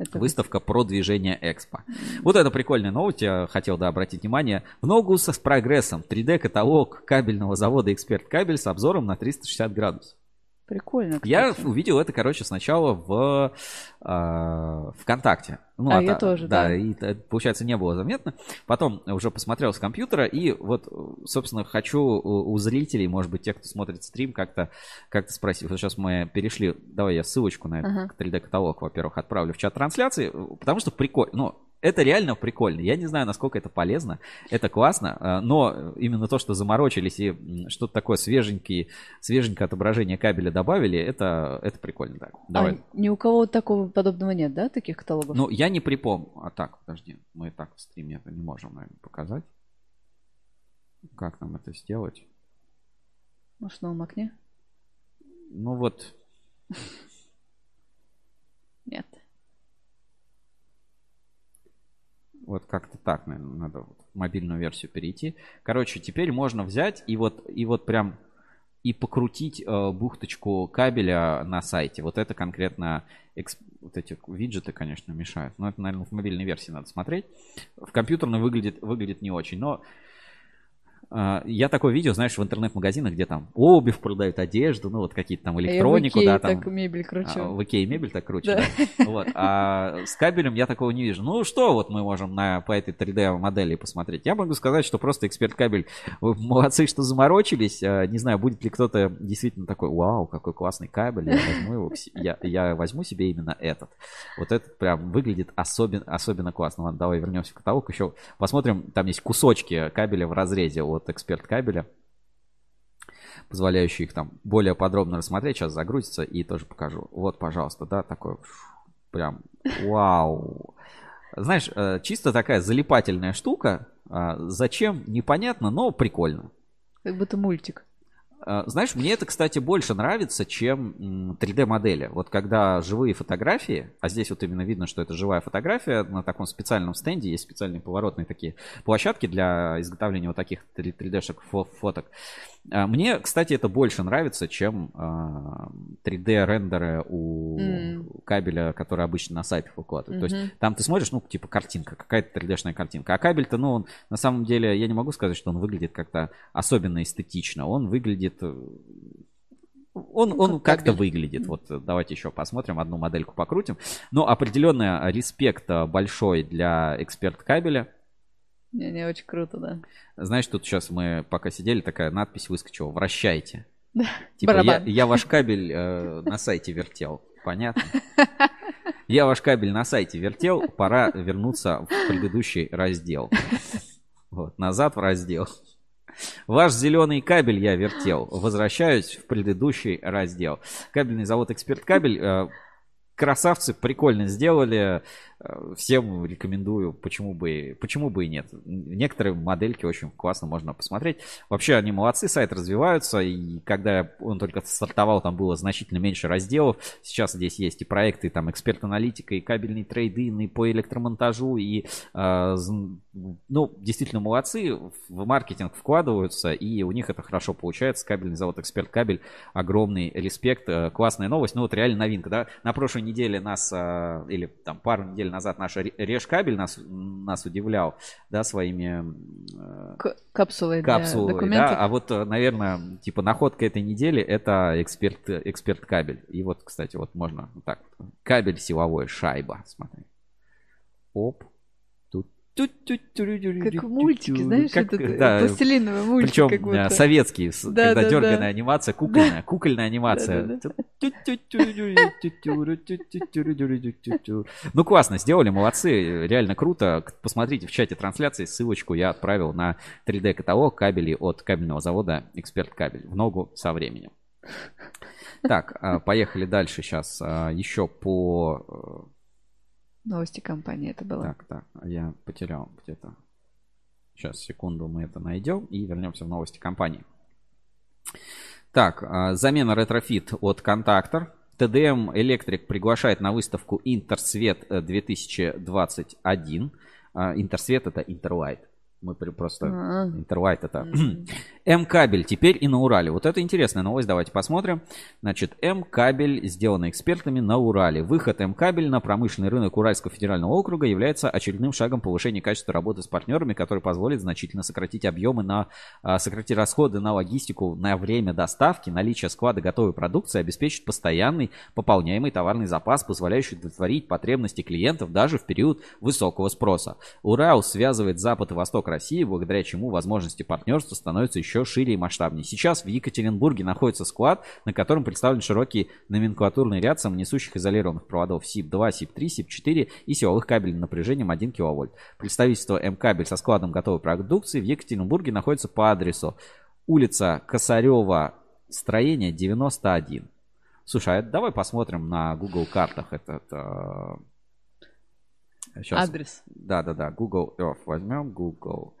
Это
Выставка про движение Экспо. Вот это прикольная новость, я хотел да, обратить внимание. В ногу с прогрессом 3D-каталог кабельного завода «Эксперт Кабель» с обзором на 360 градусов.
Прикольно.
Я
кстати.
увидел это, короче, сначала в э, ВКонтакте. Ну,
А, я
та-
тоже,
да.
да.
и получается, не было заметно. Потом уже посмотрел с компьютера, и вот, собственно, хочу у, у зрителей, может быть, тех, кто смотрит стрим, как-то как спросить. Вот сейчас мы перешли, давай я ссылочку на этот
Ага.
3D-каталог, во-первых, отправлю в чат трансляции, потому что прикольно. Ну, это реально прикольно. Я не знаю, насколько это полезно. Это классно. э, Но именно то, что заморочились и что-то такое свеженькое, свеженькое отображение кабеля добавили, это, это прикольно. Да. Давай.
А ни у кого такого подобного нет, да, таких каталогов?
Ну, я не припомню. А так, подожди. Мы так в стриме это не можем, наверное, показать. Как нам это сделать?
Может, новом окне?
Ну вот,
Нет.
Вот как-то так, наверное, надо вот мобильную версию перейти. Короче, теперь можно взять и вот, и вот прям и покрутить э, бухточку кабеля на сайте. Вот это конкретно экс- вот эти виджеты, конечно, мешают. Но это, наверное, в мобильной версии надо смотреть. В компьютерной выглядит, выглядит не очень. Но я такое видео, знаешь, в интернет-магазинах, где там обувь продают, одежду, ну вот какие-то там электронику,
я в
да, там.
так мебель кручу.
А, в Икее мебель так круче,
Да.
да? <laughs> Вот. А с кабелем я такого не вижу. Ну что вот мы можем на, по этой 3D модели посмотреть? Я могу сказать, что просто эксперт кабель вы молодцы, что заморочились. А, Не знаю, будет ли кто-то действительно такой, вау, какой классный кабель, я возьму, его к я, я возьму себе именно этот. Вот этот прям выглядит особенно, особенно классно. Ладно, давай вернемся в каталог. Еще посмотрим, там есть кусочки кабеля в разрезе от эксперт кабеля позволяющие их там более подробно рассмотреть. Сейчас загрузится и тоже покажу. Вот, пожалуйста, да, такой прям вау. Знаешь, э, чисто такая залипательная штука. А, Зачем? Непонятно, но прикольно.
Как будто мультик.
А, Знаешь, мне это, кстати, больше нравится, чем м, 3D-модели. Вот когда живые фотографии, а здесь вот именно видно, что это живая фотография, на таком специальном стенде есть специальные поворотные такие площадки для изготовления вот таких 3D-шек фо- фоток. А, Мне, кстати, это больше нравится, чем а, 3D-рендеры у
М.
кабеля, который обычно на сайтах выкладывают. То
Мгм.
есть там ты смотришь, ну, типа картинка, какая-то 3D-шная картинка. А кабель-то, ну, он, на самом деле, я не могу сказать, что он выглядит как-то особенно эстетично. Он выглядит... э, Он,
Ну,
он
как
как-то выглядит. Вот э, давайте еще посмотрим, одну модельку покрутим. Но определенно респект э, большой для эксперт кабеля.
Не, не очень круто, да.
Знаешь, тут сейчас мы пока сидели, такая надпись выскочила. Вращайте.
Да,
Типа, я, я ваш кабель э, на сайте вертел. Понятно? <laughs> Я ваш кабель на сайте вертел, пора вернуться в предыдущий раздел. Вот, назад в раздел. Ваш зеленый кабель я вертел. Возвращаюсь в предыдущий раздел. Кабельный завод Эксперт Кабель. э, Красавцы, прикольно сделали. Э, Всем рекомендую, почему бы, почему бы и нет. Некоторые модельки очень классно можно посмотреть. Вообще они молодцы, сайт развиваются. И когда он только стартовал, там было значительно меньше разделов. Сейчас здесь есть и проекты, там эксперт-аналитика, и кабельный трейдинг, и по электромонтажу, и э, ну, действительно молодцы, в маркетинг вкладываются, и у них это хорошо получается. Кабельный завод Эксперт Кабель, огромный респект, э, классная новость. Ну вот реально новинка, да. На прошлой неделе нас, или там пару недель назад наш Ре- Реж Кабель нас, нас удивлял, да, своими э,
К- капсулы, для
капсулы,
документов.
да, а вот, э, наверное, типа находка этой недели это эксперт, эксперт кабель. И вот, кстати, вот можно вот так, кабель силовой, шайба, смотри. Оп,
Как в мультике, знаешь,
Как,
этот
да,
пластилиновый мультик
Причем
как будто.
советский,
Да,
когда
да,
дерганная
да.
анимация, кукольная, кукольная анимация. Ну классно, сделали, молодцы, реально круто. Посмотрите в чате трансляции, ссылочку я отправил на 3D-каталог кабелей от кабельного завода Эксперт Кабель в ногу со временем. Так, поехали дальше сейчас. Еще по...
Новости компании это
э,
было.
Так, так, я потерял где-то. Сейчас, секунду, мы это найдем и вернемся в новости компании. Так, а, замена ретрофит от Контактор. TDM Electric приглашает на выставку Интерсвет э, 2021. А, Интерсвет это Интерлайт. Мы просто... Интерлайт это... <clears throat> М-кабель теперь и на Урале. Вот это интересная новость, давайте посмотрим. Значит, М-кабель сделан экспертами на Урале. Выход М-кабель на промышленный рынок Уральского федерального округа является очередным шагом повышения качества работы с партнерами, который позволит значительно сократить объемы на а, сократить расходы на логистику, на время доставки, наличие склада готовой продукции обеспечит постоянный пополняемый товарный запас, позволяющий удовлетворить потребности клиентов даже в период высокого спроса. Урал связывает Запад и Восток России, благодаря чему возможности партнерства становятся еще шире и масштабнее. Сейчас в Екатеринбурге находится склад, на котором представлен широкий номенклатурный ряд самонесущих изолированных проводов СИП-2, СИП-3, СИП-4 и силовых кабелей напряжением 1 кВт. Представительство М-кабель со складом готовой продукции в Екатеринбурге находится по адресу улица Косарева, строение 91. Слушай, а давай посмотрим на Google картах этот... э, щас.
Адрес.
Да-да-да, Google Earth. Возьмем Google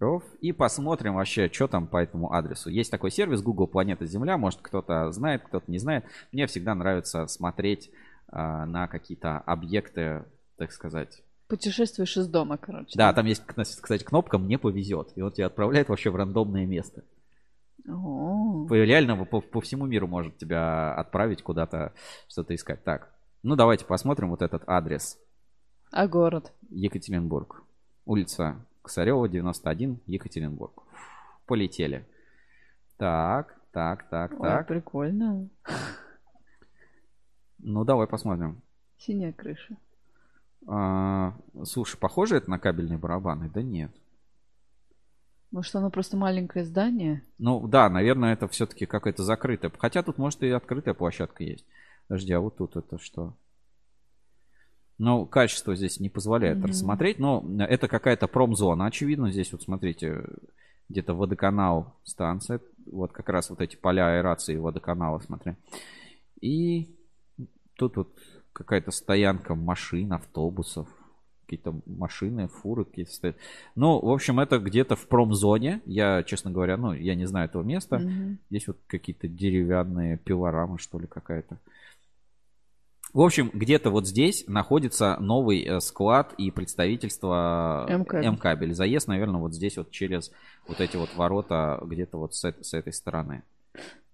Earth и посмотрим вообще, что там по этому адресу. Есть такой сервис Google Планета Земля. Может, кто-то знает, кто-то не знает. Мне всегда нравится смотреть а, на какие-то объекты, так сказать.
Путешествуешь из дома, короче.
Да, там есть, кстати, кнопка «Мне повезет». И он тебя отправляет вообще в рандомное место.
О,
Реально по, по всему миру может тебя отправить куда-то что-то искать. Так, ну давайте посмотрим вот этот адрес.
А город?
Екатеринбург. Улица Косарева, 91, Екатеринбург. Полетели. Так, так, так,
Ой,
так.
прикольно.
Ну, давай посмотрим.
Синяя крыша.
А, слушай, похоже это на кабельные барабаны? Да нет.
Может, оно просто маленькое здание?
Ну, да, наверное, это все-таки какая-то закрытая. Хотя тут, может, и открытая площадка есть. Подожди, а вот тут это что? Ну, качество здесь не позволяет
Мгм.
рассмотреть, но это какая-то промзона. Очевидно, здесь вот смотрите, где-то водоканал станция. Вот как раз вот эти поля аэрации водоканала, смотри. И тут вот какая-то стоянка машин, автобусов. Какие-то машины, фуры какие-то стоят. Ну, в общем, это где-то в промзоне. Я, честно говоря, ну, я не знаю этого места.
Мгм.
Здесь вот какие-то деревянные пилорамы, что ли, какая-то. В общем, где-то вот здесь находится новый э, склад и представительство
М-кабель.
М-кабель. Заезд, наверное, вот здесь вот через вот эти вот ворота где-то вот с, с этой стороны.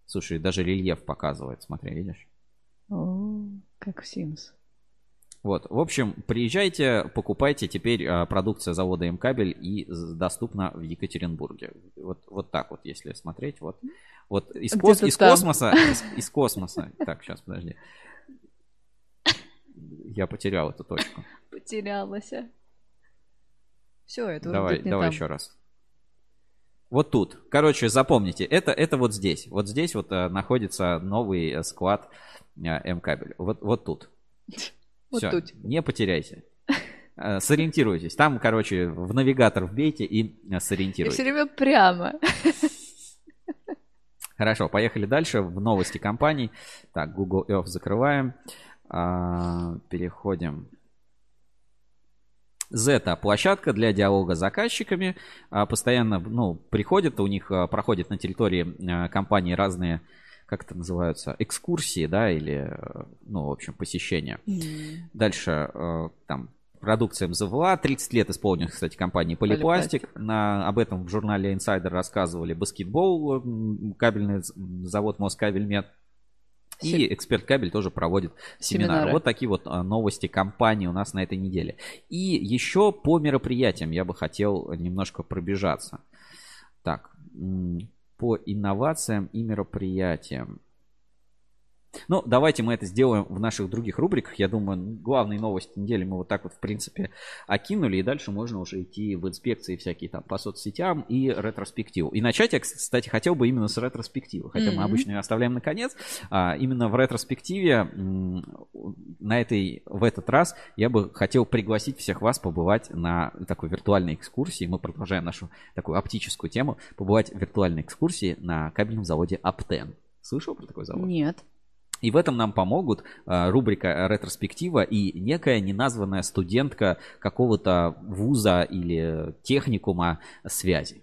Слушай, даже рельеф показывает, смотри, видишь?
О, как в Sims.
Вот, в общем, приезжайте, покупайте теперь э, продукция завода М-кабель и доступна в Екатеринбурге. Вот, вот так вот, если смотреть, вот. Вот из, кос- из космоса, из, из космоса. Так, сейчас, подожди. Я потерял эту точку. <laughs>
Потерялась. Все, это
Давай,
уже не
давай
там.
еще раз. Вот тут. Короче, запомните, это, это вот здесь. Вот здесь вот э, находится новый э, склад э, М-кабель. Вот, вот тут. <laughs>
Вот
Всё,
тут.
Не потеряйся. Э, Сориентируйтесь. Там, короче, в навигатор вбейте и э, сориентируйтесь.
все время прямо. <laughs>
Хорошо, поехали дальше в новости компаний. Так, Google Earth закрываем. А, переходим. Zeta площадка для диалога с заказчиками. А, постоянно ну, приходят, у них а, проходят на территории компании разные, как это называются, экскурсии, да, или, ну, в общем, посещения.
М.
Дальше там продукция МЗВЛА. 30 лет исполнилось, кстати, компании Полипластик.
Полипластик.
На, об этом в журнале Insider рассказывали. Баскетбол, кабельный завод Москабельмет. И эксперт кабель тоже проводит семинары.
Семинары.
Вот такие вот а, новости компании у нас на этой неделе. И еще по мероприятиям я бы хотел немножко пробежаться. Так, по инновациям и мероприятиям. Ну, давайте мы это сделаем в наших других рубриках. Я думаю, главные новости недели мы вот так вот, в принципе, окинули. И дальше можно уже идти в инспекции всякие там по соцсетям и ретроспективу. И начать я, кстати, хотел бы именно с ретроспективы. Хотя мы
Мгм.
обычно ее оставляем на конец. А, именно в ретроспективе на этой, в этот раз я бы хотел пригласить всех вас побывать на такой виртуальной экскурсии. Мы продолжаем нашу такую оптическую тему. Побывать в виртуальной экскурсии на кабельном заводе Аптен. Слышал про такой завод?
Нет.
И в этом нам помогут э, рубрика «Ретроспектива» и некая неназванная студентка какого-то вуза или техникума связи.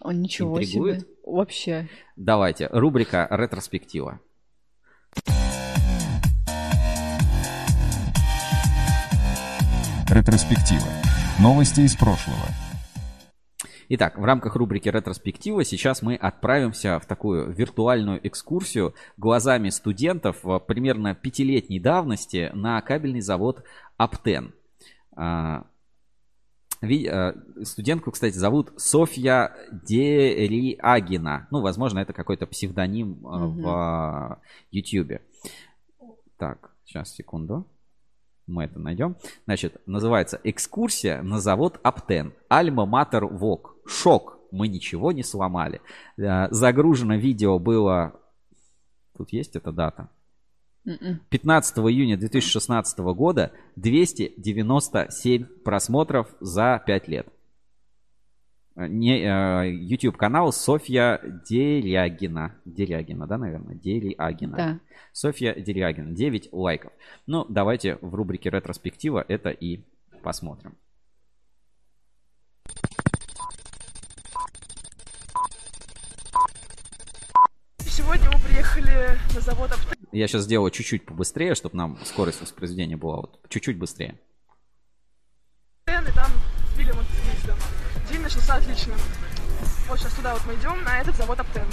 О, ничего
Интригует?
себе. Вообще.
Давайте, рубрика «Ретроспектива».
Ретроспектива. Новости из прошлого.
Итак, в рамках рубрики «Ретроспектива» сейчас мы отправимся в такую виртуальную экскурсию глазами студентов примерно пятилетней давности на кабельный завод «Аптен». А, э, Студентку, кстати, зовут Софья Дериагина. Ну, возможно, это какой-то псевдоним э, в Ютьюбе. Так, сейчас, секунду. Мы это найдем. Значит, называется «Экскурсия на завод Аптен. Альма-Матер ВОК. Шок. Мы ничего не сломали». Э, Загружено видео было... Тут есть эта дата?
Мгм.
15 июня 2016 года 297 просмотров за 5 лет. Э, Не, э, YouTube канал Софья Дерягина. Дерягина, да, наверное? Дерягина.
Да.
Софья Дерягина. 9 лайков. Ну, давайте в рубрике ретроспектива это и посмотрим.
Приехали на завод Аптек.
Я сейчас сделаю чуть-чуть побыстрее, чтобы нам скорость воспроизведения была вот чуть-чуть быстрее.
и там сбили мотоциклиста. День начался отлично. Вот сейчас туда вот мы идем, на этот завод Аптен.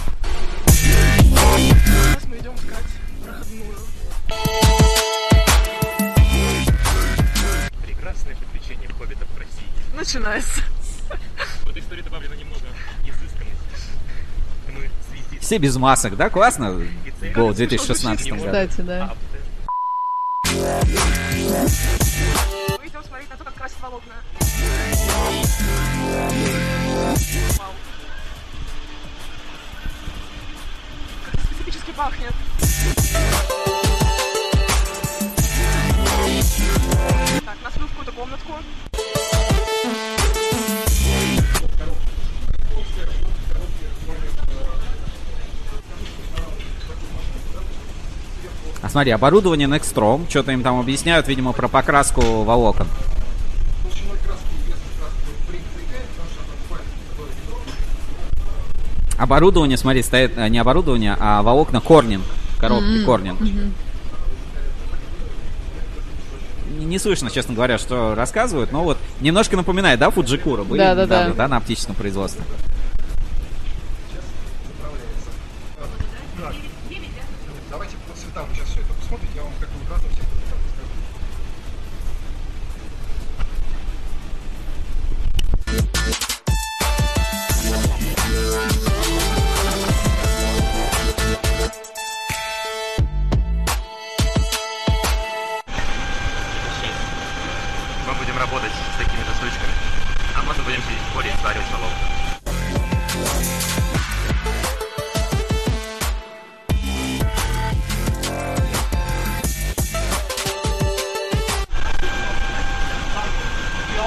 Сейчас мы идем искать проходную.
Прекрасное приключение хоббитов в России.
Начинается.
В этой истории добавлено немного изысканности. Мы.
Все без масок, да? Классно было в 2016 году.
Кстати, да.
Мы идем смотреть на то, как красят волокна. Вау. Как это специфически пахнет. Так, нас в какую-то комнатку.
Смотри, оборудование Nextrom. Что-то им там объясняют, видимо, про покраску волокон. Оборудование, смотри, стоит э, не оборудование, а волокна Корнинг. Коробки Корнинг. Не- Не слышно, честно говоря, что рассказывают, но вот немножко напоминает, да, Фуджикура были
Да-да-да.
недавно, да, на оптическом производстве.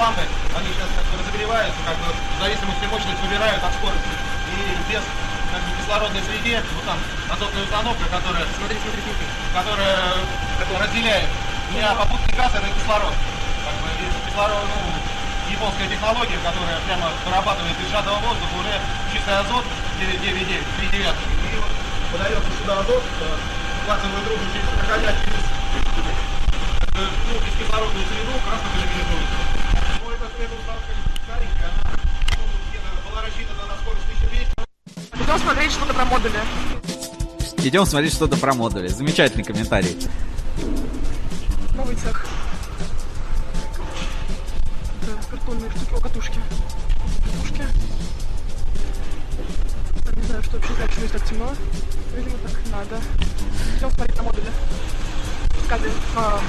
Лампы, они сейчас как бы разогреваются, как бы в зависимости мощности выбирают от скорости. И без как бы, кислородной среде, вот там азотная установка, которая, смотри, смотри, смотри, которая, разделяет не попутный газ, это кислород. Как бы без кислорода, ну, японская технология, которая прямо вырабатывает из сжатого воздуха уже чистый азот 999, 3 девятки. И вот подается сюда азот, э, плазовую трубу через проходя через э, ну, бескислородную среду, краску полимеризуется.
Идем смотреть что-то про модули.
Идем смотреть что-то про модули. Замечательный комментарий.
Новый цех. Это картонные штуки. О, катушки. Катушки. Так, не знаю, что вообще почему здесь так темно. Видимо, так надо. Идем смотреть на модули. А,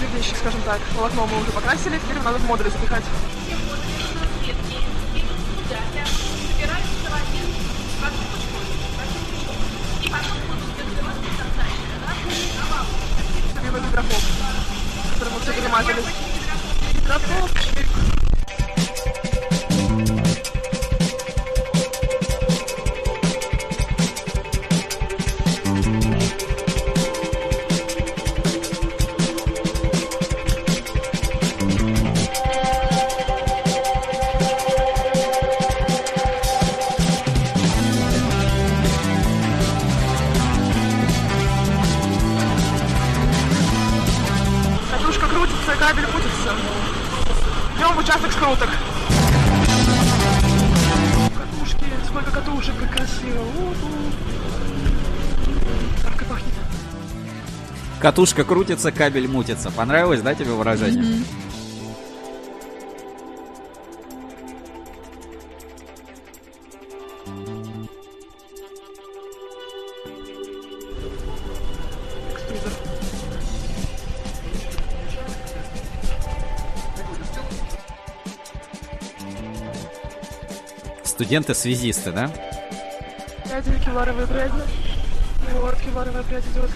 следующий, скажем так, волокно мы уже покрасили, теперь надо в модули запихать. Либо гидрофоб, который мы все перемазали. Гидрофобчик. Катушка крутится, кабель
мутится. Понравилось, да, тебе выражение?
Экструдер.
Студенты-связисты, да?
Пряди, кевларовые пряди. Вот, кевларовая прядь идет.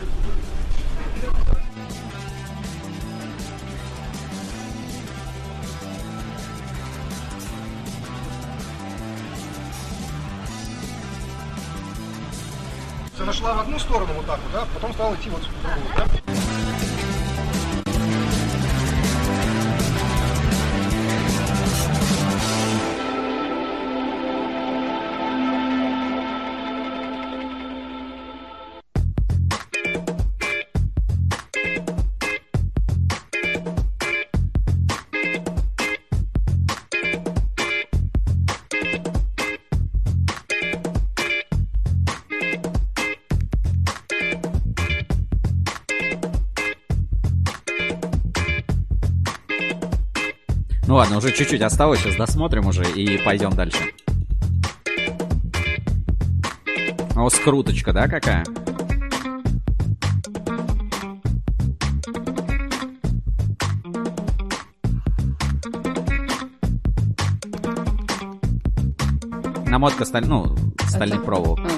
Одну сторону вот так вот, да, потом стала идти вот в другую, да?
Уже чуть-чуть осталось, сейчас досмотрим уже и пойдем дальше. О, скруточка, да, какая? Намотка сталь... ну, стальных
Это-
проволок.
А.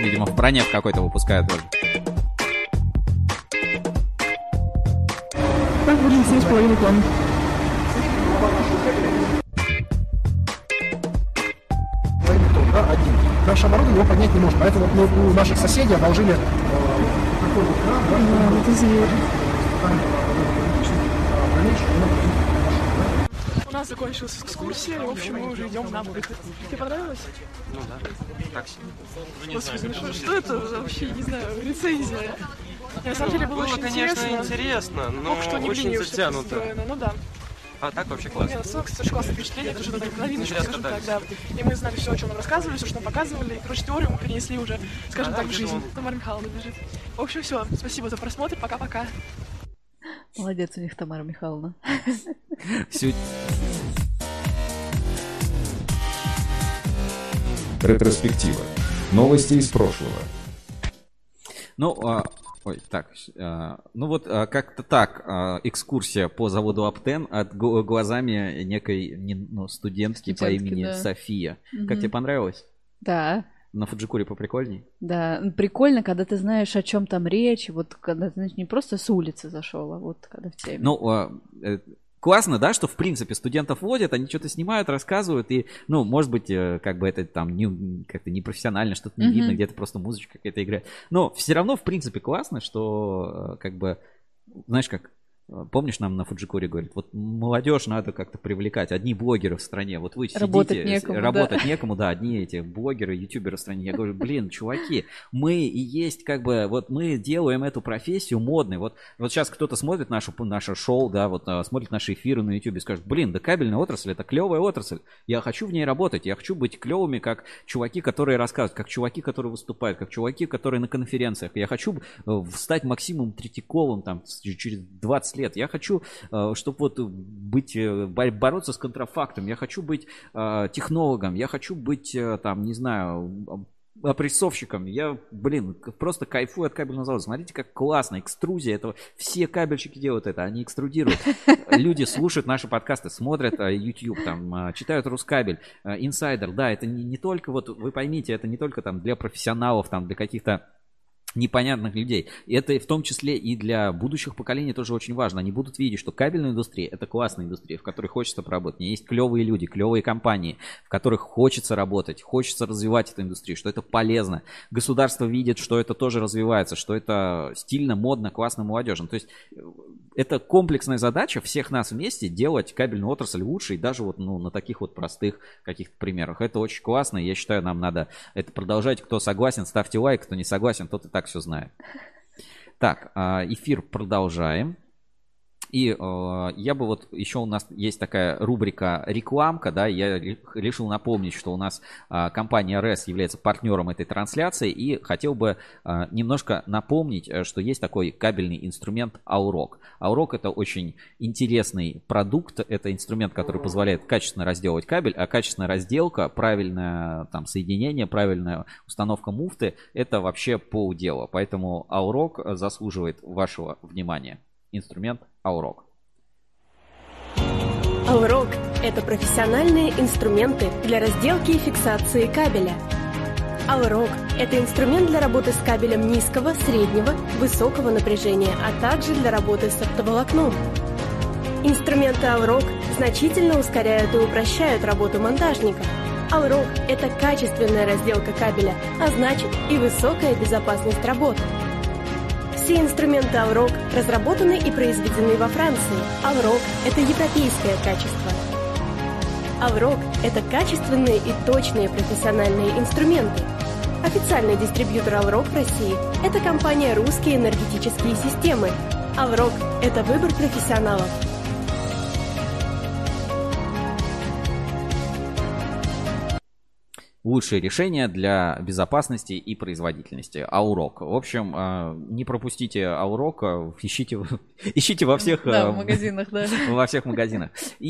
Видимо, в броне в какой-то выпускают тоже.
Будем 7,5 тонн.
Двойной тон, да, один. Наше оборудование его поднять не может, поэтому вот мы у наших соседей одолжили э, такой вот кран, да,
вот зверь. У нас закончилась экскурсия, в общем, мы уже идем на выход. Тебе понравилось?
Ну да, так себе.
Господи, ну что, что это вообще, не знаю, рецензия? На самом деле было,
Было,
очень
конечно,
интересно.
интересно, но
Ох, что не
очень затянуто.
Ну да.
А так вообще классно.
Нет, ну, кстати, очень классное впечатление, это уже так новиночка, скажем так, да. И мы знали все, о чем нам рассказывали, все, что нам показывали. И, короче, теорию мы перенесли уже, скажем
А,
так, в жизнь.
он?
Тамара Михайловна бежит. В общем, все. Спасибо за просмотр. Пока-пока.
Молодец у них Тамара Михайловна. <laughs>
Ретроспектива. Новости из прошлого.
Ну, а, ой, так, а, ну вот а, как-то так, а, экскурсия по заводу Аптен от глазами некой не- ну, студентки, по
Студентки,
имени
да.
София. Как
Мгм.
тебе понравилось?
Да,
На Фуджикуре поприкольней?
да. Прикольно, когда ты знаешь, о чем там речь. Вот когда ты знаешь, не просто с улицы зашел, а вот когда в теме.
Ну, а, э, классно, да, что в принципе студентов водят, они что-то снимают, рассказывают, и, ну, может быть, э, как бы это там не, как-то непрофессионально, что-то не
Мгм.
видно, где-то просто музычка какая-то играет. Но все равно, в принципе, классно, что, э, как бы, знаешь, как Помнишь, нам на Фуджикуре говорят, вот молодежь надо как-то привлекать, одни блогеры в стране, вот вы
Работать
сидите,
некому, да.
работать <laughs> некому, да, одни эти блогеры, ютуберы в стране. Я говорю, блин, чуваки, мы и есть как бы, вот мы делаем эту профессию модной. Вот, вот сейчас кто-то смотрит нашу, наше шоу, да, вот а, смотрит наши эфиры на ютубе и скажет, блин, да кабельная отрасль, это клевая отрасль. Я хочу в ней работать, я хочу быть клевыми, как чуваки, которые рассказывают, как чуваки, которые выступают, как чуваки, которые на конференциях. Я хочу э, стать Максимом Третьяковым там через 20 лет. Я хочу, чтобы вот быть, э, бо- бороться с контрафактом. Я хочу быть э, технологом. Я хочу быть, э, там, не знаю, опрессовщиком. Я, блин, просто кайфую от кабельного завода. Смотрите, как классно. Экструзия этого. Все кабельщики делают это. Они экструдируют. <laughs> Люди слушают наши подкасты, смотрят э, YouTube, там, э, читают Рускабель, э, Инсайдер. Да, это не, не только, вот вы поймите, это не только там для профессионалов, там, для каких-то непонятных людей. Это в том числе и для будущих поколений тоже очень важно. Они будут видеть, что кабельная индустрия это классная индустрия, в которой хочется поработать. Есть клевые люди, клевые компании, в которых хочется работать, хочется развивать эту индустрию, что это полезно. Государство видит, что это тоже развивается, что это стильно, модно, классно, молодежно. То есть э, это комплексная задача всех нас вместе делать кабельную отрасль лучше и даже вот ну, на таких вот простых каких-то примерах. Это очень классно, я считаю, нам надо это продолжать. Кто согласен, ставьте лайк, кто не согласен, тот и так все знает. Так, а, эфир продолжаем. И э, я бы вот еще у нас есть такая рубрика рекламка, да, я ре- решил напомнить, что у нас а, компания RES является партнером этой трансляции и хотел бы а, немножко напомнить, э, что есть такой кабельный инструмент Aurok. Aurok это очень интересный продукт, это инструмент, который позволяет качественно разделывать кабель, а качественная разделка, правильное там соединение, правильная установка муфты, это вообще полдела. Поэтому Aurok заслуживает вашего внимания. Инструмент Aurok.
Аурок – это профессиональные инструменты для разделки и фиксации кабеля. Аурок – это инструмент для работы с кабелем низкого, среднего, высокого напряжения, а также для работы с оптоволокном. Инструменты Аурок значительно ускоряют и упрощают работу монтажника. Аурок – это качественная разделка кабеля, а значит и высокая безопасность работы. Все инструменты Aurok разработаны и произведены во Франции. Aurok – это европейское качество. Aurok – это качественные и точные профессиональные инструменты. Официальный дистрибьютор Aurok в России – это компания «Русские энергетические системы». Aurok – это выбор профессионалов.
Лучшие решения для безопасности и производительности. Аурок. В общем, э, не пропустите Аурок, э, <laughs> ищите, ищите во всех,
Да, в магазинах, да. <laughs>
во всех магазинах. И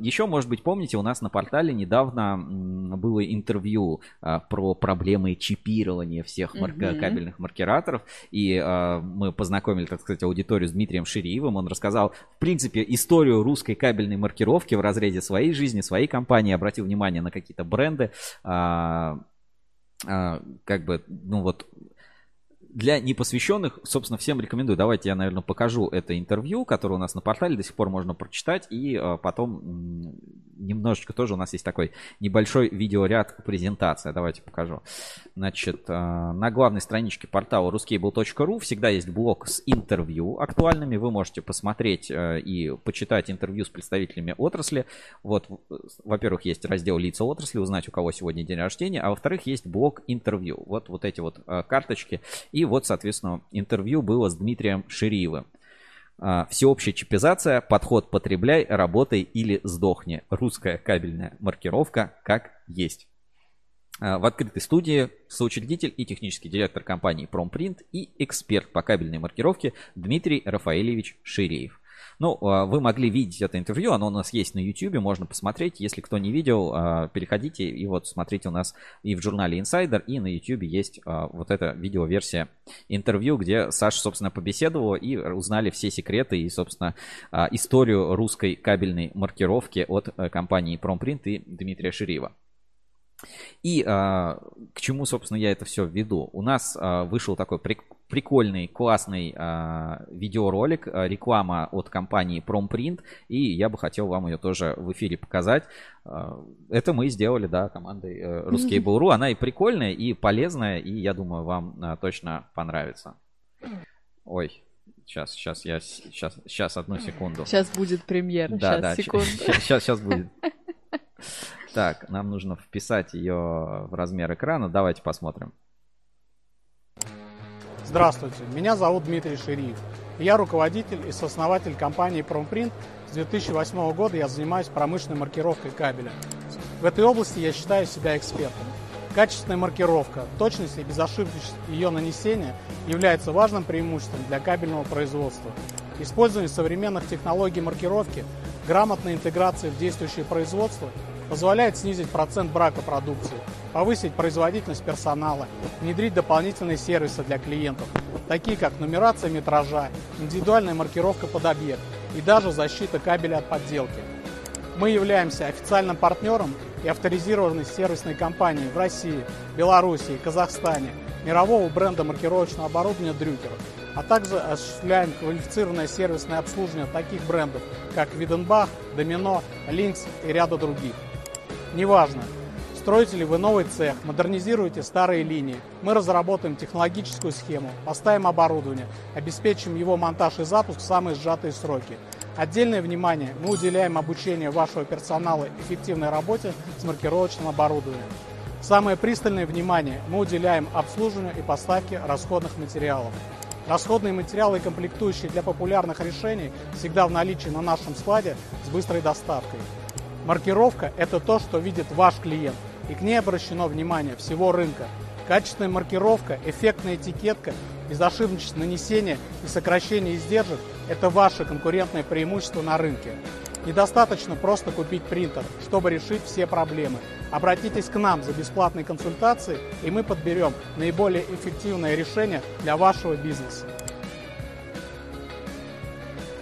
еще, может быть, помните, у нас на портале недавно было интервью про проблемы чипирования всех
Мгм.
кабельных маркераторов. И мы познакомили, так сказать, аудиторию с Дмитрием Шириевым. Он рассказал, в принципе, историю русской кабельной маркировки в разрезе своей жизни, своей компании, обратил внимание на какие-то бренды. А, а, как бы, ну вот, для непосвященных, собственно, всем рекомендую. Давайте я, наверное, покажу это интервью, которое у нас на портале до сих пор можно прочитать. И э, потом немножечко тоже у нас есть такой небольшой видеоряд презентация. Давайте покажу. Значит, э, на главной страничке портала ruscable.ru всегда есть блок с интервью актуальными. Вы можете посмотреть э, и почитать интервью с представителями отрасли. Вот, во-первых, есть раздел лица отрасли, узнать, у кого сегодня день рождения. А во-вторых, есть блок интервью. Вот, вот эти вот э, карточки. И вот, соответственно, интервью было с Дмитрием Шириевым. Всеобщая чипизация, подход потребляй, работай или сдохни. Русская кабельная маркировка как есть. А, В открытой студии соучредитель и технический директор компании Промпринт и эксперт по кабельной маркировке Дмитрий Рафаэлевич Ширеев. Ну, а, вы могли видеть это интервью, оно у нас есть на YouTube, можно посмотреть. Если кто не видел, а, переходите и вот смотрите у нас и в журнале Insider, и на YouTube есть а, вот эта видеоверсия интервью, где Саша, собственно, побеседовала и узнали все секреты и, собственно, историю русской кабельной маркировки от э, компании Промпринт и Дмитрия Ширеева. И а, к чему, собственно, я это все веду? У нас а, вышел такой прик- прикольный, классный а, видеоролик, а, реклама от компании Pромprint, и я бы хотел вам ее тоже в эфире показать. А, это мы сделали, да, командой э, Ruscable.ru. <laughs> Она и прикольная, и полезная, и я думаю, вам а, точно понравится. Ой, сейчас, сейчас, я, сейчас, сейчас, одну секунду.
Сейчас будет премьер.
Да,
Сейчас,
да,
секунду.
Сейчас, сейчас будет. <laughs> Так, нам нужно вписать ее в размер экрана. Давайте посмотрим.
Здравствуйте, меня зовут Дмитрий Шириев. Я руководитель и сооснователь компании Промпринт. С 2008 года я занимаюсь промышленной маркировкой кабеля. В этой области я считаю себя экспертом. Качественная маркировка, точность и безошибочность ее нанесения является важным преимуществом для кабельного производства. Использование современных технологий маркировки, грамотной интеграции в действующее производство позволяет снизить процент брака продукции, повысить производительность персонала, внедрить дополнительные сервисы для клиентов, такие как нумерация метража, индивидуальная маркировка под объект и даже защита кабеля от подделки. Мы являемся официальным партнером и авторизированной сервисной компанией в России, Беларуси и Казахстане мирового бренда маркировочного оборудования Дрюкер, а также осуществляем квалифицированное сервисное обслуживание таких брендов, как Виденбах, Домино, Линкс и ряда других. Неважно, строите ли вы новый цех, модернизируете старые линии, мы разработаем технологическую схему, поставим оборудование, обеспечим его монтаж и запуск в самые сжатые сроки. Отдельное внимание мы уделяем обучению вашего персонала эффективной работе с маркировочным оборудованием. Самое пристальное внимание мы уделяем обслуживанию и поставке расходных материалов. Расходные материалы и комплектующие для популярных решений всегда в наличии на нашем складе с быстрой доставкой. Маркировка – это то, что видит ваш клиент, и к ней обращено внимание всего рынка. Качественная маркировка, эффектная этикетка, безошибочность нанесения и сокращение издержек – это ваше конкурентное преимущество на рынке. Недостаточно просто купить принтер, чтобы решить все проблемы. Обратитесь к нам за бесплатной консультацией, и мы подберем наиболее эффективное решение для вашего бизнеса.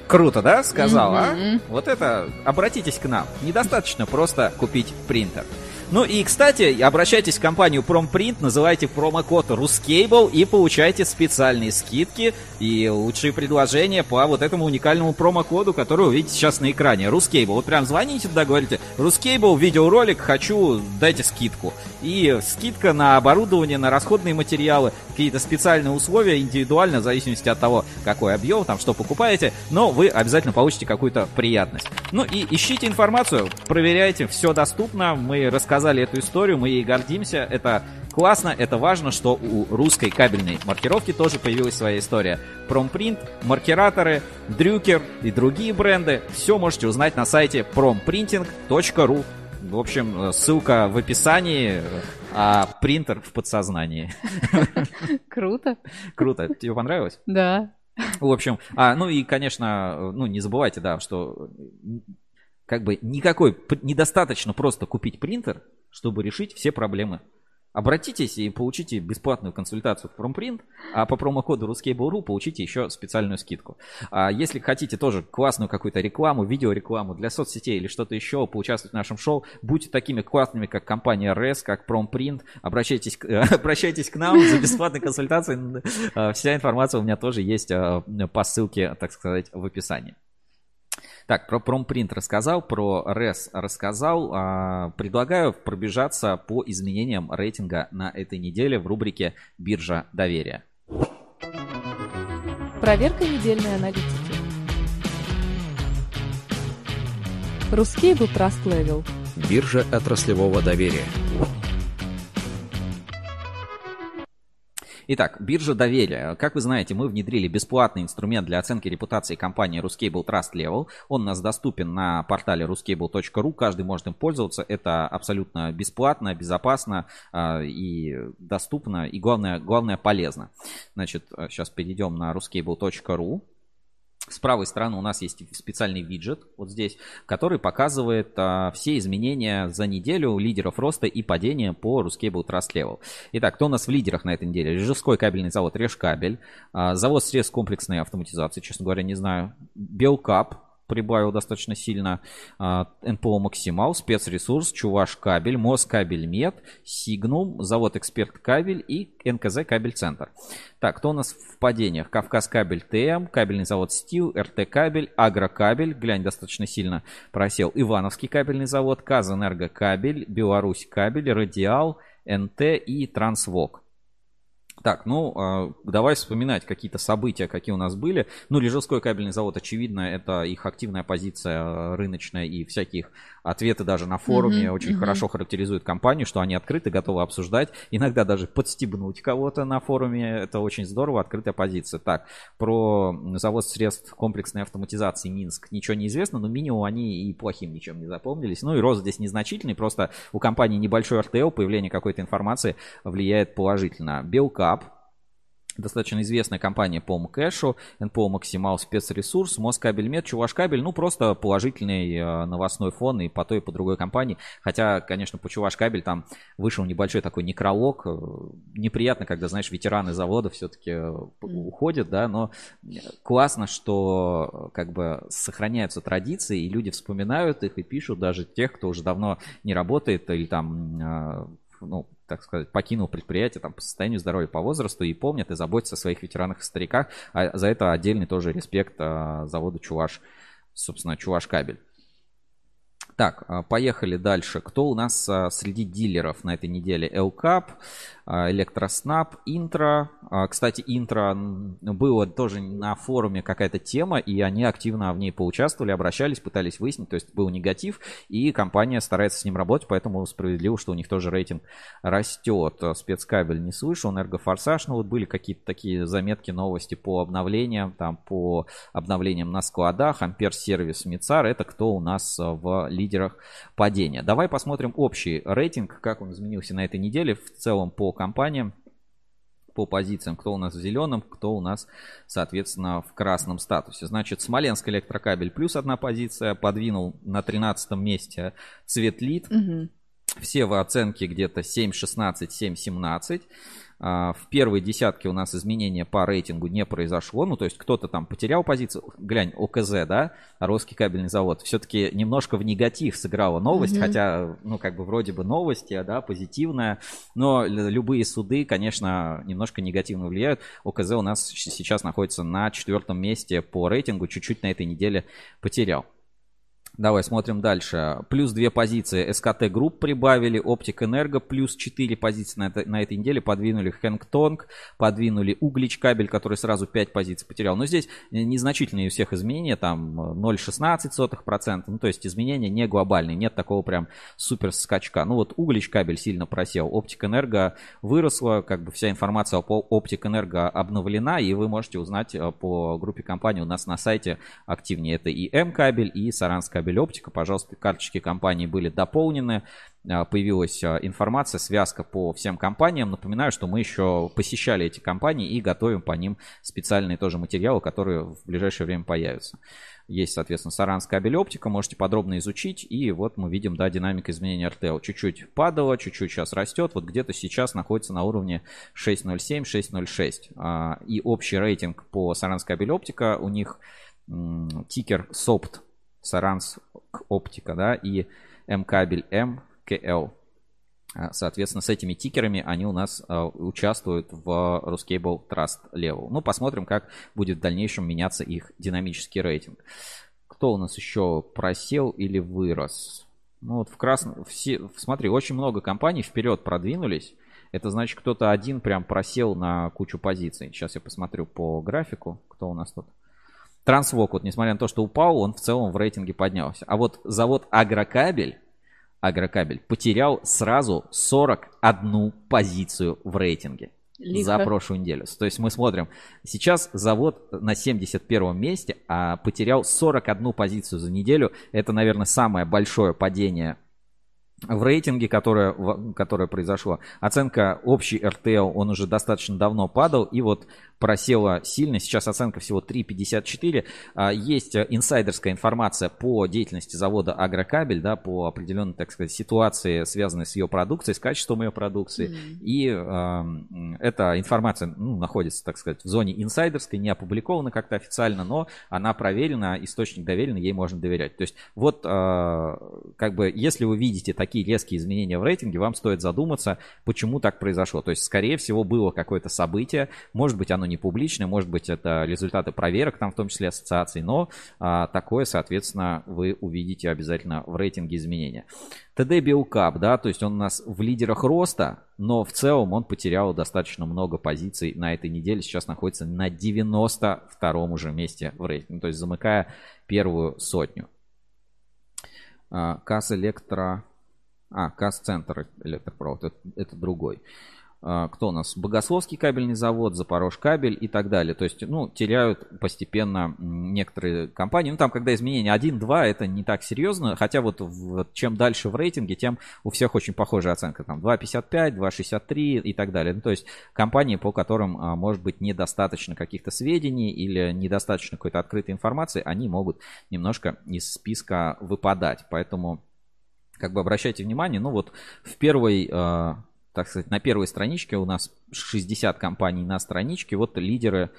Круто, да, сказал,
Мгм.
а? Вот это, обратитесь к нам. Недостаточно просто купить принтер. Ну и, кстати, обращайтесь в компанию Промпринт, называйте промокод Ruscable и получайте специальные скидки и лучшие предложения по вот этому уникальному промокоду, который вы видите сейчас на экране. Ruscable. Вот прям звоните туда, говорите, Ruscable, видеоролик, хочу, дайте скидку. И скидка на оборудование, на расходные материалы, какие-то специальные условия, индивидуально, в зависимости от того, какой объем, там, что покупаете, но вы обязательно получите какую-то приятность. Ну и ищите информацию, проверяйте, все доступно, мы рассказали эту историю, мы ей гордимся, это классно, это важно, что у русской кабельной маркировки тоже появилась своя история. Промпринт, маркираторы, дрюкер и другие бренды, все можете узнать на сайте promprinting.ru. В общем, э, ссылка в описании, а принтер в подсознании. <laughs>
Круто.
Круто. Тебе понравилось?
Да.
В общем, а, ну и, конечно, ну не забывайте, да, что как бы никакой, недостаточно просто купить принтер, чтобы решить все проблемы. Обратитесь и получите бесплатную консультацию в Промпринт, а по промокоду Ruskable.ru получите еще специальную скидку. А если хотите тоже классную какую-то рекламу, видеорекламу для соцсетей или что-то еще, поучаствовать в нашем шоу, будьте такими классными, как компания RES, как Промпринт, обращайтесь, <laughs> обращайтесь к нам за бесплатной консультацией. А, Вся информация у меня тоже есть а, по ссылке, так сказать, в описании. Так, про промпринт рассказал, про RES рассказал. А, Предлагаю пробежаться по изменениям рейтинга на этой неделе в рубрике «Биржа доверия».
Проверка недельной аналитики. Ruscable Trust Level.
Биржа отраслевого доверия.
Итак, биржа доверия. Как вы знаете, мы внедрили бесплатный инструмент для оценки репутации компании Ruscable Trust Level. Он у нас доступен на портале ruscable.ru. Каждый может им пользоваться. Это абсолютно бесплатно, безопасно а, и доступно. И главное, главное полезно. Значит, сейчас перейдем на ruscable.ru. С правой стороны у нас есть специальный виджет вот здесь, который показывает а, все изменения за неделю лидеров роста и падения по Ruscable Trust Level. Итак, кто у нас в лидерах на этой неделе? Рижской кабельный завод Решкабель, а, завод средств комплексной автоматизации, честно говоря, не знаю, Белкап, прибавил достаточно сильно. А, НПО Максимал, спецресурс, Чуваш кабель, Москабель Мед, Сигнум, завод Эксперт кабель и НКЗ кабель центр. Так, кто у нас в падениях? Кавказ кабель ТМ, кабельный завод Стил, РТ кабель, Агрокабель, глянь, достаточно сильно просел. Ивановский кабельный завод, Казэнерго кабель, Беларусь кабель, Радиал, НТ и Трансвок. Так, ну, э, давай вспоминать какие-то события, какие у нас были. Ну, Лежевской кабельный завод, очевидно, это их активная позиция э, рыночная и всякие их ответы даже на форуме
Мгм,
очень
мгм.
хорошо характеризуют компанию, что они открыты, готовы обсуждать, иногда даже подстебнуть кого-то на форуме. Это очень здорово, открытая позиция. Так, про завод средств комплексной автоматизации Минск ничего не известно, но минимум они и плохим ничем не запомнились. Ну и рост здесь незначительный, просто у компании небольшой РТЛ, появление какой-то информации влияет положительно. Белкап, достаточно известная компания по МКэшу, НПО Максимал спецресурс, Москабельмет, Чувашкабель, ну просто положительный э, новостной фон и по той, и по другой компании. Хотя, конечно, по Чувашкабель там вышел небольшой такой некролог. Э, неприятно, когда, знаешь, ветераны завода все-таки э, уходят, да, но классно, что как бы сохраняются традиции, и люди вспоминают их и пишут даже тех, кто уже давно не работает или там ну, так сказать, покинул предприятие там, по состоянию здоровья, по возрасту и помнят и заботятся о своих ветеранах и стариках. А за это отдельный тоже респект а, заводу Чуваш, собственно, Чуваш Кабель. Так, а, поехали дальше. Кто у нас а, среди дилеров на этой неделе? Элкап, Электроснаб, Интро. Кстати, Интро было тоже на форуме какая-то тема, и они активно в ней поучаствовали, обращались, пытались выяснить, то есть был негатив, и компания старается с ним работать, поэтому справедливо, что у них тоже рейтинг растет. Спецкабель не слышу, Энергофорсаж, ну вот были какие-то такие заметки, новости по обновлениям, там по обновлениям на складах, Ампер сервис Мицар, это кто у нас в лидерах падения. Давай посмотрим общий рейтинг, как он изменился на этой неделе в целом по компаниям, по позициям, кто у нас в зеленом, кто у нас, соответственно, в красном статусе. Значит, Смоленск электрокабель плюс одна позиция, подвинул на 13 месте Цветлит. Угу. Все в оценке где-то 7.16, 7.17. А, в первой десятке у нас изменения по рейтингу не произошло. Ну, то есть кто-то там потерял позицию. Глянь, ОКЗ, да, Русский кабельный завод. Все-таки немножко в негатив сыграла новость, mm-hmm. хотя, ну, как бы вроде бы новости, да, позитивная. Но любые суды, конечно, немножко негативно влияют. ОКЗ у нас сейчас находится на четвертом месте по рейтингу. Чуть-чуть на этой неделе потерял. Давай смотрим дальше. Плюс две позиции СКТ Групп прибавили, Оптик Энерго плюс 4 позиции на, это, на этой неделе подвинули Хэнгтонг, подвинули Углич кабель, который сразу 5 позиций потерял. Но здесь незначительные у всех изменения, там 0,16%, ну то есть изменения не глобальные, нет такого прям супер скачка. Ну вот Углич кабель сильно просел, Оптик Энерго выросла, как бы вся информация по Оптик Энерго обновлена, и вы можете узнать э, по группе компаний у нас на сайте активнее. Это и М кабель, и Саранская кабель оптика. Пожалуйста, карточки компании были дополнены. А, появилась а, информация, связка по всем компаниям. Напоминаю, что мы еще посещали эти компании и готовим по ним специальные тоже материалы, которые в ближайшее время появятся. Есть, соответственно, Саранская кабель оптика, можете подробно изучить. И вот мы видим, да, динамика изменения RTL. Чуть-чуть падала, чуть-чуть сейчас растет. Вот где-то сейчас находится на уровне 6.07, 6.06. А, и общий рейтинг по Саранской кабель оптика у них тикер SOPT Саранс оптика, да, и М-кабель МКЛ. А, соответственно, с этими тикерами они у нас а, участвуют в Ruscable Trust Level. Ну, посмотрим, как будет в дальнейшем меняться их динамический рейтинг. Кто у нас еще просел или вырос? Ну, вот в красном... Все, смотри, очень много компаний вперед продвинулись. Это значит, кто-то один прям просел на кучу позиций. Сейчас я посмотрю по графику, кто у нас тут. Трансвок, вот несмотря на то, что упал, он в целом в рейтинге поднялся. А вот завод Агрокабель, Агрокабель потерял сразу 41 позицию в рейтинге. Лихо. за прошлую неделю. То есть мы смотрим, сейчас завод на 71 месте, а потерял 41 позицию за неделю. Это, наверное, самое большое падение в рейтинге, которое, которое произошло. Оценка общий RTL, он уже достаточно давно падал, и вот просела сильно. Сейчас оценка всего 3,54. А, есть инсайдерская информация по деятельности завода Агрокабель, да, по определенной, так сказать, ситуации, связанной с ее продукцией, с качеством ее продукции. Mm-hmm. И э, эта информация ну, находится, так сказать, в зоне инсайдерской, не опубликована как-то официально, но она проверена, источник доверенный, ей можно доверять. То есть вот, э, как бы, если вы видите такие резкие изменения в рейтинге, вам стоит задуматься, почему так произошло. То есть, скорее всего, было какое-то событие, может быть, оно не публичное, может быть, это результаты проверок, там в том числе ассоциаций, но а, такое, соответственно, вы увидите обязательно в рейтинге изменения. ТД Биокап, да, то есть он у нас в лидерах роста, но в целом он потерял достаточно много позиций на этой неделе, сейчас находится на 92 уже месте в рейтинге, то есть замыкая первую сотню. А, КАС Электро... А, КАС Центр Электропровод, это, это другой. а, кто у нас? Богословский кабельный завод, Запорожкабель и так далее. То есть, ну, теряют постепенно некоторые компании. Ну, там, когда изменения 1-2, это не так серьезно. Хотя вот в, чем дальше в рейтинге, тем у всех очень похожая оценка. Там 2,55, 2,63 и так далее. Ну, то есть, компании, по которым, а, может быть, недостаточно каких-то сведений или недостаточно какой-то открытой информации, они могут немножко из списка выпадать. Поэтому, как бы обращайте внимание, ну вот в первой а, так сказать, на первой страничке у нас 60 компаний на страничке. Вот лидеры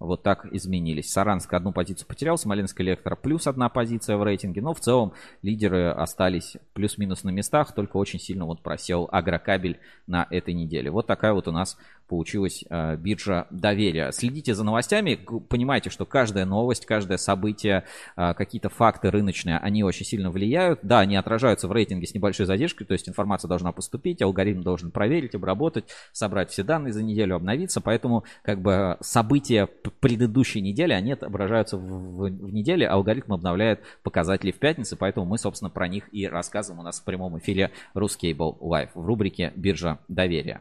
вот так изменились. Саранск одну позицию потерял, Смоленск Электро плюс одна позиция в рейтинге, но в целом лидеры остались плюс-минус на местах, только очень сильно вот просел агрокабель на этой неделе. Вот такая вот у нас получилась э, биржа доверия. Следите за новостями, понимаете, что каждая новость, каждое событие, э, какие-то факты рыночные, они очень сильно влияют. Да, они отражаются в рейтинге с небольшой задержкой, то есть информация должна поступить, алгоритм должен проверить, обработать, собрать все данные за неделю, обновиться, поэтому как бы события предыдущей недели, они отображаются в, в, в неделе, алгоритм обновляет показатели в пятницу, поэтому мы, собственно, про них и рассказываем у нас в прямом эфире Ruscable Live в рубрике «Биржа доверия».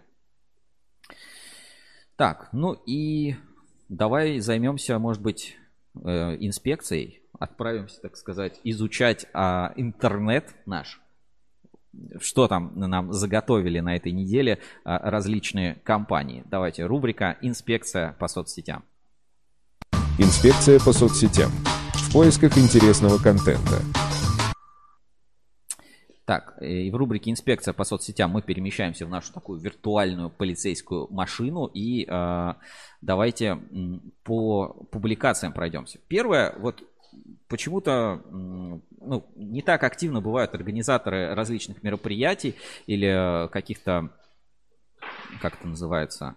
Так, ну и давай займемся, может быть, э, инспекцией. Отправимся, так сказать, изучать а, интернет наш. Что там нам заготовили на этой неделе а, различные компании. Давайте, рубрика «Инспекция по соцсетям».
Инспекция по соцсетям. В поисках интересного контента.
Так, и в рубрике «Инспекция по соцсетям» мы перемещаемся в нашу такую виртуальную полицейскую машину. И э, давайте по публикациям пройдемся. Первое, вот почему-то ну, не так активно бывают организаторы различных мероприятий или каких-то, как это называется,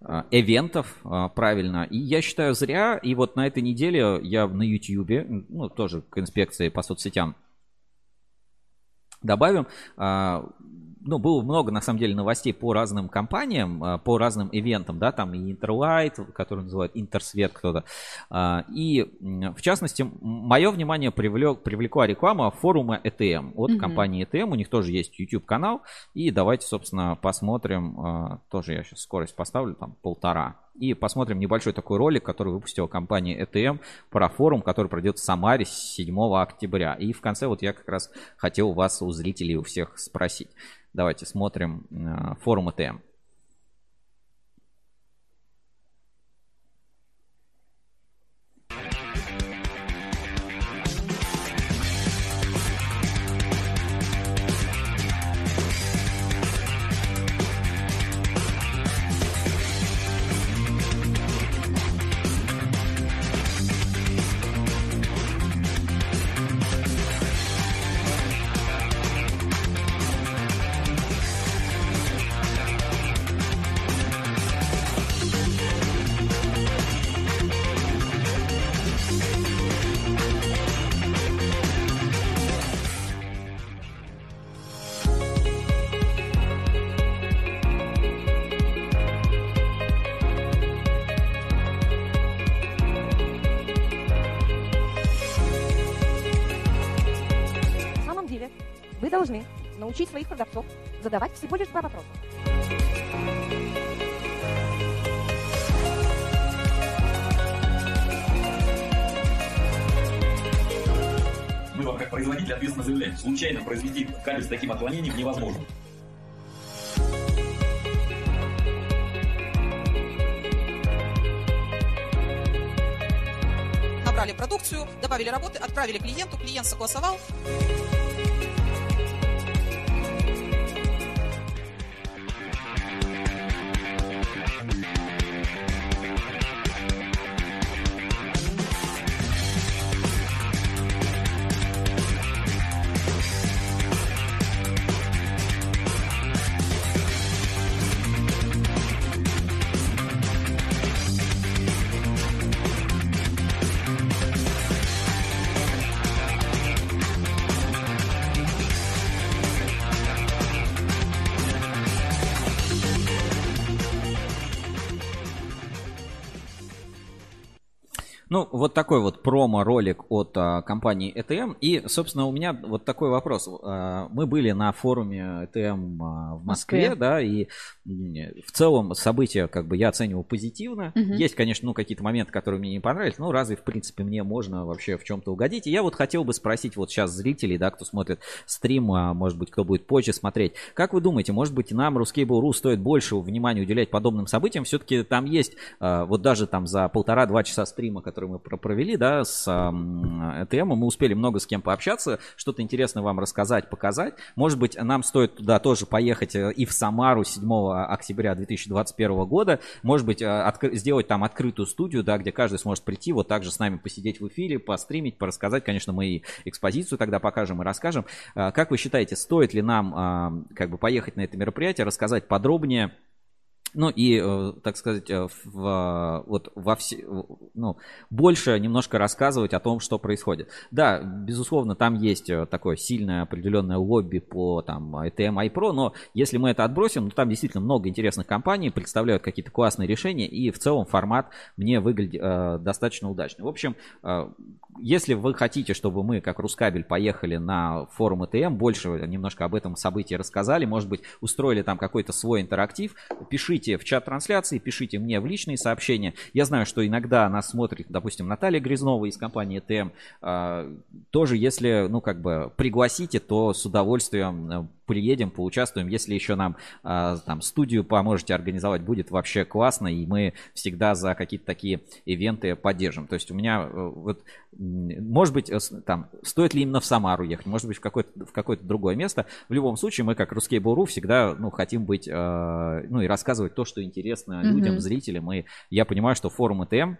а, эвентов, правильно. И я считаю зря. И вот на этой неделе я на YouTube, ну, тоже к инспекции по соцсетям добавим, а, ну, было много, на самом деле, новостей по разным компаниям, а, по разным ивентам, да, там и Интерлайт, который называют Интерсвет кто-то. А, и, в частности, мое внимание привлек, привлекла реклама форума ETM от mm-hmm. компании ETM. У них тоже есть YouTube-канал. И давайте, собственно, посмотрим. Тоже я сейчас скорость поставлю, там, полтора. И посмотрим небольшой такой ролик, который выпустила компания ETM про форум, который пройдет в Самаре с 7 октября. И в конце вот я как раз хотел вас, у зрителей, у всех спросить. Давайте смотрим э, форум ЭТМ.
С таким отклонением невозможно.
Вот такой вот промо-ролик от а, компании ETM. И, собственно, у меня вот такой вопрос. А, мы были на форуме ETM а, в Москве,
Москве.
да, и в целом события как бы я оценивал позитивно.
Мгм.
Есть, конечно, ну, какие-то моменты, которые мне не понравились. Ну, разве, в принципе, мне можно вообще в чем-то угодить? И я вот хотел бы спросить вот сейчас зрителей, да, кто смотрит стрим, а может быть, кто будет позже смотреть. Как вы думаете, может быть, нам, Ruskable.ru, стоит больше внимания уделять подобным событиям? Все-таки там есть, а, вот даже там за полтора-два часа стрима, который мы про- провели, да, с ЭТМ, мы успели много с кем пообщаться, что-то интересное вам рассказать, показать. Может быть, нам стоит туда тоже поехать э, и в Самару 7 октября 2021 года. Может быть, э, откры- сделать там открытую студию, да, где каждый сможет прийти, вот также с нами посидеть в эфире, постримить, порассказать. Конечно, мы и экспозицию тогда покажем и расскажем. А, Как вы считаете, стоит ли нам как бы поехать на это мероприятие, рассказать подробнее? Ну и, э, так сказать, э, в, вот во все, ну, больше немножко рассказывать о том, что происходит. Да, безусловно, там есть э, такое сильное определенное лобби по там ETM iPro, но если мы это отбросим, ну, там действительно много интересных компаний, представляют какие-то классные решения, и в целом формат мне выглядит э, достаточно удачный. В общем, э, если вы хотите, чтобы мы, как Рускабель, поехали на форум ETM, больше немножко об этом событии рассказали, может быть, устроили там какой-то свой интерактив, пишите в чат трансляции, пишите мне в личные сообщения. Я знаю, что иногда нас смотрит, допустим, Наталья Грязнова из компании ETM. А, Тоже, если, ну, как бы, пригласите, то с удовольствием э, приедем, поучаствуем. Если еще нам а, там студию поможете организовать, будет вообще классно, и мы всегда за какие-то такие ивенты поддержим. То есть у меня э, вот, может быть, э, там, стоит ли именно в Самару ехать, может быть, в какое-то, в какое-то другое место. В любом случае, мы, как Ruskable.ru, всегда, ну, хотим быть, э, ну, и рассказывать то, что интересно
Мгм.
людям, зрителям. И я понимаю, что форум ЭТМ,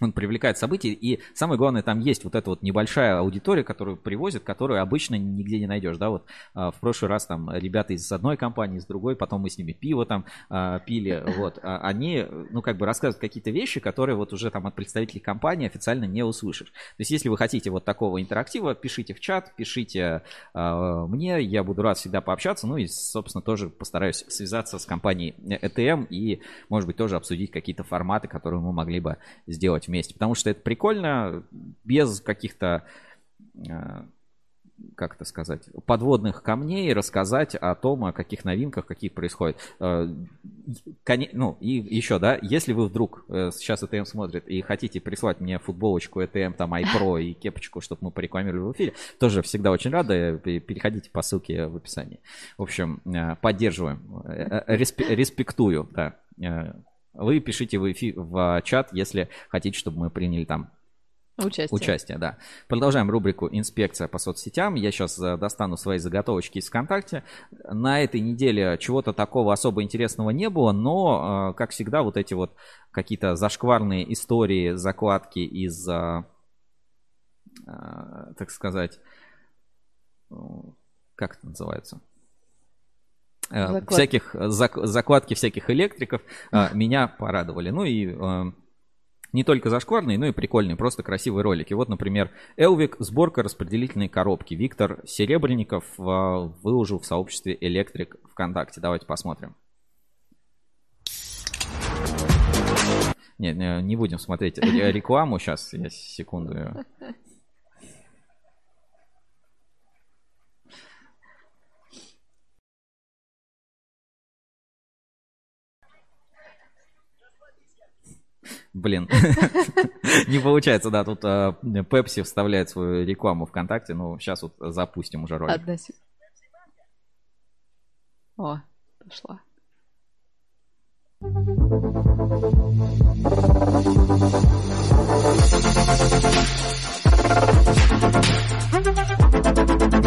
он привлекает события, и самое главное, там есть вот эта вот небольшая аудитория, которую привозят, которую обычно нигде не найдешь, да, вот а, в прошлый раз там ребята из одной компании, из другой, потом мы с ними пиво там а, пили, <laughs> вот, а они, ну, как бы рассказывают какие-то вещи, которые вот уже там от представителей компании официально не услышишь. То есть, если вы хотите вот такого интерактива, пишите в чат, пишите а, мне, я буду рад всегда пообщаться, ну, и, собственно, тоже постараюсь связаться с компанией ETM и, может быть, тоже обсудить какие-то форматы, которые мы могли бы сделать вместе. Потому что это прикольно, без каких-то, э, как это сказать, подводных камней рассказать о том, о каких новинках, какие происходят. Э, Ну, и еще, да, если вы вдруг э, сейчас ETM смотрит и хотите прислать мне футболочку ETM, там, iPro и кепочку, чтобы мы порекламировали в эфире, тоже всегда очень рады. Пе- Переходите по ссылке в описании. В общем, поддерживаем. Респе- Респектую, да. Э, Вы пишите в, эфи- в чат, если хотите, чтобы мы приняли там
Участие.
Участие, да. Продолжаем рубрику «Инспекция по соцсетям». Я сейчас достану свои заготовочки из ВКонтакте. На этой неделе чего-то такого особо интересного не было, но, э, как всегда, вот эти вот какие-то зашкварные истории, закладки из, э, э, так сказать, э, как это называется? Э,
Закладки.
всяких зак- закладки всяких электриков э, меня порадовали. Ну и э, не только зашкварные, но и прикольные, просто красивые ролики. Вот, например, Элвик, сборка распределительной коробки. Виктор Серебренников э, выложил в сообществе Электрик ВКонтакте. Давайте посмотрим. Не, не, будем смотреть ре- рекламу сейчас, я секунду. Блин, <laughs> не получается, да, тут э, Pepsi вставляет свою рекламу ВКонтакте, ну, сейчас вот запустим уже ролик.
Одна О, пошла.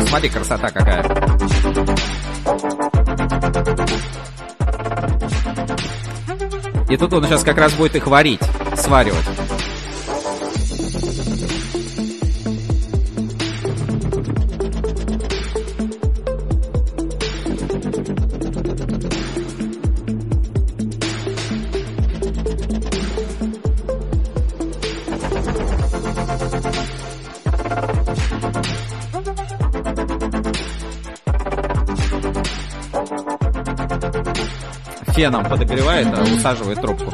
Смотри, красота какая. И тут он сейчас как раз будет их варить, сваривать. воде нам подогревает, а усаживает трубку.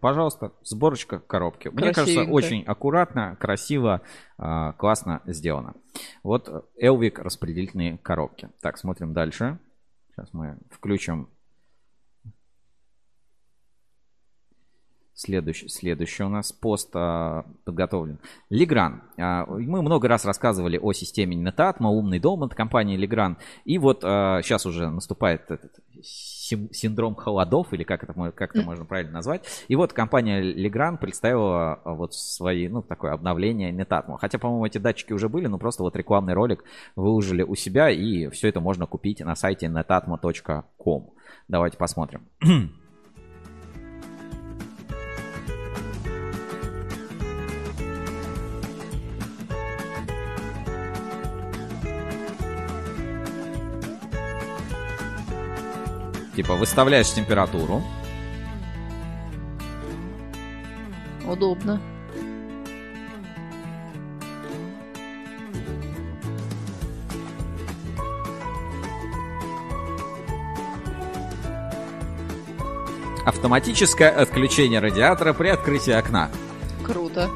Пожалуйста, сборочка коробки. Красивенько. Мне кажется, очень аккуратно, красиво, а, классно сделано. Вот Элвик распределительные коробки. Так, смотрим дальше. Сейчас мы включим Следующий, следующий у нас пост а, подготовлен. Лигран. А, мы много раз рассказывали о системе Netatmo, умный дом от компании Лигран. И вот а, сейчас уже наступает этот синдром холодов, или как это, как это можно правильно назвать. И вот компания Лигран представила а, вот свои, ну, такое обновление Netatmo. Хотя, по-моему, эти датчики уже были, но просто вот рекламный ролик выложили у себя, и все это можно купить на сайте netatmo.com. Давайте посмотрим. <clears throat> Типа выставляешь температуру,
Удобно.
автоматическое отключение радиатора при открытии окна.
Круто.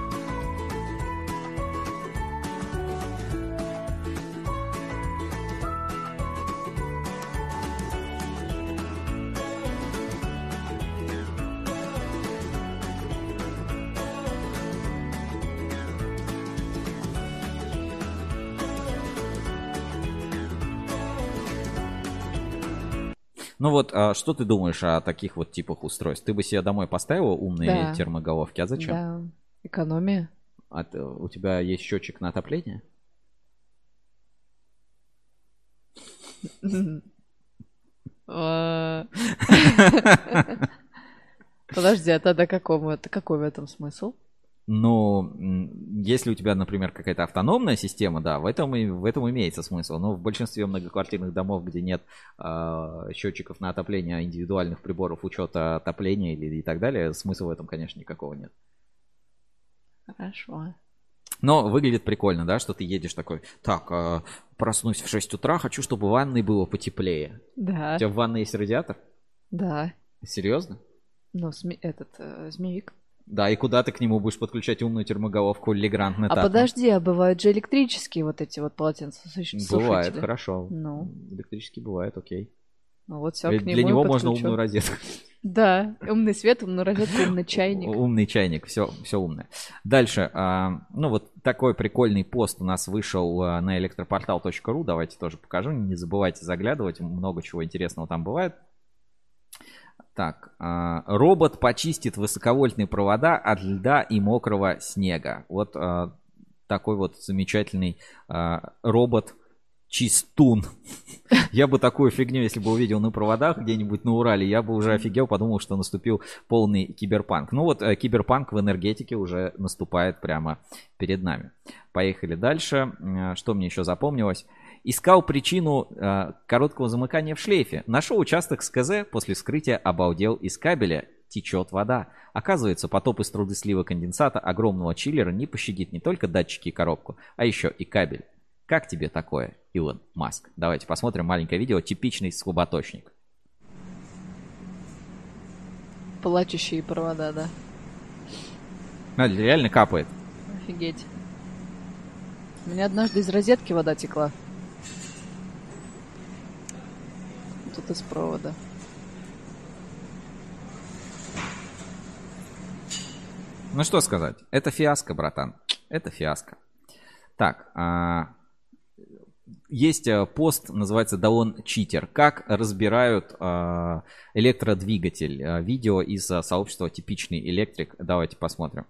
Ну вот, а что ты думаешь о таких вот типах устройств? Ты бы себе домой поставила умные
Да.
термоголовки, а зачем?
Да. Экономия.
А ты- у тебя есть счетчик на отопление?
А. <laughs> Подожди, а тогда какой в этом смысл?
М, если у тебя, например, какая-то автономная система, да, в этом, и, в этом имеется смысл. Но в большинстве многоквартирных домов, где нет а, счетчиков на отопление, а индивидуальных приборов учета отопления или и так далее, смысла в этом, конечно, никакого нет.
Хорошо.
Но выглядит прикольно, да, что ты едешь такой, так, а, проснусь в 6 утра, хочу, чтобы в ванной было потеплее.
Да.
У тебя в ванной есть радиатор?
Да.
Серьезно?
Ну, сме- этот, э, змеевик.
Да, и куда ты к нему будешь подключать умную термоголовку Legrand
А
Netatmo?
подожди, а бывают же электрические вот эти вот полотенцесушители?
Бывает, хорошо.
Ну,
Электрический бывает, окей.
ну вот все
для
к нему
для него можно умную розетку.
Да, умный свет, умную розетку, умный <laughs> чайник.
Умный чайник, все, все умное. Дальше, а, ну вот такой прикольный пост у нас вышел а, на электропортал.ру, давайте тоже покажу, не забывайте заглядывать, много чего интересного там бывает. Так, а, робот почистит высоковольтные провода от льда и мокрого снега. Вот а, такой вот замечательный а, робот чистун. <laughs> Я бы такую фигню, если бы увидел на проводах где-нибудь на Урале, я бы уже офигел, подумал, что наступил полный киберпанк. Ну вот, э, киберпанк в энергетике уже наступает прямо перед нами. Поехали дальше. Что мне еще запомнилось? Искал причину э, короткого замыкания в шлейфе. Нашел участок с КЗ, после вскрытия обалдел из кабеля. Течет вода. Оказывается, потоп из труды слива конденсата огромного чиллера не пощадит не только датчики и коробку, а еще и кабель. Как тебе такое, Илон Маск? Давайте посмотрим маленькое видео. Типичный слаботочник.
Плачущие провода, да.
А, реально капает.
Офигеть. У меня однажды из розетки вода текла. Тут из провода.
Ну что сказать, это фиаско, братан. Это фиаско. Так, а, есть э, пост, называется Даон Читер. Как разбирают а, электродвигатель. А, Видео из а, сообщества Типичный электрик. Давайте посмотрим.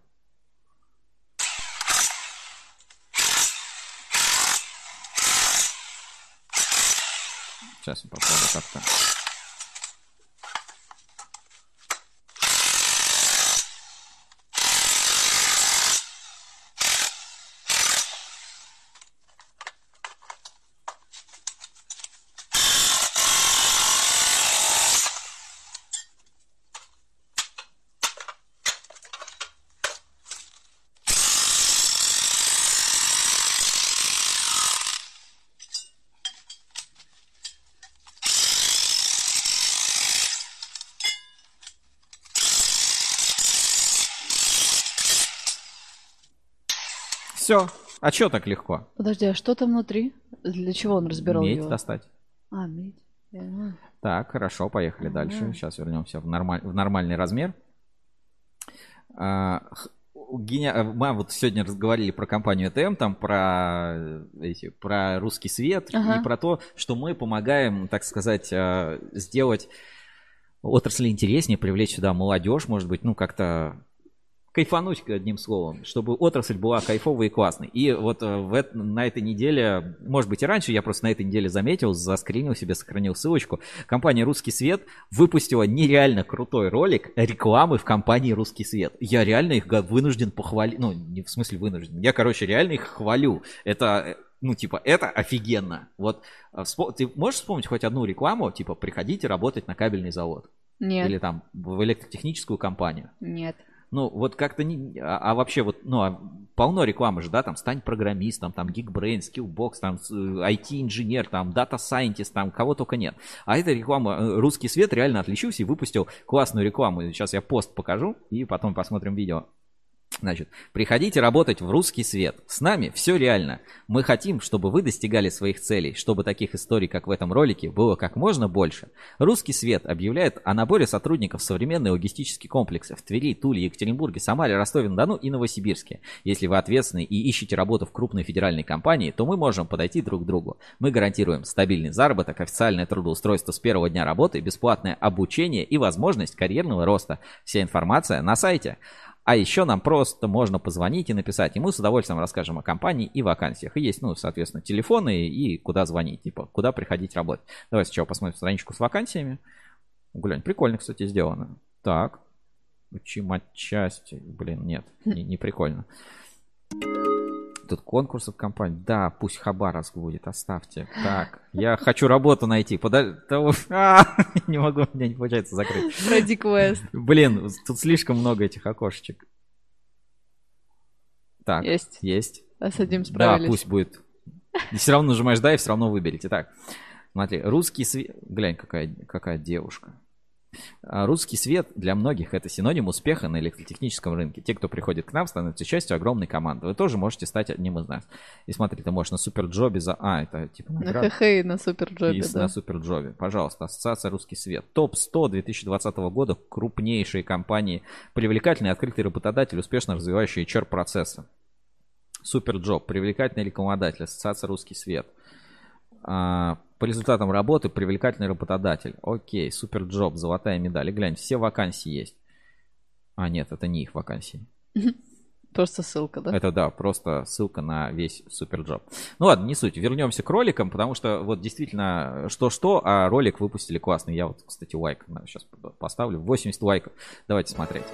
Сейчас я попробую как-то. Все. А что так легко?
Подожди, а что там внутри? Для чего он разбирал
Медь
его?
достать.
А, медь.
Так, хорошо, поехали дальше. Сейчас вернемся в, нормаль- в нормальный размер. А, геня- э, Мы вот сегодня разговаривали про компанию ТМ, там про, э, эти, про русский свет
Ага.
и про то, что мы помогаем, так сказать, э, сделать отрасль интереснее, привлечь сюда молодежь, может быть, ну как-то кайфануть, одним словом, чтобы отрасль была кайфовой и классной. И вот э, в эт- на этой неделе, может быть и раньше, я просто на этой неделе заметил, заскринил себе, сохранил ссылочку, компания «Русский свет» выпустила нереально крутой ролик рекламы в компании «Русский свет». Я реально их вынужден похвалить, ну, не в смысле вынужден, я, короче, реально их хвалю. Это, э, ну, типа, это офигенно. Вот, э, ты можешь вспомнить хоть одну рекламу, типа, приходите работать на кабельный завод?
Нет.
Или там в электротехническую компанию?
Нет.
Ну, вот как-то не... А, а вообще вот, ну, а полно рекламы же, да, там, стань программистом, там, Geekbrain, Skillbox, там, с- э, IT-инженер, там, Data Scientist, там, кого только нет. А эта реклама, э, Русский Свет реально отличился и выпустил классную рекламу. Сейчас я пост покажу и потом посмотрим видео. Значит, приходите работать в русский свет. С нами все реально. Мы хотим, чтобы вы достигали своих целей, чтобы таких историй, как в этом ролике, было как можно больше. Русский свет объявляет о наборе сотрудников в современные логистические комплексы в Твери, Туле, Екатеринбурге, Самаре, Ростове-на-Дону и Новосибирске. Если вы ответственны и ищете работу в крупной федеральной компании, то мы можем подойти друг к другу. Мы гарантируем стабильный заработок, официальное трудоустройство с первого дня работы, бесплатное обучение и возможность карьерного роста. Вся информация на сайте. А еще нам просто можно позвонить и написать. И мы с удовольствием расскажем о компании и вакансиях. И есть, ну, соответственно, телефоны и куда звонить, типа, куда приходить работать. Давай сначала посмотрим страничку с вакансиями. Глянь, прикольно, кстати, сделано. Так. Учим отчасти. Блин, нет, не, не прикольно. Тут конкурсов компании. Да, пусть Хабаровск будет, оставьте. Так, я хочу работу найти. Подожди. <laughs> не могу, у меня не получается закрыть.
Пройди квест.
Блин, тут слишком много этих окошечек. Так,
Есть.
Есть.
А с одним
Да,
справились.
пусть будет. И все равно нажимаешь да, и все равно выберите. Так, смотри, русский свет... Глянь, какая, какая девушка. А, Русский свет для многих это синоним успеха на электротехническом рынке. Те, кто приходит к нам, становятся частью огромной команды. Вы тоже можете стать одним из нас. И смотри, ты можешь на суперджобе за... А, это типа
На
награда.
ХХ на суперджобе, да.
на суперджобе. Пожалуйста, Ассоциация Русский Свет. Топ-100 2020 года. Крупнейшие компании. Привлекательный открытый работодатель, успешно развивающий HR-процессы. Superjob. Привлекательный рекламодатель. Ассоциация Русский Свет. А, по результатам работы привлекательный работодатель. Окей, Superjob, золотая медаль. И глянь, все вакансии есть. А, нет, это не их вакансии. <laughs>
Просто ссылка, да?
Это да, просто ссылка на весь Superjob. Ну ладно, не суть. Вернемся к роликам, потому что вот действительно что-что, а ролик выпустили классный. Я вот, кстати, лайк сейчас поставлю. 80 лайков. Давайте смотреть.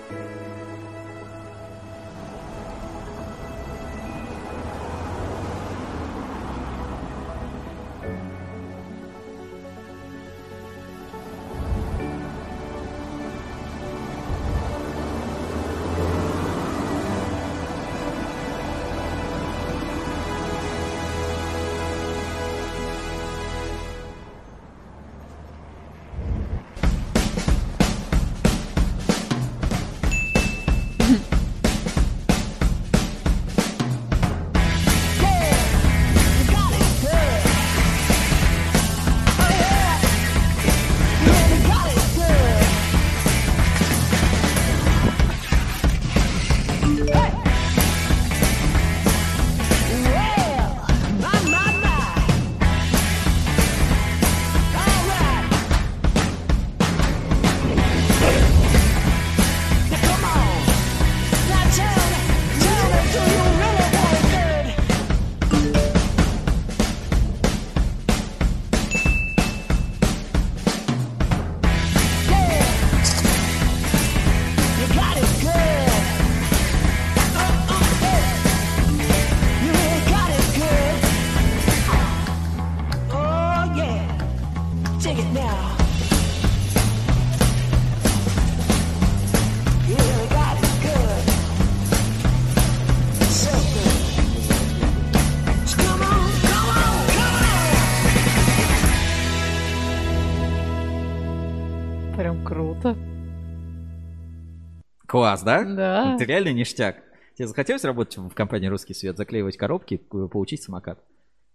Класс, да?
Да.
Это реально ништяк. Тебе захотелось работать в компании «Русский свет», заклеивать коробки, получить самокат?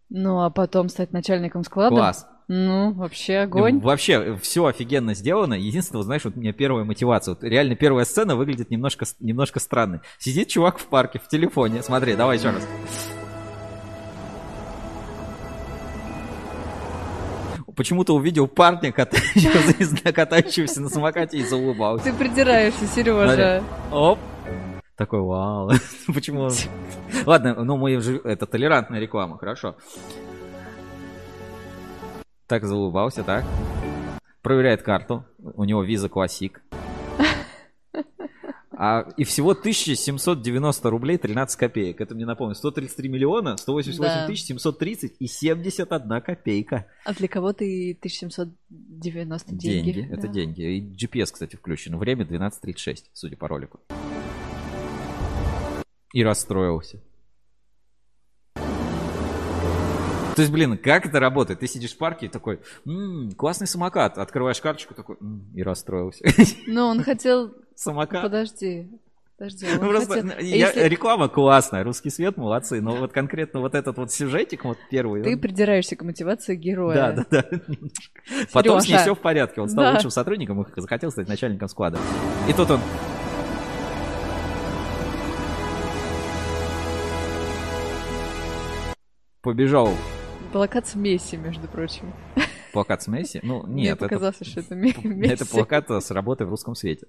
Ну, а потом стать начальником склада?
Класс.
Ну, вообще огонь.
Вообще, все офигенно сделано. Единственное, знаешь, вот у меня первая мотивация. Вот реально первая сцена выглядит немножко, немножко странной. Сидит чувак в парке в телефоне. Смотри, давай еще раз. Почему-то увидел парня, катающегося, <laughs> катающегося на самокате и заулыбался.
Ты придираешься, Сережа.
Оп. Такой, вау. <laughs> Почему? он- Ладно, ну мы же... Это толерантная реклама, хорошо. Так заулыбался, так. Проверяет карту. У него виза классик. А, и всего 1790 рублей 13 копеек. Это мне напомню. 133 миллиона, 188
Да.
тысяч 730 и 71 копейка.
А для кого ты 1790 деньги?
Деньги. Это
Да.
деньги. И GPS, кстати, включен. Время 12.36, судя по ролику. И расстроился. То есть, блин, как это работает? Ты сидишь в парке и такой, «М, классный самокат. Открываешь карточку такой, «М», и расстроился.
Ну, он хотел...
Самокат?
Подожди. Подожди.
Ну, Просто,
хотел-
я-
Если
реклама классная, русский свет, молодцы. Но вот конкретно вот этот вот сюжетик, вот первый.
Ты
он-
придираешься к мотивации героя.
Да, да, да. <laughs> Потом с ней все в порядке. Он стал
Да.
лучшим сотрудником и захотел стать начальником склада. И тут он... Побежал
Плакат с Месси, между прочим.
Плакат с Месси. Ну,
Мне
нет, это,
показалось, что это Ме- <laughs> Месси.
это плакат с работой в русском свете.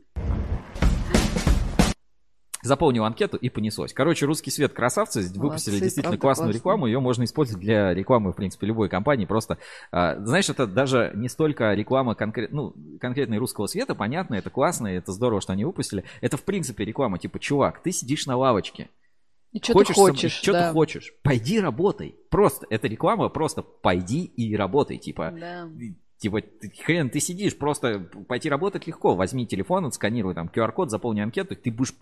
Заполнил анкету и понеслось. Короче, русский свет красавцы, выпустили
Молодцы,
действительно классную
классно.
рекламу. Ее можно использовать для рекламы, в принципе, любой компании. Просто, а, знаешь, это даже не столько реклама конкрет, ну, конкретной русского света, понятно, это классно, это здорово, что они выпустили. Это, в принципе, реклама, типа, чувак, ты сидишь на лавочке,
И что ты
сам-
хочешь,
что
да.
ты хочешь, пойди работай. Просто, это реклама, просто пойди и работай, типа.
Да.
Типа, хрен, ты сидишь, просто пойти работать легко. Возьми телефон, отсканируй там QR-код, заполни анкету, ты будешь...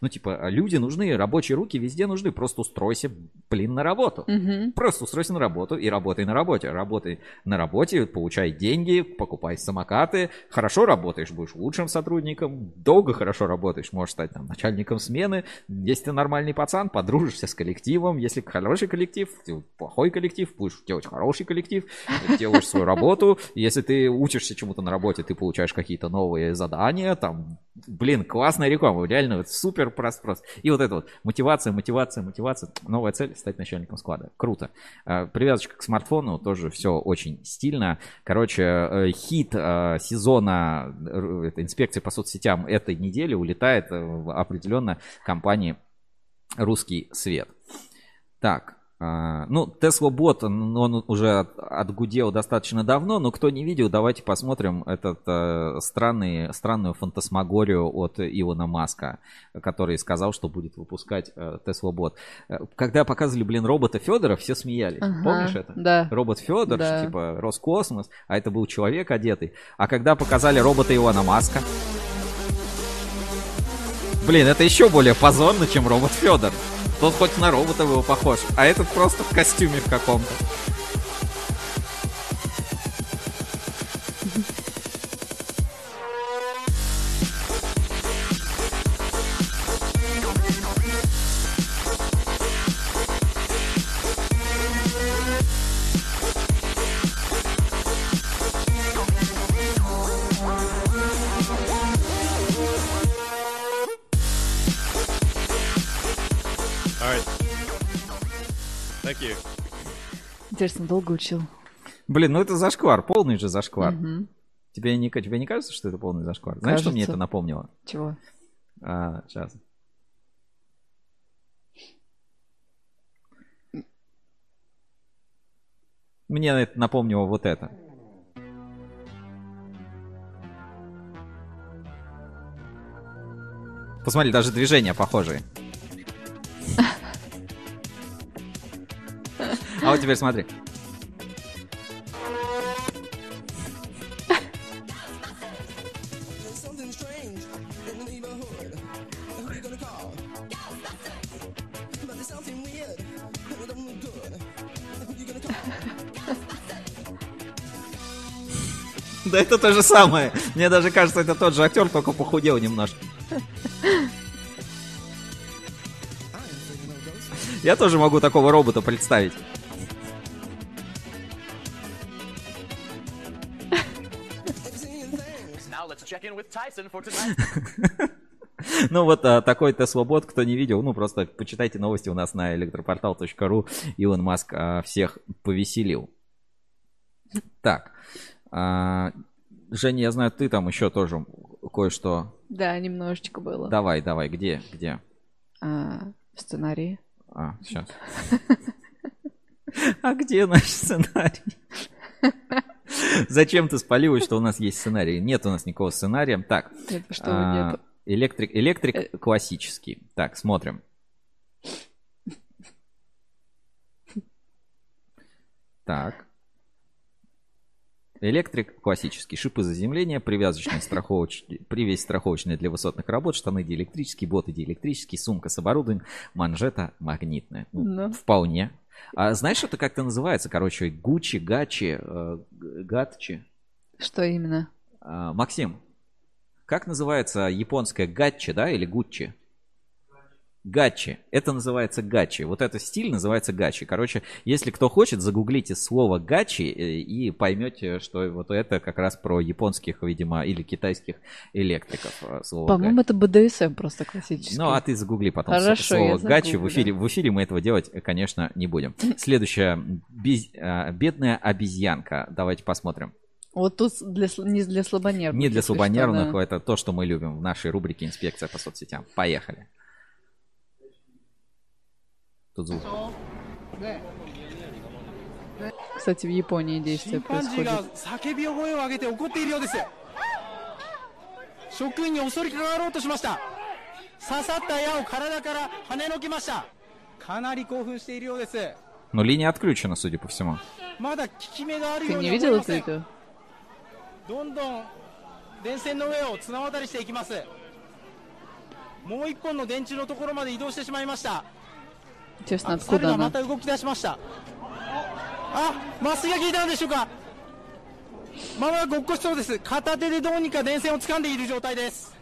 Ну, типа, люди нужны, рабочие руки везде нужны. Просто устройся, блин, на работу.
Мгм.
Просто устройся на работу и работай на работе. Работай на работе, получай деньги, покупай самокаты. Хорошо работаешь, будешь лучшим сотрудником. Долго хорошо работаешь, можешь стать там начальником смены. Если ты нормальный пацан, подружишься с коллективом. Если хороший коллектив, плохой коллектив, будешь делать хороший коллектив, делаешь свою работу. Если ты учишься чему-то на работе, ты получаешь какие-то новые задания, там, блин, классная реклама, реально вот супер прост, прост. И вот это вот мотивация, мотивация, мотивация. Новая цель стать начальником склада. Круто. А, Привязочка к смартфону тоже все очень стильно. Короче, э, хит э, сезона э, инспекции по соцсетям этой недели улетает в определенно компании Русский свет. Так, ну, Tesla Bot, он он уже от- отгудел достаточно давно, но кто не видел, давайте посмотрим этот э, странный, странную фантасмагорию от Илона Маска, который сказал, что будет выпускать э, Tesla Bot. Э, Когда показывали, блин, робота Федора, все смеялись.
Ага,
Помнишь это?
да.
Робот Федор,
Да.
типа Роскосмос, а это был человек одетый. А когда показали робота Илона Маска, Блин, это еще более позорно, чем робот Федор. Тот хоть на робота был похож, а этот просто в костюме в каком-то.
Интересно, долго учил?
Блин, ну это зашквар, полный же зашквар.
Мгм.
Тебе, не, тебе не кажется, что это полный зашквар? Знаешь, что мне
Кажется.
это напомнило?
Чего?
А, сейчас. Мне это напомнило вот это. Посмотри, даже движения похожие. <laughs> А вот теперь смотри. Да это то же самое. Мне даже кажется, это тот же актер, только похудел немножко. Я тоже могу такого робота представить. <laughs> Ну вот а, такой Tesla-бот, кто не видел, ну просто почитайте новости у нас на электропортал.ру. Илон Маск а, всех повеселил. Так. а, Женя, я знаю, ты там еще тоже кое-что.
Да, немножечко было.
Давай, давай, где, где?
А, в сценарии.
А, сейчас. <laughs> А где наш сценарий? <laughs> <laughs> Зачем ты спалилась, что у нас есть сценарий? Нет у нас никакого сценария. Так.
Нет, что
а. Электрик, электрик классический. Так, смотрим. Так. Электрик классический. Шипы заземления, привязочные страховочные, <laughs> привязь страховочная для высотных работ, штаны диэлектрические, боты диэлектрические, сумка с оборудованием, манжета магнитная. Ну,
Ну.
Вполне. А знаешь, это как-то называется? Короче, Гуччи, Гачи, э, Гатчи.
Что именно?
А, Максим, как называется японская гатчи, да, или гуччи? Гачи. Это называется гачи. Вот этот стиль называется гачи. Короче, если кто хочет, загуглите слово гачи э, и поймете, что вот это как раз про японских, видимо, или китайских электриков. э, Слово
По-моему, это БДСМ просто классический.
ну, а ты загугли потом
Хорошо,
слово гачи. В эфире, в эфире мы этого делать, э, конечно, не будем. Следующая. Без- бедная обезьянка. Давайте посмотрим.
Вот тут для, не для слабонервных.
Не для
если что,
слабонервных,
да.
это то, что мы любим в нашей рубрике «Инспекция по соцсетям». Поехали. Тут звук.
Кстати, в Японии действие
チンパンジーが
происходит.
叫び声を上げて怒っているようです職員に襲いかかろうとしました刺さった矢を体から跳ねのきましたかなり興奮しているようです
Но линия отключена, судя по всему.
まだ効き目がある
Ты
よう
не
に思い
видел
ま
это
せん
видео?
どんどん電線の上を綱渡りしていきますもう一本の電柱のところまで移動してしまいました
Интересно,
あ猿
откуда
がま
она?
た動き出しましたあ麻酔が効いたのでしょうかまもなくごっこしそうです片手でどうにか電線を掴んでいる状態です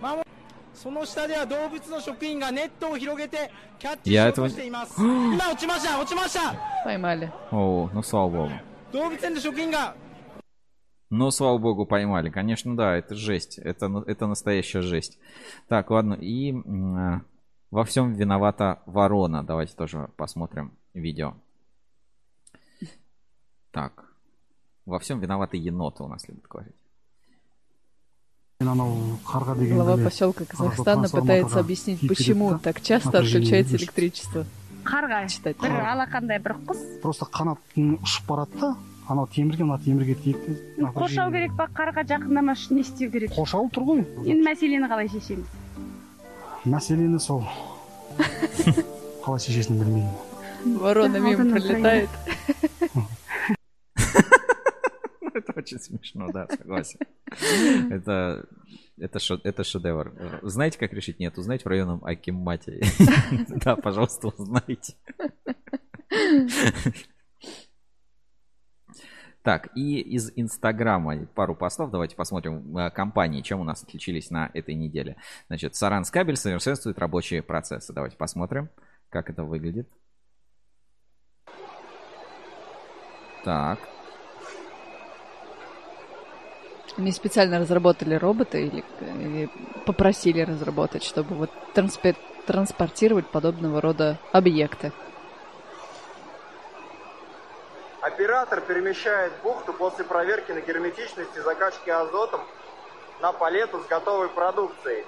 まもその下では動物の職員がネットを広げてキャッチしようとしています今落ちました落ちました
Поймали.
О, ну слава богу.
動物園の職員が
Ну, слава богу, поймали. Конечно, да, это жесть. Это, это настоящая жесть. Так, ладно. И а, во всем виновата ворона. Давайте тоже посмотрим видео. Так. Во всем виноваты еноты у нас любят говорить.
Глава поселка Казахстана пытается объяснить, почему так часто отключается электричество. Читать.
просто да анау темірге мына темірге тиеді де
қоршау керек па қарға жақындамас үшін не істеу керек
қоршау тұр ғой
енді мәселені қалай шешеміз
мәселені сол <laughs> қалай шешесін білмеймін
Ворона мимо
Алдына
пролетает. <laughs>
Это очень смешно, да, согласен. <laughs> Это, это, шо- это шедевр. Знаете, как решить? Нет, узнайте в районном Акимате. Да, пожалуйста, узнайте. Так, и из Инстаграма пару постов. Давайте посмотрим э, компании, чем у нас отличились на этой неделе. Значит, Саранскабель совершенствует рабочие процессы. Давайте посмотрим, как это выглядит. Так,
Они специально разработали робота или, или попросили разработать, чтобы вот транспе- транспортировать подобного рода объекты.
Оператор перемещает бухту после проверки на герметичность и закачки азотом на палету с готовой продукцией.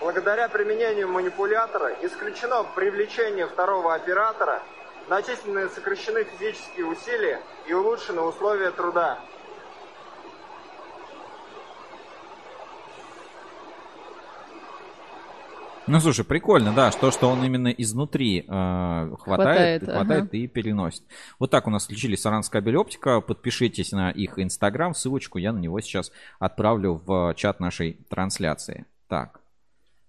Благодаря применению манипулятора исключено привлечение второго оператора, значительно сокращены физические усилия и улучшены условия труда.
Ну, слушай, прикольно, да, что, что он именно изнутри э, хватает,
Хватает,
хватает,
ага.
и переносит. Вот так у нас включили Саранская кабель оптика. Подпишитесь на их инстаграм, ссылочку я на него сейчас отправлю в чат нашей трансляции. Так,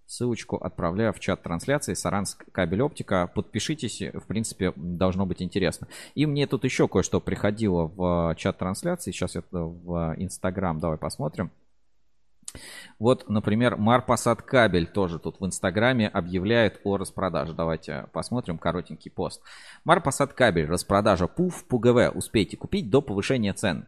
Ссылочку отправляю в чат трансляции Саранск кабель оптика. Подпишитесь, в принципе, должно быть интересно. И мне тут еще кое-что приходило в чат трансляции. Сейчас это в Инстаграм. Давай посмотрим. Вот, например, Марпасад кабель тоже тут в Инстаграме объявляет о распродаже. Давайте посмотрим коротенький пост. Марпасад кабель, распродажа ПУФ, ПУГВ. Успейте купить до повышения цен.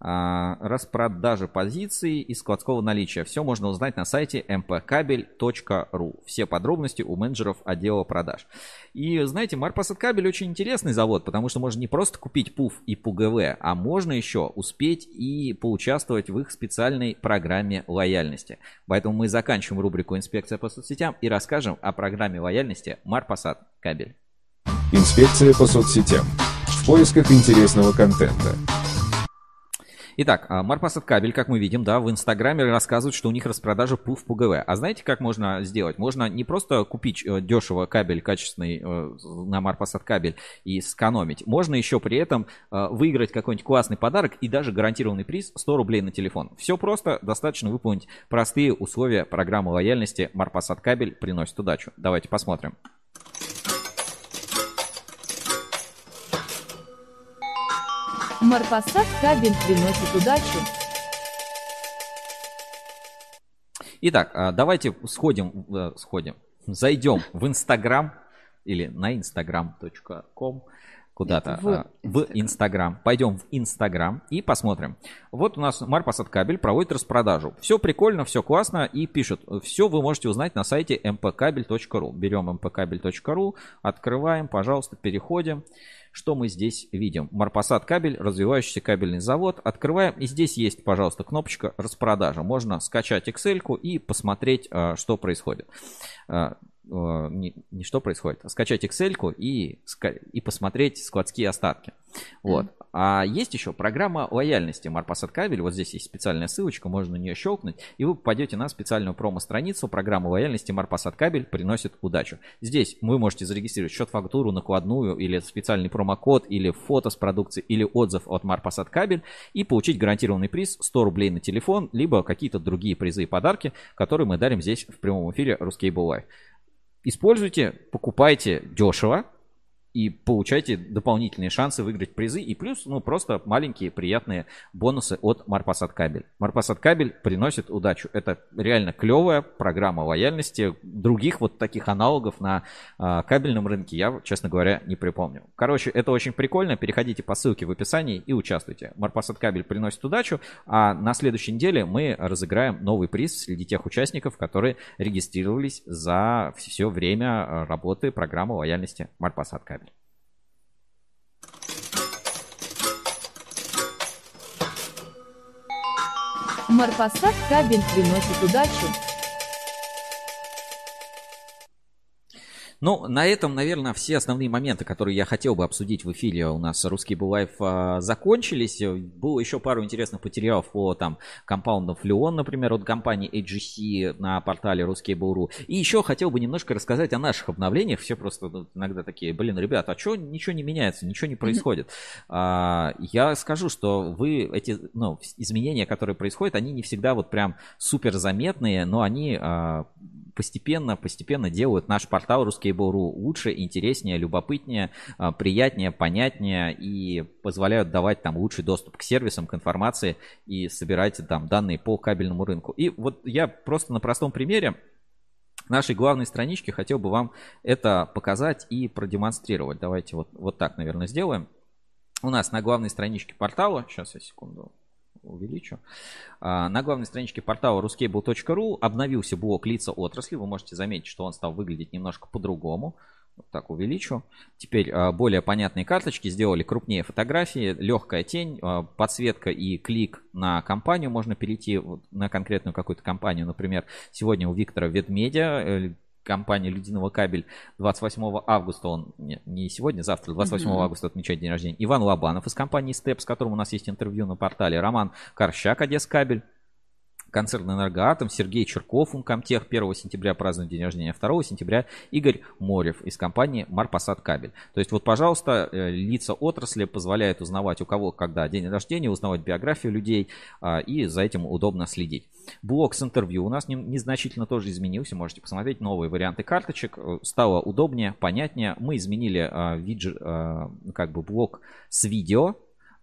А, распродажа позиций и складского наличия. Все можно узнать на сайте mpkabel.ru. Все подробности у менеджеров отдела продаж. И знаете, Марпасад кабель очень интересный завод, потому что можно не просто купить ПУФ и ПУГВ, а можно еще успеть и поучаствовать в их специальной программе лояльности. Поэтому мы заканчиваем рубрику «Инспекция по соцсетям» и расскажем о программе лояльности Марпасад кабель.
Инспекция по соцсетям. В поисках интересного контента.
Итак, а, Марпасад кабель, как мы видим, да, в Инстаграме рассказывают, что у них распродажа ПУФ ПУГВ. А знаете, как можно сделать? Можно не просто купить э, дешево кабель качественный э, на Марпасад кабель и сэкономить. Можно еще при этом э, выиграть какой-нибудь классный подарок и даже гарантированный приз 100 рублей на телефон. Все просто, достаточно выполнить простые условия программы лояльности Марпасад кабель приносит удачу. Давайте посмотрим.
Марпасад кабель приносит удачу.
Итак, а, давайте сходим, э, сходим, зайдем в Инстаграм или на instagram.com куда-то
В
а, в Инстаграм. Пойдем в Инстаграм и посмотрим. Вот у нас Марпасад кабель проводит распродажу. Все прикольно, все классно и пишут. Все вы можете узнать на сайте mpkabel.ru. Берем mpkabel.ru, открываем, пожалуйста, переходим. Что мы здесь видим? Марпасад кабель, развивающийся кабельный завод. Открываем. И здесь есть, пожалуйста, кнопочка распродажа. Можно скачать Excel и посмотреть, а, что происходит. А, Не, не что происходит, а скачать Excel и, и посмотреть складские остатки. Вот. А есть еще программа лояльности Марпасад кабель. Вот здесь есть специальная ссылочка, можно на нее щелкнуть, и вы попадете на специальную промо-страницу. Программа лояльности Марпасад кабель приносит удачу. Здесь вы можете зарегистрировать счет-фактуру, накладную, или специальный промокод, или фото с продукции, или отзыв от Марпасад кабель, и получить гарантированный приз 100 рублей на телефон, либо какие-то другие призы и подарки, которые мы дарим здесь в прямом эфире Ruscable Live. Используйте, покупайте дешево и получайте дополнительные шансы выиграть призы. И плюс, ну, просто маленькие приятные бонусы от Марпасад кабель. Марпасад кабель приносит удачу. Это реально клевая программа лояльности. Других вот таких аналогов на а, кабельном рынке я, честно говоря, не припомню. Короче, это очень прикольно. Переходите по ссылке в описании и участвуйте. Марпасад кабель приносит удачу. А на следующей неделе мы разыграем новый приз среди тех участников, которые регистрировались за все время работы программы лояльности Марпасад кабель.
Марпасад кабель приносит удачу.
Ну, на этом, наверное, все основные моменты, которые я хотел бы обсудить в эфире у нас русский Булайф а, закончились. Было еще пару интересных материалов по там компаундам Флеон, например, от компании AGC на портале Русский Буру. И еще хотел бы немножко рассказать о наших обновлениях. Все просто иногда такие, блин, ребята, а что ничего не меняется, ничего не происходит? А, я скажу, что вы эти ну, изменения, которые происходят, они не всегда вот прям супер заметные, но они а, постепенно, постепенно делают наш портал Ruskable.ru лучше, интереснее, любопытнее, а, приятнее, понятнее и позволяют давать там лучший доступ к сервисам, к информации и собирать там данные по кабельному рынку. И вот я просто на простом примере нашей главной странички хотел бы вам это показать и продемонстрировать. Давайте вот, вот так, наверное, сделаем. У нас на главной страничке портала, сейчас я секунду увеличу. А, На главной страничке портала ruscable.ru обновился блок лица отрасли. Вы можете заметить, что он стал выглядеть немножко по-другому. Вот так увеличу. Теперь а, более понятные карточки, сделали крупнее фотографии, легкая тень, а, подсветка и клик на компанию. Можно перейти на конкретную какую-то компанию. Например, сегодня у Виктора Ведмедя компания Людиного кабель 28 августа, он не, сегодня, завтра, 28
Мгм.
августа отмечает день рождения. Иван Лобанов из компании Step, с которым у нас есть интервью на портале. Роман Корщак, Одесс кабель. Концерн «Энергоатом», Сергей Черков, Умкомтех, 1 сентября празднует день рождения, 2 сентября Игорь Морев из компании «Марпасад Кабель». То есть вот, пожалуйста, э, лица отрасли позволяют узнавать у кого когда день рождения, узнавать биографию людей, а, и за этим удобно следить. Блок с интервью у нас не- незначительно тоже изменился, можете посмотреть новые варианты карточек, Э, стало удобнее, понятнее. Мы изменили а, видж- а, как бы блок с видео,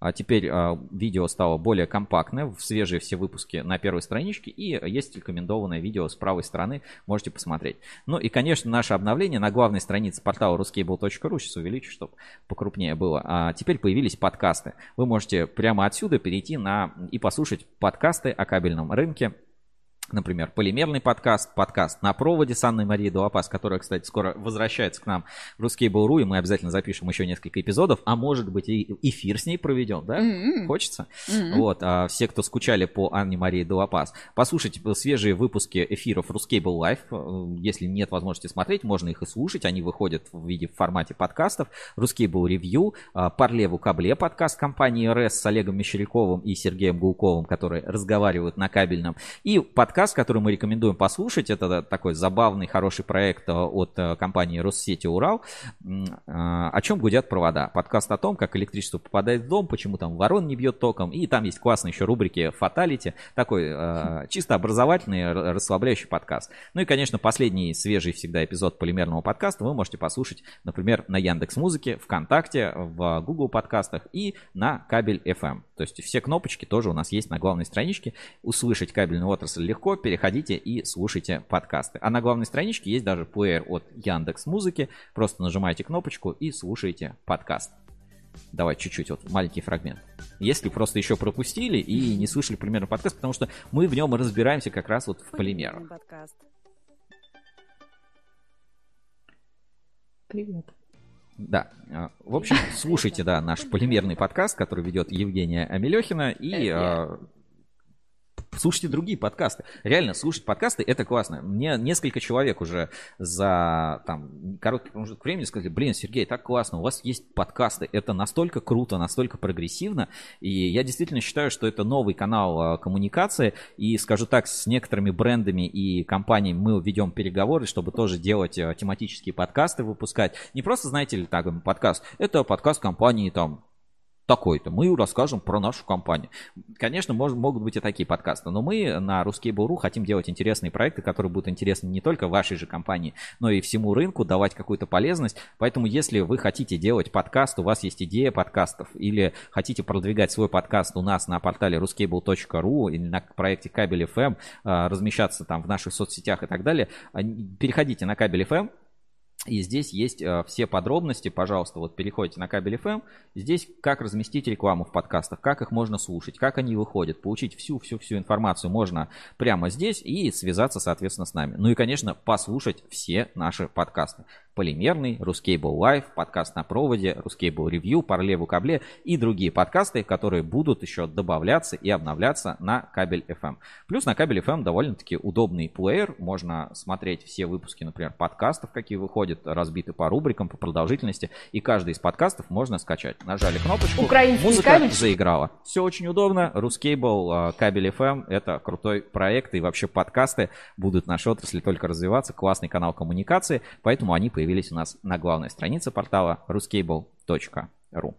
а теперь а, видео стало более компактное, свежие все выпуски на первой страничке, и есть рекомендованное видео с правой стороны, можете посмотреть. Ну и, конечно, наше обновление на главной странице портала ruscable.ru, сейчас увеличу, чтобы покрупнее было. А теперь появились подкасты. Вы можете прямо отсюда перейти на и послушать подкасты о кабельном рынке, Например, полимерный подкаст, подкаст на проводе с Анной Марией Дуапас, которая, кстати, скоро возвращается к нам в Ruskable.ru, и мы обязательно запишем еще несколько эпизодов, а может быть и эфир с ней проведем, да?
М-м.
Хочется?
М-м.
Вот, а все, кто скучали по Анне Марии Дуапас, послушайте свежие выпуски эфиров Ruskable Live. Э, Если нет возможности смотреть, можно их и слушать, они выходят в виде в формате подкастов. Ruskable Review, а, Парлеву Кабле подкаст компании РС с Олегом Мещеряковым и Сергеем Гулковым, которые разговаривают на кабельном. И подкаст, который мы рекомендуем послушать, это такой забавный, хороший проект э, от э, компании Россети Урал. Э, О чем гудят провода? Подкаст о том, как электричество попадает в дом, почему там ворон не бьет током. И там есть классные еще рубрики фаталити. Такой э, чисто образовательный, расслабляющий подкаст. Ну и, конечно, последний свежий всегда эпизод полимерного подкаста вы можете послушать, например, на Яндекс Музыке, ВКонтакте, в Google подкастах и на кабель FM. То есть все кнопочки тоже у нас есть на главной страничке. Услышать кабельную отрасль легко, переходите и слушайте подкасты. А на главной страничке есть даже плеер от Яндекс Музыки. Просто нажимаете кнопочку и слушаете подкаст. Давай чуть-чуть, вот маленький фрагмент. Если просто еще пропустили и <laughs> не слышали примерно подкаст, потому что мы в нем разбираемся как раз вот в полимерах.
Привет.
Да. а, В общем, <laughs> слушайте, да, наш полимерный подкаст, который ведет Евгения Амелехина. И а, слушайте другие подкасты. Реально, слушать подкасты это классно. Мне несколько человек уже за там короткий промежуток времени сказали, блин, Сергей, так классно, у вас есть подкасты. Это настолько круто, настолько прогрессивно. И я действительно считаю, что это новый канал а, коммуникации. И скажу так, с некоторыми брендами и компаниями мы ведем переговоры, чтобы тоже делать а, тематические подкасты, выпускать. Не просто, знаете ли, так, подкаст. Это подкаст компании там такой-то. Мы расскажем про нашу компанию. Конечно, может, могут быть и такие подкасты, но мы на Ruskable.ru хотим делать интересные проекты, которые будут интересны не только вашей же компании, но и всему рынку, давать какую-то полезность. Поэтому, если вы хотите делать подкаст, у вас есть идея подкастов, или хотите продвигать свой подкаст у нас на портале ruskable.ru или на проекте Кабель FM, а, размещаться там в наших соцсетях и так далее, а, переходите на Кабель FM, и здесь есть э, все подробности, пожалуйста, вот переходите на кабель FM. Здесь как разместить рекламу в подкастах, как их можно слушать, как они выходят, получить всю-всю-всю информацию можно прямо здесь и связаться, соответственно, с нами. Ну и, конечно, послушать все наши подкасты. Полимерный, Ruscable Live, подкаст на проводе, Ruscable Review, Парлеву Кабле и другие подкасты, которые будут еще добавляться и обновляться на кабель FM. Плюс на кабель FM довольно-таки удобный плеер, можно смотреть все выпуски, например, подкастов, какие выходят, разбиты по рубрикам, по продолжительности, и каждый из подкастов можно скачать. Нажали кнопочку,
Украинский
музыка
кабель.
заиграла. Все очень удобно. Ruscable, э, кабель FM, это крутой проект, и вообще подкасты будут в нашей отрасли только развиваться, классный канал коммуникации, поэтому они появились у нас на главной странице портала ruscable.ru.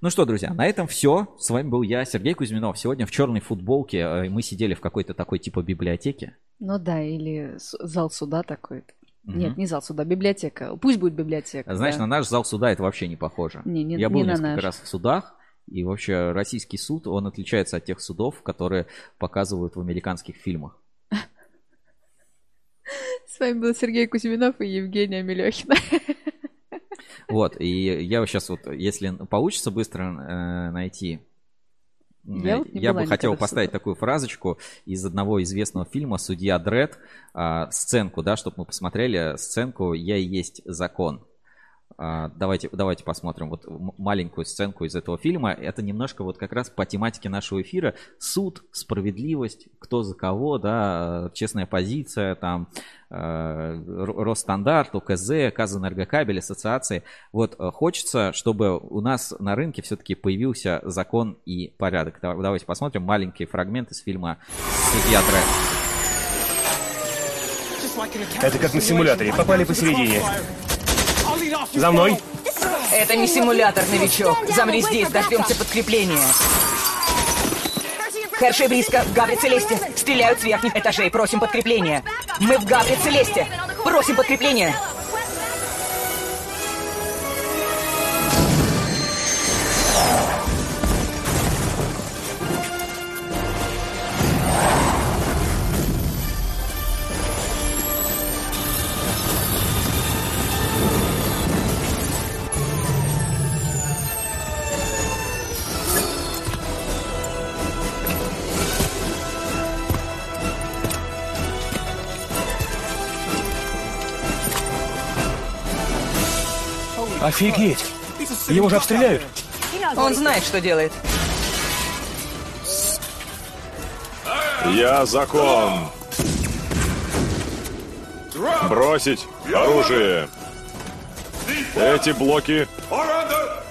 Ну что, друзья, на этом все. С вами был я, Сергей Кузьминов. Сегодня в черной футболке э, мы сидели в какой-то такой типа библиотеке.
Ну да, или зал суда такой.
Мгм.
Нет, не зал суда, библиотека. Пусть будет библиотека.
Знаешь,
да.
на наш зал суда это вообще не похоже.
Не, не-
я был
не на
несколько
наш.
раз в судах, и вообще российский суд, он отличается от тех судов, которые показывают в американских фильмах.
С вами был Сергей Кузьминов и Евгения Мелехина.
Вот, и я сейчас вот, если получится быстро э, найти,
Я вот
я бы хотел поставить
судах.
такую фразочку из одного известного фильма «Судья Дред», а, сценку, да, чтобы мы посмотрели сценку «Я и есть закон». А, давайте, давайте посмотрим вот маленькую сценку из этого фильма. Это немножко вот как раз по тематике нашего эфира. Суд, справедливость, кто за кого, да, честная позиция, там, э, Ро- Росстандарт, ОКЗ, Казэнергокабель, ассоциации. Вот э, хочется, чтобы у нас на рынке все-таки появился закон и порядок. Да- Давайте посмотрим маленький фрагмент из фильма «Судья Дредд».
Это как на симуляторе. Попали посередине. За мной.
Это не симулятор, новичок. Замри здесь, дождемся подкрепления. Херши близко, в Габре Целесте. Стреляют с верхних этажей, просим подкрепления. Мы в Габре Целесте. Просим подкрепления.
Офигеть! Его же обстреляют.
Он знает, что делает.
Я закон. Бросить оружие. Эти блоки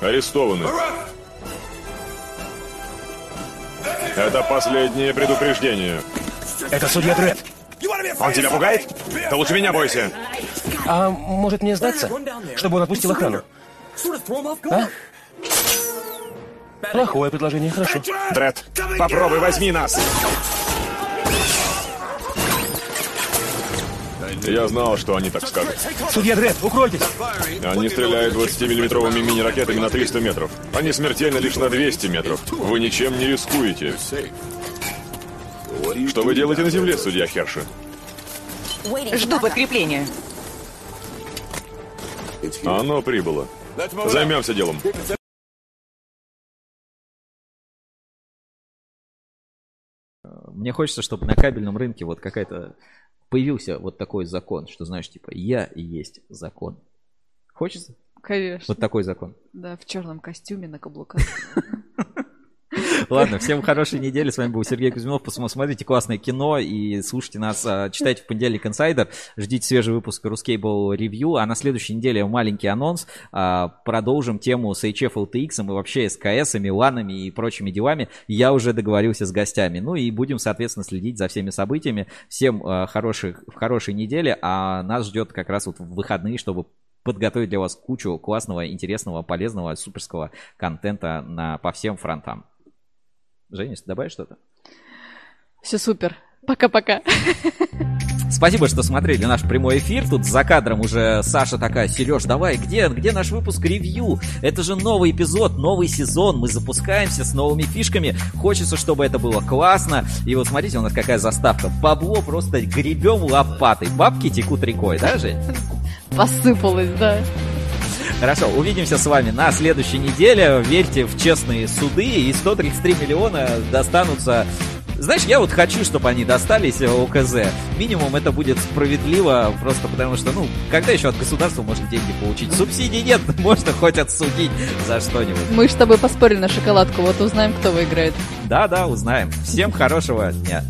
арестованы. Это последнее предупреждение.
Это судья Дред.
Он тебя пугает? Ты лучше меня бойся.
А может мне сдаться, чтобы он отпустил охрану? А? Плохое предложение, хорошо.
Дред, попробуй возьми нас. Я знал, что они так скажут.
Судья Дред, укройтесь!
Они стреляют 20-миллиметровыми мини-ракетами на 300 метров. Они смертельны лишь на 200 метров. Вы ничем не рискуете. Что вы делаете на земле, судья Херши?
Жду подкрепления.
Оно прибыло. Займемся делом.
Мне хочется, чтобы на кабельном рынке вот какая-то появился вот такой закон, что знаешь, типа, я и есть закон. Хочется?
Конечно.
Вот такой закон.
Да, в черном костюме на каблуках. <laughs> <laughs>
Ладно, всем хорошей недели. С вами был Сергей Кузьминов. Посмотрите классное кино и слушайте нас. а, Читайте в понедельник инсайдер. Ждите свежий выпуск Ruscable Review. А на следующей неделе маленький анонс. А, Продолжим тему с HF LTX и вообще СКС, Миланами и прочими делами. Я уже договорился с гостями. Ну и будем, соответственно, следить за всеми событиями. Всем а, хороших, хорошей недели. А нас ждет как раз вот в выходные, чтобы подготовить для вас кучу классного, интересного, полезного, суперского контента на, по всем фронтам. Женя, добавишь что-то?
Все супер. Пока-пока.
Спасибо, что смотрели наш прямой эфир. Тут за кадром уже Саша такая, Сереж, давай, где, где наш выпуск ревью? Это же новый эпизод, новый сезон. Мы запускаемся с новыми фишками. Хочется, чтобы это было классно. И вот смотрите, у нас какая заставка. Бабло просто гребем лопатой. Бабки текут рекой, да, Жень?
Посыпалось, да.
Хорошо, увидимся с вами на следующей неделе. Верьте в честные суды, и 133 миллиона достанутся знаешь, я вот хочу, чтобы они достались ОКЗ. Минимум это будет справедливо, просто потому что, ну, когда еще от государства можно деньги получить? Субсидий нет, <laughs> можно хоть отсудить за что-нибудь.
Мы с тобой поспорили на шоколадку, вот узнаем, кто выиграет.
Да-да, узнаем. Всем хорошего дня.